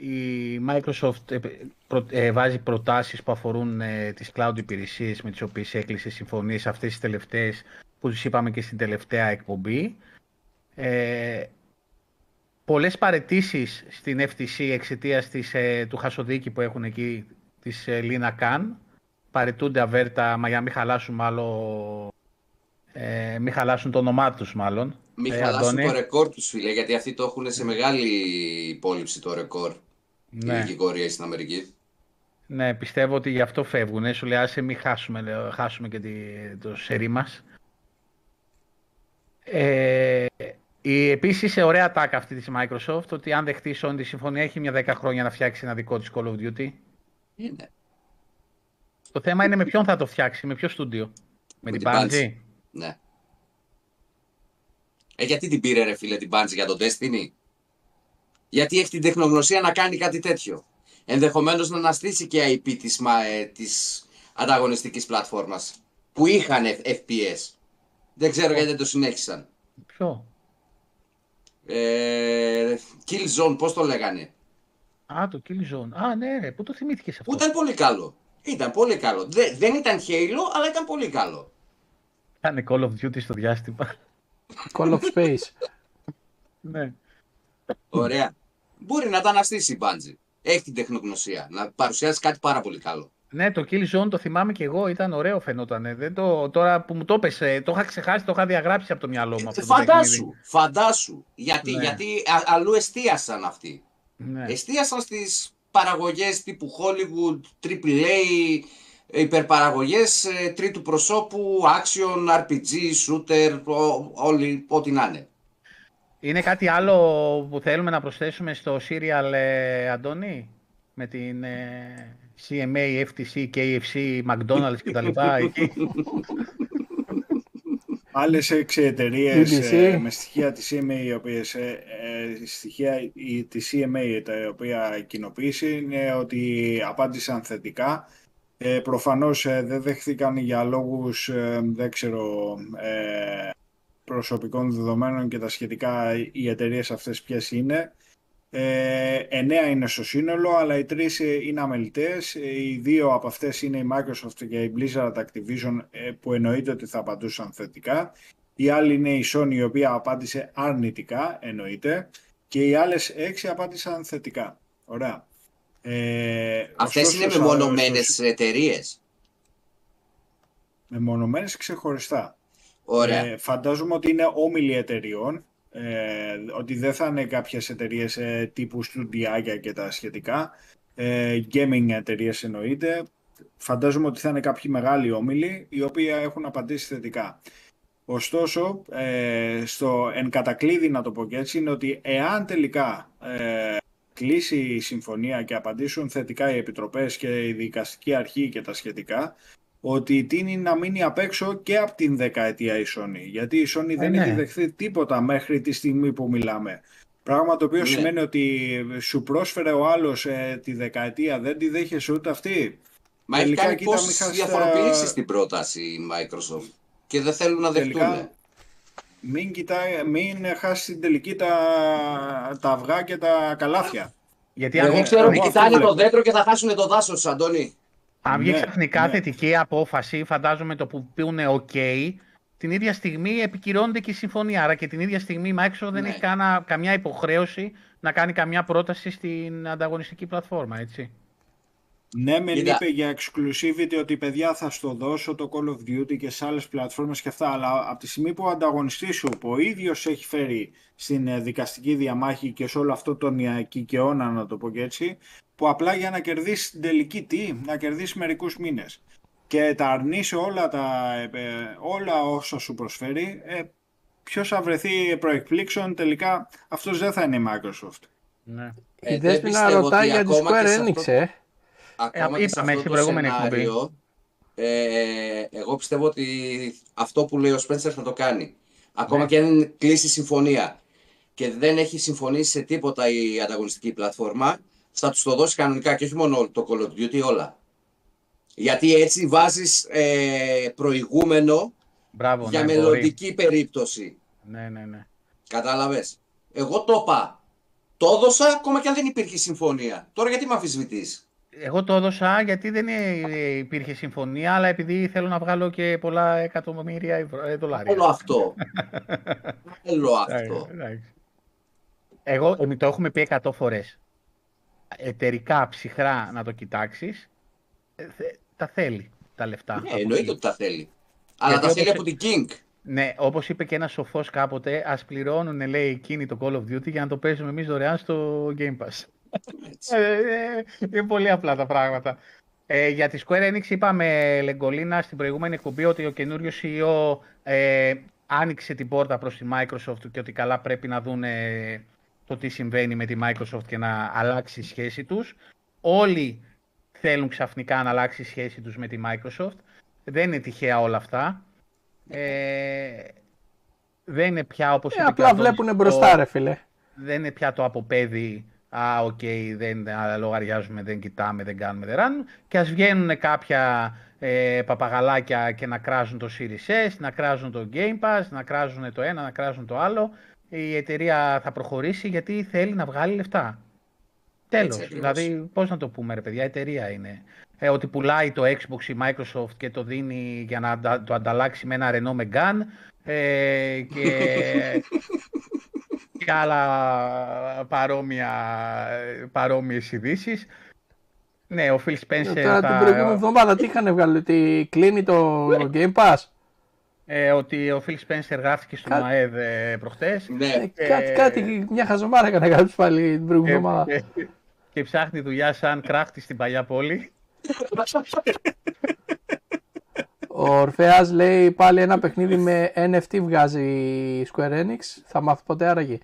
η Microsoft ε, προ- ε, βάζει προτάσεις που αφορούν ε, τις cloud υπηρεσίες με τις οποίες έκλεισε συμφωνίες αυτές τις τελευταίες που τους είπαμε και στην τελευταία εκπομπή. Ε, πολλές παρετήσεις στην FTC εξαιτίας της, ε, του χασοδίκη που έχουν εκεί της ε, Lina Khan. Παρετούνται αβέρτα, μα για να μην χαλάσουν μάλλον ε, μην χαλάσουν το όνομά τους μάλλον. Μην Ε, χαλάσουν Αντώνη. το ρεκόρ τους, φίλε, γιατί αυτοί το έχουν σε μεγάλη υπόλοιψη το ρεκόρ. Ναι. Η δικηγορία στην Αμερική. Ναι, πιστεύω ότι γι' αυτό φεύγουν. Σου λέει, άσε μην χάσουμε, λέω, χάσουμε και τη, το σερί μας. Ε, η, επίσης, σε ωραία τάκα αυτή της Microsoft, ότι αν δεχτεί η Sony τη συμφωνία, έχει μια 10 χρόνια να φτιάξει ένα δικό της Call of Duty. Είναι. Το θέμα είναι με ποιον θα το φτιάξει, με ποιο στούντιο. Με, Με την την Bungie. Bungie. Ναι. Ε, γιατί την πήρε ρε φίλε την Bungie για τον Destiny; Γιατί έχει την τεχνογνωσία να κάνει κάτι τέτοιο. Ενδεχομένως να αναστήσει και IP της, μα- ε, της ανταγωνιστικής πλατφόρμας. Που είχαν FPS. Δεν ξέρω γιατί δεν το συνέχισαν. Ποιο; Ε, Killzone, πώς το λέγανε; Α, το Killzone. Α, ναι, ρε, πού το θυμήθηκες αυτό; Που ήταν πολύ καλό. Ήταν πολύ καλό. Δε- δεν ήταν Halo, αλλά ήταν πολύ καλό. Ήταν Call of Duty στο διάστημα. Call of Space. ναι. Ωραία. Μπορεί να τα αναστήσει η Bungie. Έχει την τεχνογνωσία. Να παρουσιάσει κάτι πάρα πολύ καλό. Ναι, το Killzone το θυμάμαι και εγώ, ήταν ωραίο φαινόταν. Δεν το, τώρα που μου το έπεσε, το είχα ξεχάσει, το είχα διαγράψει από το μυαλό μου. αυτό το Φαντάσου, παιχνίδι. φαντάσου. Γιατί, Ναι. γιατί α- αλλού εστίασαν αυτοί. Ναι. Εστίασαν στις παραγωγές τύπου Hollywood, AAA, υπερπαραγωγές ε, τρίτου προσώπου, action, RPG, shooter, ό- όλοι, ό,τι να είναι. Είναι κάτι άλλο που θέλουμε να προσθέσουμε στο serial, ε, Αντώνη, με την ε, CMA, FTC, KFC, McDonald's κτλ. εκεί. Άλλες έξι εταιρείες BBC. με στοιχεία της CMA, οι οποίες, ε, ε, στοιχεία η- της CMA τα οποία κοινοποίησε είναι ότι απάντησαν θετικά. Ε, προφανώς ε, δεν δέχθηκαν για λόγους, ε, δεν ξέρω, ε, προσωπικών δεδομένων και τα σχετικά οι εταιρείες αυτές ποιες είναι. Ε, εννέα είναι στο σύνολο, αλλά οι τρεις ε, είναι αμελητές. Ε, Οι δύο από αυτές είναι η Microsoft και η Blizzard Activision ε, που εννοείται ότι θα απαντούσαν θετικά. Η άλλη είναι η Sony η οποία απάντησε αρνητικά, εννοείται. Και οι άλλες έξι απάντησαν θετικά. Ωραία. Ε, Αυτές ωστόσο, είναι στα- μεμονωμένες στο- εταιρείες. Μεμονωμένες ξεχωριστά. Ωραία. Ε, φαντάζομαι ότι είναι όμιλοι εταιριών, ε, ότι δεν θα είναι κάποιες εταιρείες ε, τύπου στουντιάκια και τα σχετικά, ε, gaming εταιρείες εννοείται. Φαντάζομαι ότι θα είναι κάποιοι μεγάλοι όμιλοι, οι οποίοι έχουν απαντήσει θετικά. Ωστόσο, ε, στο εν κατακλείδη να το πω και έτσι, είναι ότι εάν τελικά ε, κλείσει η συμφωνία και απαντήσουν θετικά οι επιτροπές και η δικαστική αρχή και τα σχετικά, ότι τίνει να μείνει απ' έξω και από την δεκαετία η Sony. Γιατί η Sony δεν ναι. έχει δεχθεί τίποτα μέχρι τη στιγμή που μιλάμε. Πράγμα το οποίο Ναι. σημαίνει ότι σου πρόσφερε ο άλλος ε, τη δεκαετία, δεν τη δέχεσαι ούτε αυτή. Μα έχει τελικά, κάνει κοίτα, πόσες μην χάσεις διαφοροποιήσεις τα- στην πρόταση η Microsoft και δεν θέλουν να δεχτούν. Τελικά, μην, κοιτάει, μην χάσει την τελική τα, τα αυγά και τα καλάθια. Γιατί αν Εγώ βγει- ξέρω εγώ ότι αυτό κοιτάνε βλέπω. το δέντρο και θα χάσουν το δάσος, Αντώνη. Αν βγει Ναι, ξαφνικά ναι. θετική απόφαση, φαντάζομαι το που πούνε OK, την ίδια στιγμή επικυρώνεται και η συμφωνία. Άρα και την ίδια στιγμή η Microsoft δεν Ναι. έχει κανένα, καμιά υποχρέωση να κάνει καμιά πρόταση στην ανταγωνιστική πλατφόρμα, έτσι. Ναι, με Κοίτα. είπε για exclusivity ότι παιδιά θα στο δώσω το Call of Duty και σε άλλες πλατφόρμες και αυτά, αλλά από τη στιγμή που ο ανταγωνιστής σου που ο ίδιος έχει φέρει στην ε, δικαστική διαμάχη και σε όλο αυτό τον ε, κικαιώνα, να το πω και έτσι, που απλά για να κερδίσεις την τελική τι, να κερδίσεις μερικούς μήνες και τα αρνήσει όλα, τα, ε, ε, όλα όσα σου προσφέρει, ε, ποιος θα βρεθεί προεκπλήξεων, τελικά αυτός δεν θα είναι η Microsoft. Ναι. Η Ε, δεν Δέσποινα πιστεύω ρωτάει ότι για τη ακόμα και Square σε αυτό- Enix, ε. Ακόμα Ε, και σε είπαμε αυτό στην το προηγούμενη σενάριο, ε, εγώ πιστεύω ότι αυτό που λέει ο Spencer θα το κάνει. Ακόμα Ναι. και αν κλείσει συμφωνία και δεν έχει συμφωνήσει σε τίποτα η ανταγωνιστική πλατφόρμα, θα τους το δώσει κανονικά και όχι μόνο το Call of Duty, όλα. Γιατί έτσι βάζεις ε, προηγούμενο Μπράβο, για ναι, μπορεί. μελλοντική περίπτωση. Ναι, ναι, ναι. Κατάλαβες. Εγώ το είπα. Το έδωσα ακόμα και αν δεν υπήρχε συμφωνία. Τώρα γιατί με αμφισβητείς; Εγώ το έδωσα γιατί δεν ε, υπήρχε συμφωνία, αλλά επειδή θέλω να βγάλω και πολλά εκατομμύρια ευρώ- ε, δολάρια. Θέλω αυτό. Θέλω αυτό. Ε, εντάξει. Εγώ, εμείς το έχουμε πει 100 φορές. Εταιρικά, ψυχρά να το κοιτάξεις, ε, θε- τα θέλει τα λεφτά. Ναι, από εννοείται εκεί. ότι τα θέλει. Αλλά Γιατί τα θέλει όπως- από την King. Ναι, όπως είπε και ένας σοφός κάποτε, ας πληρώνουν, λέει, εκείνοι το Call of Duty για να το παίζουμε εμείς δωρεάν στο Game Pass. Έτσι. Ε, ε, είναι πολύ απλά τα πράγματα. Ε, για τη Square Enix είπαμε, Λεγκολίνα, στην προηγούμενη εκπομπή ότι ο καινούριος CEO ε, άνοιξε την πόρτα προς τη Microsoft και ότι καλά πρέπει να δουν ε, το τι συμβαίνει με τη Microsoft και να αλλάξει η σχέση τους. Όλοι θέλουν ξαφνικά να αλλάξει η σχέση τους με τη Microsoft. Δεν είναι τυχαία όλα αυτά. Ε, δεν είναι πια όπως Ε, είπε και ο απλά Αντώνης, βλέπουν το- μπροστά, ρε φίλε. δεν είναι πια το αποπέδι Α, οκ, δεν α, λογαριάζουμε, δεν κοιτάμε, δεν κάνουμε, δεν ράνουμε. Και ας βγαίνουν κάποια ε, παπαγαλάκια και να κράζουν το Series S, να κράζουν το Game Pass, να κράζουν το ένα, να κράζουν το άλλο. Η εταιρεία θα προχωρήσει γιατί θέλει να βγάλει λεφτά. Τέλος. ακριβώς. Δηλαδή, πώς να το πούμε, ρε παιδιά, εταιρεία είναι. Ε, ότι πουλάει το Xbox η Microsoft και το δίνει για να αντα- το ανταλλάξει με ένα Renault Megane ε, και, και άλλα παρόμοια, παρόμοιες ειδήσεις. Ναι, ο Phil Spencer Ε, Τώρα θα- την προηγούμενη εβδομάδα τι είχαν βγάλει, ότι κλείνει το Game Pass; Ε, ότι ο Phil Spencer γράφτηκε στον Κα- ΑΕΔ ε, προχτές. Ναι. Ε, κάτι, κάτι, μια χαζομάρα έκανε κάποιος πάλι την προηγούμενη εβδομάδα. και, και ψάχνει δουλειά σαν κράχτη στην παλιά πόλη. Ο Ορφέας λέει πάλι ένα παιχνίδι με NFT βγάζει η Square Enix. Θα μάθω ποτέ άραγε.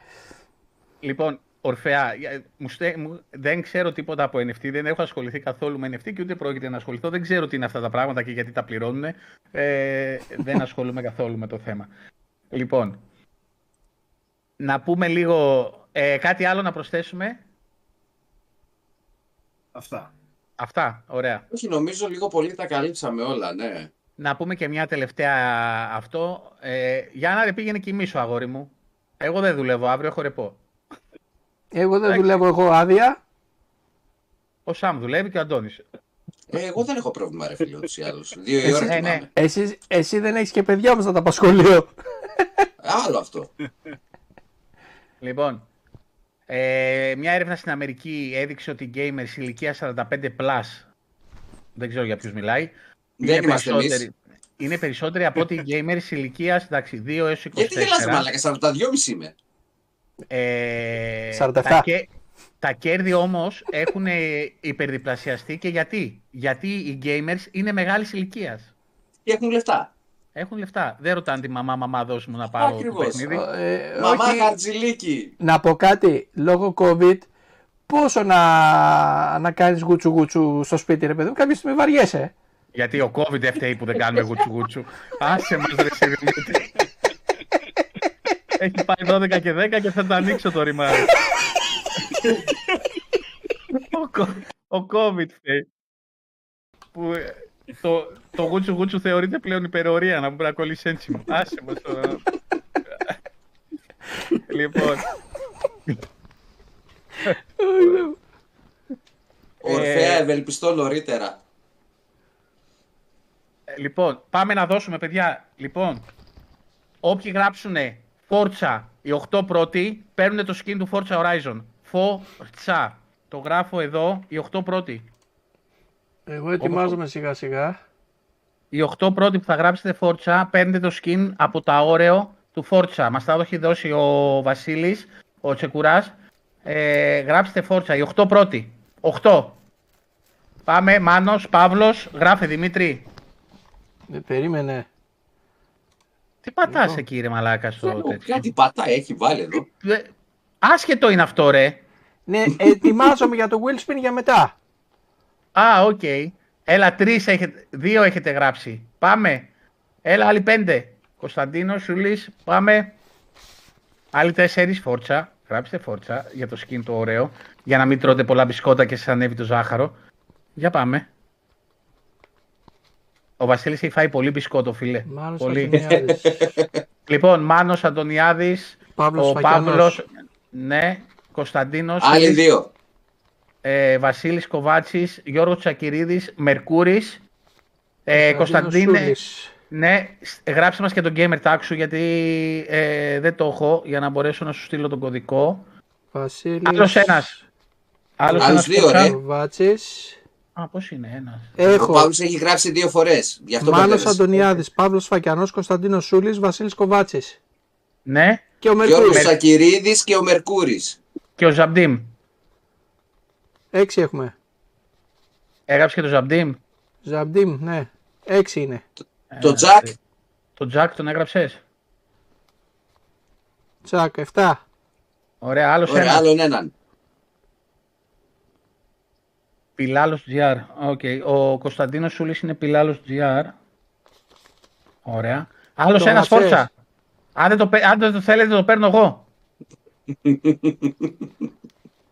Λοιπόν, Ορφέα, ε, μου στε- μου- δεν ξέρω τίποτα από NFT, δεν έχω ασχοληθεί καθόλου με NFT και ούτε πρόκειται να ασχοληθώ. Δεν ξέρω τι είναι αυτά τα πράγματα και γιατί τα πληρώνουν. Ε, δεν ασχολούμαι καθόλου με το θέμα. Λοιπόν, να πούμε λίγο ε, κάτι άλλο να προσθέσουμε; Αυτά. Αυτά, ωραία. Όχι, νομίζω λίγο πολύ τα καλύψαμε όλα, ναι. Να πούμε και μια τελευταία αυτό. Ε, Γιάννα, ρε, πήγαινε κοιμήσου, αγόρι μου. Εγώ δεν δουλεύω αύριο, έχω ρεπό. Εγώ δεν Εντάξει. δουλεύω εγώ άδεια. Ο Σαμ δουλεύει και ο Αντώνης. Ε, εγώ δεν έχω πρόβλημα, ρε φίλε, ούτως ή άλλως. Δύο η Εσύ- ώρα ναι, κοιμάμαι. ναι. Εσύ, εσύ δεν έχεις και παιδιά όμως να τα πας σχολείο. Άλλο αυτό. Λοιπόν, ε, μια έρευνα στην Αμερική έδειξε ότι οι gamers ηλικία 45+, δεν ξέρω για ποιους μιλάει, Δεν είμαστε εμείς. περισσότεροι, είναι περισσότεροι από ότι οι gamers ηλικίας 2 έως 24. Γιατί γελάς μαλάκα, 42,5 είμαι. Ε, 47. Τα, κε- τα κέρδη όμως έχουν ε, υπερδιπλασιαστεί και γιατί; Γιατί οι gamers είναι μεγάλης ηλικίας. Και έχουν λεφτά. Έχουν λεφτά. Δεν ρωτάνε τη μαμά, μαμά δώσ' μου να πάρω το Ακριβώς. παιχνίδι. Ε, Μαμά όχι, χαρτζηλίκι. να πω κάτι, λόγω COVID, πόσο να, να κάνεις γούτσου γούτσου στο σπίτι ρε παιδί μου, κάποια στιγμή βαριέσαι. Γιατί ο COVID δεν φταίει που δεν κάνουμε γουτσου γουτσου. Άσε μας ρε σε Δημήτρη. Έχει πάει 12 και 10 και θα το ανοίξω το ρημάδι. ο, κο- ο COVID φταίει. Που ε, το, το γουτσου γουτσου θεωρείται πλέον υπερορία να μην πρέπει να κολλήσει ένσημο. Άσε μας το... λοιπόν, Ορφέα Ε, ευελπιστώ νωρίτερα. Ε, Λοιπόν, πάμε να δώσουμε, παιδιά. Λοιπόν, όποιοι γράψουν Forza, οι 8 πρώτοι, παίρνουν το skin του Forza Horizon. Forza. Το γράφω εδώ, οι 8 πρώτοι. Εγώ ετοιμάζομαι σιγά σιγά. Οι 8 πρώτοι που θα γράψετε Forza, παίρνετε το skin από τα όρεο του Forza. Μας τα έχει δώσει ο Βασίλης, ο Τσεκουράς. Ε, γράψτε Forza, οι 8 πρώτοι. 8. Πάμε, Μάνος, Παύλος, γράφε Δημήτρη. Ε, περίμενε. Τι πατάς Λοιπόν. εκεί ρε μαλάκα στο Ξέρω, τέτοιο. Κάτι πατάει, έχει βάλει εδώ. Ε, Άσχετο είναι αυτό, ρε. Ναι, ετοιμάζομαι για το Wheel Spin για μετά. Α, οκ. Έλα, τρεις έχετε, δύο έχετε γράψει. Πάμε. Έλα, άλλοι πέντε. Κωνσταντίνο, Σουλής, πάμε. Άλλοι τέσσερις, φόρτσα. Γράψτε φόρτσα για το skin το ωραίο. Για να μην τρώτε πολλά μπισκότα και σας ανέβει το ζάχαρο. Για πάμε. Ο Βασίλης έχει φάει πολύ μπισκότο, φίλε. Μάλλον πολύ. Αντωνιάδης. Λοιπόν, Μάνος Αντωνιάδης, Παύλος ο Φακιανός. Παύλος, ναι, Κωνσταντίνος, Άλλοι δύο. ε, Βασίλης Κοβάτσης, Γιώργος Τσακυρίδης, Μερκούρης, ε, Κωνσταντίνος Κωνσταντίνε, Σούλης. ναι, σ- γράψε μας και τον gamer tag σου γιατί ε, δεν το έχω για να μπορέσω να σου στείλω τον κωδικό. Βασίλης. Άλλος ένας. Άλλος Άλλους ένας δύο, Κώστα. ρε. Κοβάτσης. Α, πώς είναι ένας; Ο Έχω Παύλος έχει γράψει δύο φορές. Γι' αυτό Μάνος μπερδεύεσαι. Αντωνιάδης, Παύλος Φακιανός, Κωνσταντίνος Σούλης, Βασίλης Κοβάτσης. Ναι, Και ο Γιώργος Μερκούρης. Σακυρίδης και ο Μερκούρης. και ο Ζαμπτίμ. Έξι έχουμε. Έγραψε και το Ζαμπτίμ. Ζαμπτίμ, ναι. Έξι είναι. Το Τζακ. Το Τζακ τον έγραψες; Τσακ, εφτά. Ωραία, άλλος Ωραία, ένας. άλλον έναν. Πιλάλος GR. OK. Ο Κωνσταντίνος Σούλης είναι Πιλάλος GR. Ωραία. Άλλος Το ένας μαθες. φόρτσα. Αν δεν, το, παι- αν δεν το θέλετε το παίρνω εγώ.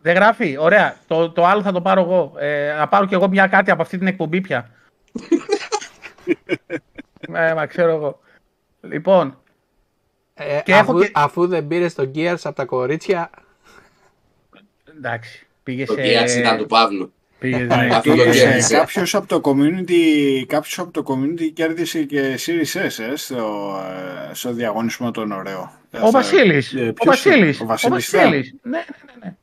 δεν γράφει. Ωραία. Το, το άλλο θα το πάρω εγώ. Ε, να πάρω κι εγώ μια κάτι από αυτή την εκπομπή πια. ε, μα ξέρω εγώ. Λοιπόν, Ε, Και έχω αφού, και- αφού δεν πήρες το Gears από τα κορίτσια, εντάξει. Πήγε Το σε... Gears ήταν του Παύλου. Πήγε, Ε, ναι, Αυτό το πήγε σε- κέρδισε. Κάποιος από το community, κάποιος από το community κέρδισε και Series S ε, στο, ε, στο διαγωνισμό τον ωραίο. Ο Βασίλης. Ε, Ο ποιος Βασίλης. είναι; Ο Ο Βασίλης. Βασίλης. Ναι, ναι, ναι, ναι.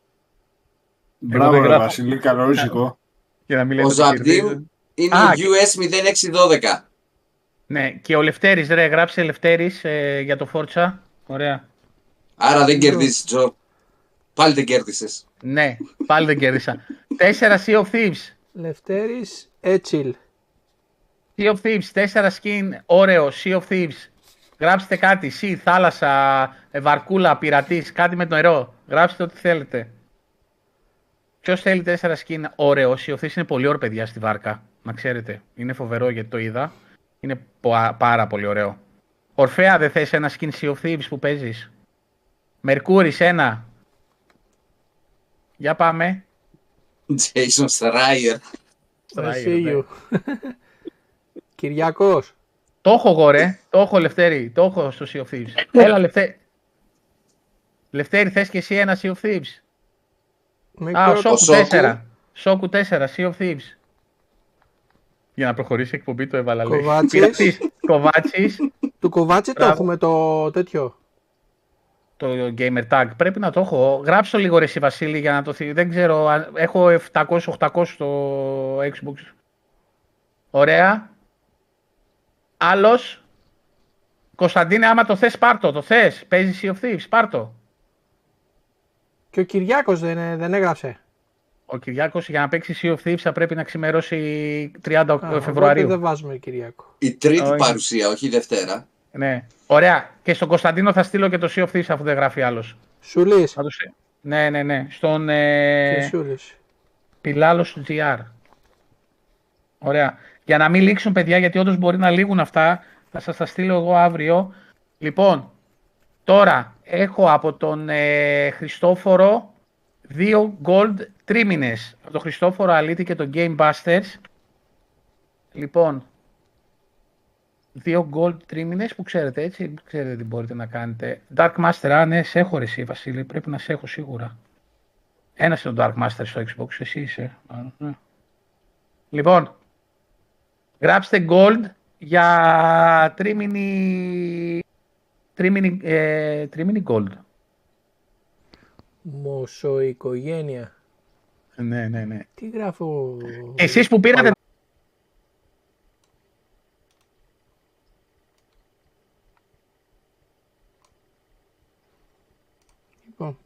Μπράβο δεν ρε γράφω. Βασίλη, καλορίζικο. Για να μην Ο λέτε ότι Ζαμπτίμ κερδίζω. είναι Α, US 0612. Ναι, και ο Λευτέρης, ρε, γράψε Λευτέρης ε, για το Φόρτσα. Ωραία. Άρα δεν κερδίσει, Τζο. Πάλι δεν κέρδισες. Ναι, πάλι δεν κέρδισα. Τέσσερα Sea of Thieves. Λευτέρης Έτσιλ. Sea of Thieves, 4 skin, ωραίο, Sea of Thieves. Γράψτε κάτι, sea, θάλασσα, ε, βαρκούλα, πειρατής, κάτι με το νερό. Γράψτε ό,τι θέλετε. Ποιος θέλει 4 skin, ωραίο, Sea of Thieves είναι πολύ ωραίο παιδιά στη βάρκα, να ξέρετε. Είναι φοβερό γιατί το είδα. Είναι πο- πάρα πολύ ωραίο. Ορφέα, δεν θες ένα skin Sea of Thieves που παίζεις; Μερκούρης, ένα. Για πάμε. Jason Schreier. Βασίλειου. Κυριάκος. Το έχω εγώ ρε, το έχω Λευτέρη, το έχω στο Sea of Thieves. Έλα Λευτέρη. Λευτέρη, θες και εσύ ένα Sea of Thieves; Μικρό Α, ο το- Σόκου Σόκου. 4. Σόκου 4, Sea of Thieves. Για να προχωρήσει η εκπομπή το έβαλα λέει. Κοβάτσης. Πειρατής, Κοβάτσης, Του κοβάτσε το Μπράβο. έχουμε το τέτοιο. Το gamer tag. Πρέπει να το έχω. Γράψτε το λίγο ρε εσύ Βασίλη για να το θυ... Δεν ξέρω, αν- έχω 700-800 στο Xbox. Ωραία. Άλλος. Κωνσταντίνε, άμα το θες πάρ' το, το θες. Παίζει Sea of Thieves, πάρ' το. Και ο Κυριάκος δεν, δεν έγραψε. Ο Κυριάκος για να παίξει Sea of Thieves θα πρέπει να ξημερώσει 30 Α, οπότε Φεβρουαρίου. δεν βάζουμε Κυριάκο. Η τρίτη Όχι. παρουσία, όχι η Δευτέρα. Ναι. Ωραία. Και στον Κωνσταντίνο θα στείλω και το Sea of Thieves αφού δεν γράφει άλλος. Σουλής. Θα το στείλω. Ναι, ναι, ναι. Στον Και ε, Σούλης. Πιλάλος του GR. Ωραία. Για να μην λήξουν παιδιά, γιατί όντως μπορεί να λήγουν αυτά, θα σας τα στείλω εγώ αύριο. Λοιπόν, τώρα έχω από τον ε, Χριστόφορο δύο gold τρίμηνες. Από τον Χριστόφορο Αλίτη και τον Game Busters. Λοιπόν, δύο gold τρίμηνες που ξέρετε έτσι, ξέρετε τι μπορείτε να κάνετε. Dark Master, α ναι, σε έχω ρε εσύ Βασίλη, πρέπει να σε έχω σίγουρα. Ένα είναι το Dark Master στο Xbox, εσύ είσαι. Α, ναι. Λοιπόν, γράψτε gold για τρίμηνη, τρίμηνη, ε, τρίμηνη gold. Μοσοοικογένεια. Ναι, ναι, ναι. Τι γράφω. Εσείς που πήρατε Λοιπόν.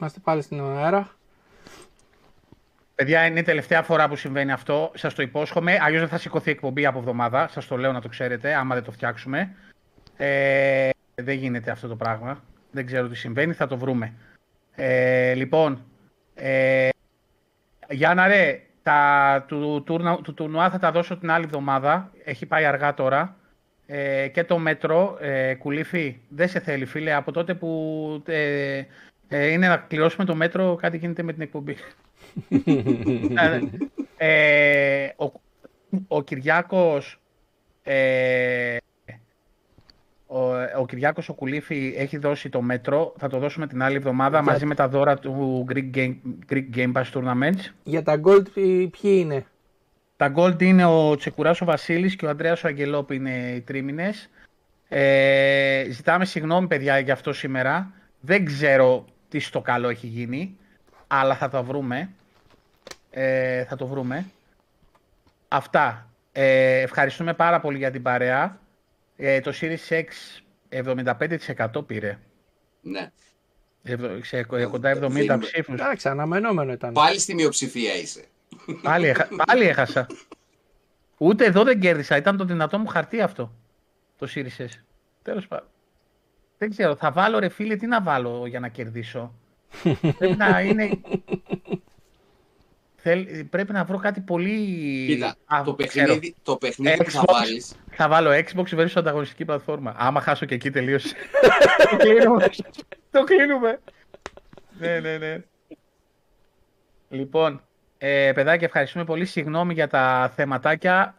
Είμαστε πάλι στην αέρα. Παιδιά, είναι η τελευταία φορά που συμβαίνει αυτό. Σας το υπόσχομαι. Αλλιώς δεν θα σηκωθεί η εκπομπή από εβδομάδα. Σας το λέω να το ξέρετε, άμα δεν το φτιάξουμε. Ε, δεν γίνεται αυτό το πράγμα. Δεν ξέρω τι συμβαίνει, θα το βρούμε. Ε, λοιπόν, ε, Γιάννα ρε, τα, του, τουρνα, του τουρνουά θα τα δώσω την άλλη εβδομάδα. Έχει πάει αργά τώρα. Ε, και το μέτρο, ε, κουλήφι, δεν σε θέλει φίλε. Από τότε που ε, ε, είναι να κληρώσουμε το μέτρο, κάτι γίνεται με την εκπομπή. ε, ο, ο Κυριάκος ε, ο, ο Κυριάκος ο Κουλήφη έχει δώσει το μέτρο, θα το δώσουμε την άλλη εβδομάδα Για- μαζί με τα δώρα του Greek Game, Greek Game Pass Tournaments. Για τα gold ποιοι ποιοι είναι; Τα Gold είναι ο Τσεκουράς ο Βασίλης και ο Ανδρέας ο Αγγελόπη είναι οι τρίμηνες. Ε, ζητάμε συγγνώμη παιδιά για αυτό σήμερα. Δεν ξέρω τι στο καλό έχει γίνει, αλλά θα το βρούμε. Ε, θα το βρούμε. Αυτά. Ε, ευχαριστούμε πάρα πολύ για την παρέα. Ε, το Series X 75% πήρε. Ναι. Ευ- σε κοντά 70 Δίνουμε. ψήφους. Εντάξει, αναμενόμενο ήταν. Πάλι στη μειοψηφία είσαι. Πάλι, έχα- πάλι έχασα. Ούτε εδώ δεν κέρδισα. Ήταν το δυνατό μου χαρτί αυτό. Το Series S. Τέλος πάντων. Δεν ξέρω. Θα βάλω ρε φίλε, τι να βάλω για να κερδίσω. πρέπει να είναι... Θέλ- πρέπει να βρω κάτι πολύ... Κοίτα, Α, το ξέρω. παιχνίδι, το παιχνίδι που θα Xbox. βάλεις Θα βάλω Xbox versus ανταγωνιστική πλατφόρμα. Άμα χάσω και εκεί τελείωσε. το κλείνουμε. το κλείνουμε. ναι, ναι, ναι. Λοιπόν, ε, παιδάκια, ευχαριστούμε πολύ. Συγγνώμη για τα θεματάκια.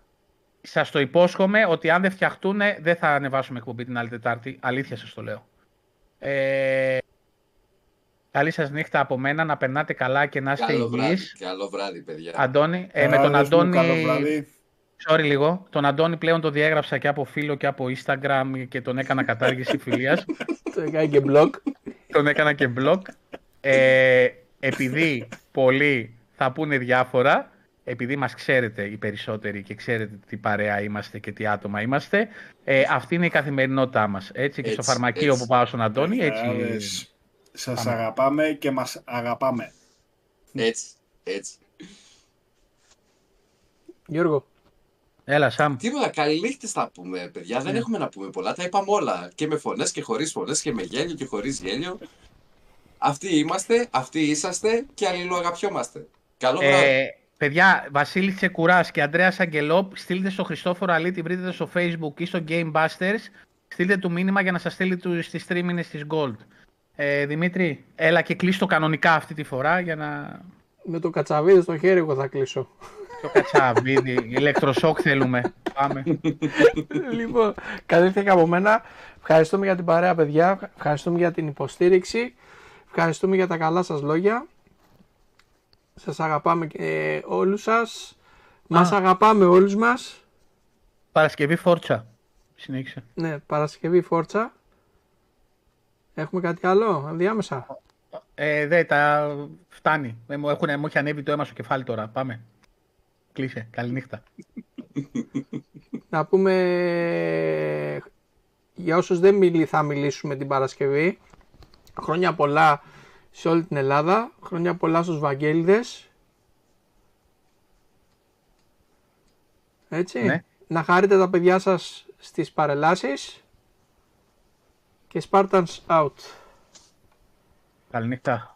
Σας το υπόσχομαι ότι αν δεν φτιαχτούν δεν θα ανεβάσουμε εκπομπή την άλλη Τετάρτη. Αλήθεια σας το λέω. Ε, καλή σας νύχτα από μένα. Να περνάτε καλά και να είστε Καλό βράδυ. υγιείς. Καλό βράδυ, παιδιά. Αντώνη, ε, με τον Παράδες μου, Αντώνη... Καλό βράδυ. Sorry λίγο. Τον Αντώνη πλέον το διέγραψα και από φίλο και από Instagram και τον έκανα κατάργηση φιλίας. Το έκανε και blog. τον έκανα και blog. Ε, επειδή πολλοί θα πούνε διάφορα, επειδή μας ξέρετε οι περισσότεροι και ξέρετε τι παρέα είμαστε και τι άτομα είμαστε, ε, αυτή είναι η καθημερινότητά μας. Έτσι, και στο Έτσι, φαρμακείο έτσι. που πάω στον Αντώνη, έτσι. Παιδάδες, Σας Πάμε. αγαπάμε και μας αγαπάμε. Έτσι, έτσι. Γιώργο. Έλα, Σαμ. Τίποτα, καληνύχτε θα πούμε, παιδιά. Δεν έχουμε να πούμε πολλά. Τα είπαμε όλα. Και με φωνές και χωρίς φωνές και με γέλιο και χωρίς γέλιο. Αυτοί είμαστε, αυτοί είσαστε και αλληλοαγαπιόμαστε. Καλό βράδυ. Ε, παιδιά, Βασίλης Τσεκουράς και Αντρέα Αγγελόπ, στείλτε στο Χριστόφορο Αλίτη, βρείτε το στο Facebook ή στο Game Busters. Στείλτε του μήνυμα για να σας στείλει του, στις τρίμηνες της Gold. Ε, Δημήτρη, έλα και κλείστο κανονικά αυτή τη φορά για να... Με το κατσαβίδι στο χέρι εγώ θα κλείσω. Το κατσαβίδι, ηλεκτροσόκ θέλουμε. Πάμε. λοιπόν, καλή από μένα. Ευχαριστούμε για την παρέα, παιδιά. Ευχαριστούμε για την υποστήριξη. Ευχαριστούμε για τα καλά σας λόγια. Σας αγαπάμε και όλους σας. Μας αγαπάμε όλους μας. Παρασκευή Φόρτσα. Συνέχισε. Ναι, Παρασκευή Φόρτσα. Έχουμε κάτι άλλο, ενδιάμεσα; Ε, δε, τα φτάνει. Ε, μου, έχουν, μου έχει ανέβει το αίμα στο κεφάλι τώρα. Πάμε. Κλείσε. Καληνύχτα. Να πούμε για όσους δεν μιλή, θα μιλήσουμε την Παρασκευή. Χρόνια πολλά σε όλη την Ελλάδα. Χρόνια πολλά στους Βαγγέλιδες. Έτσι. Ναι. Να χαρείτε τα παιδιά σας στις παρελάσεις. Και Spartans out. Καληνύχτα.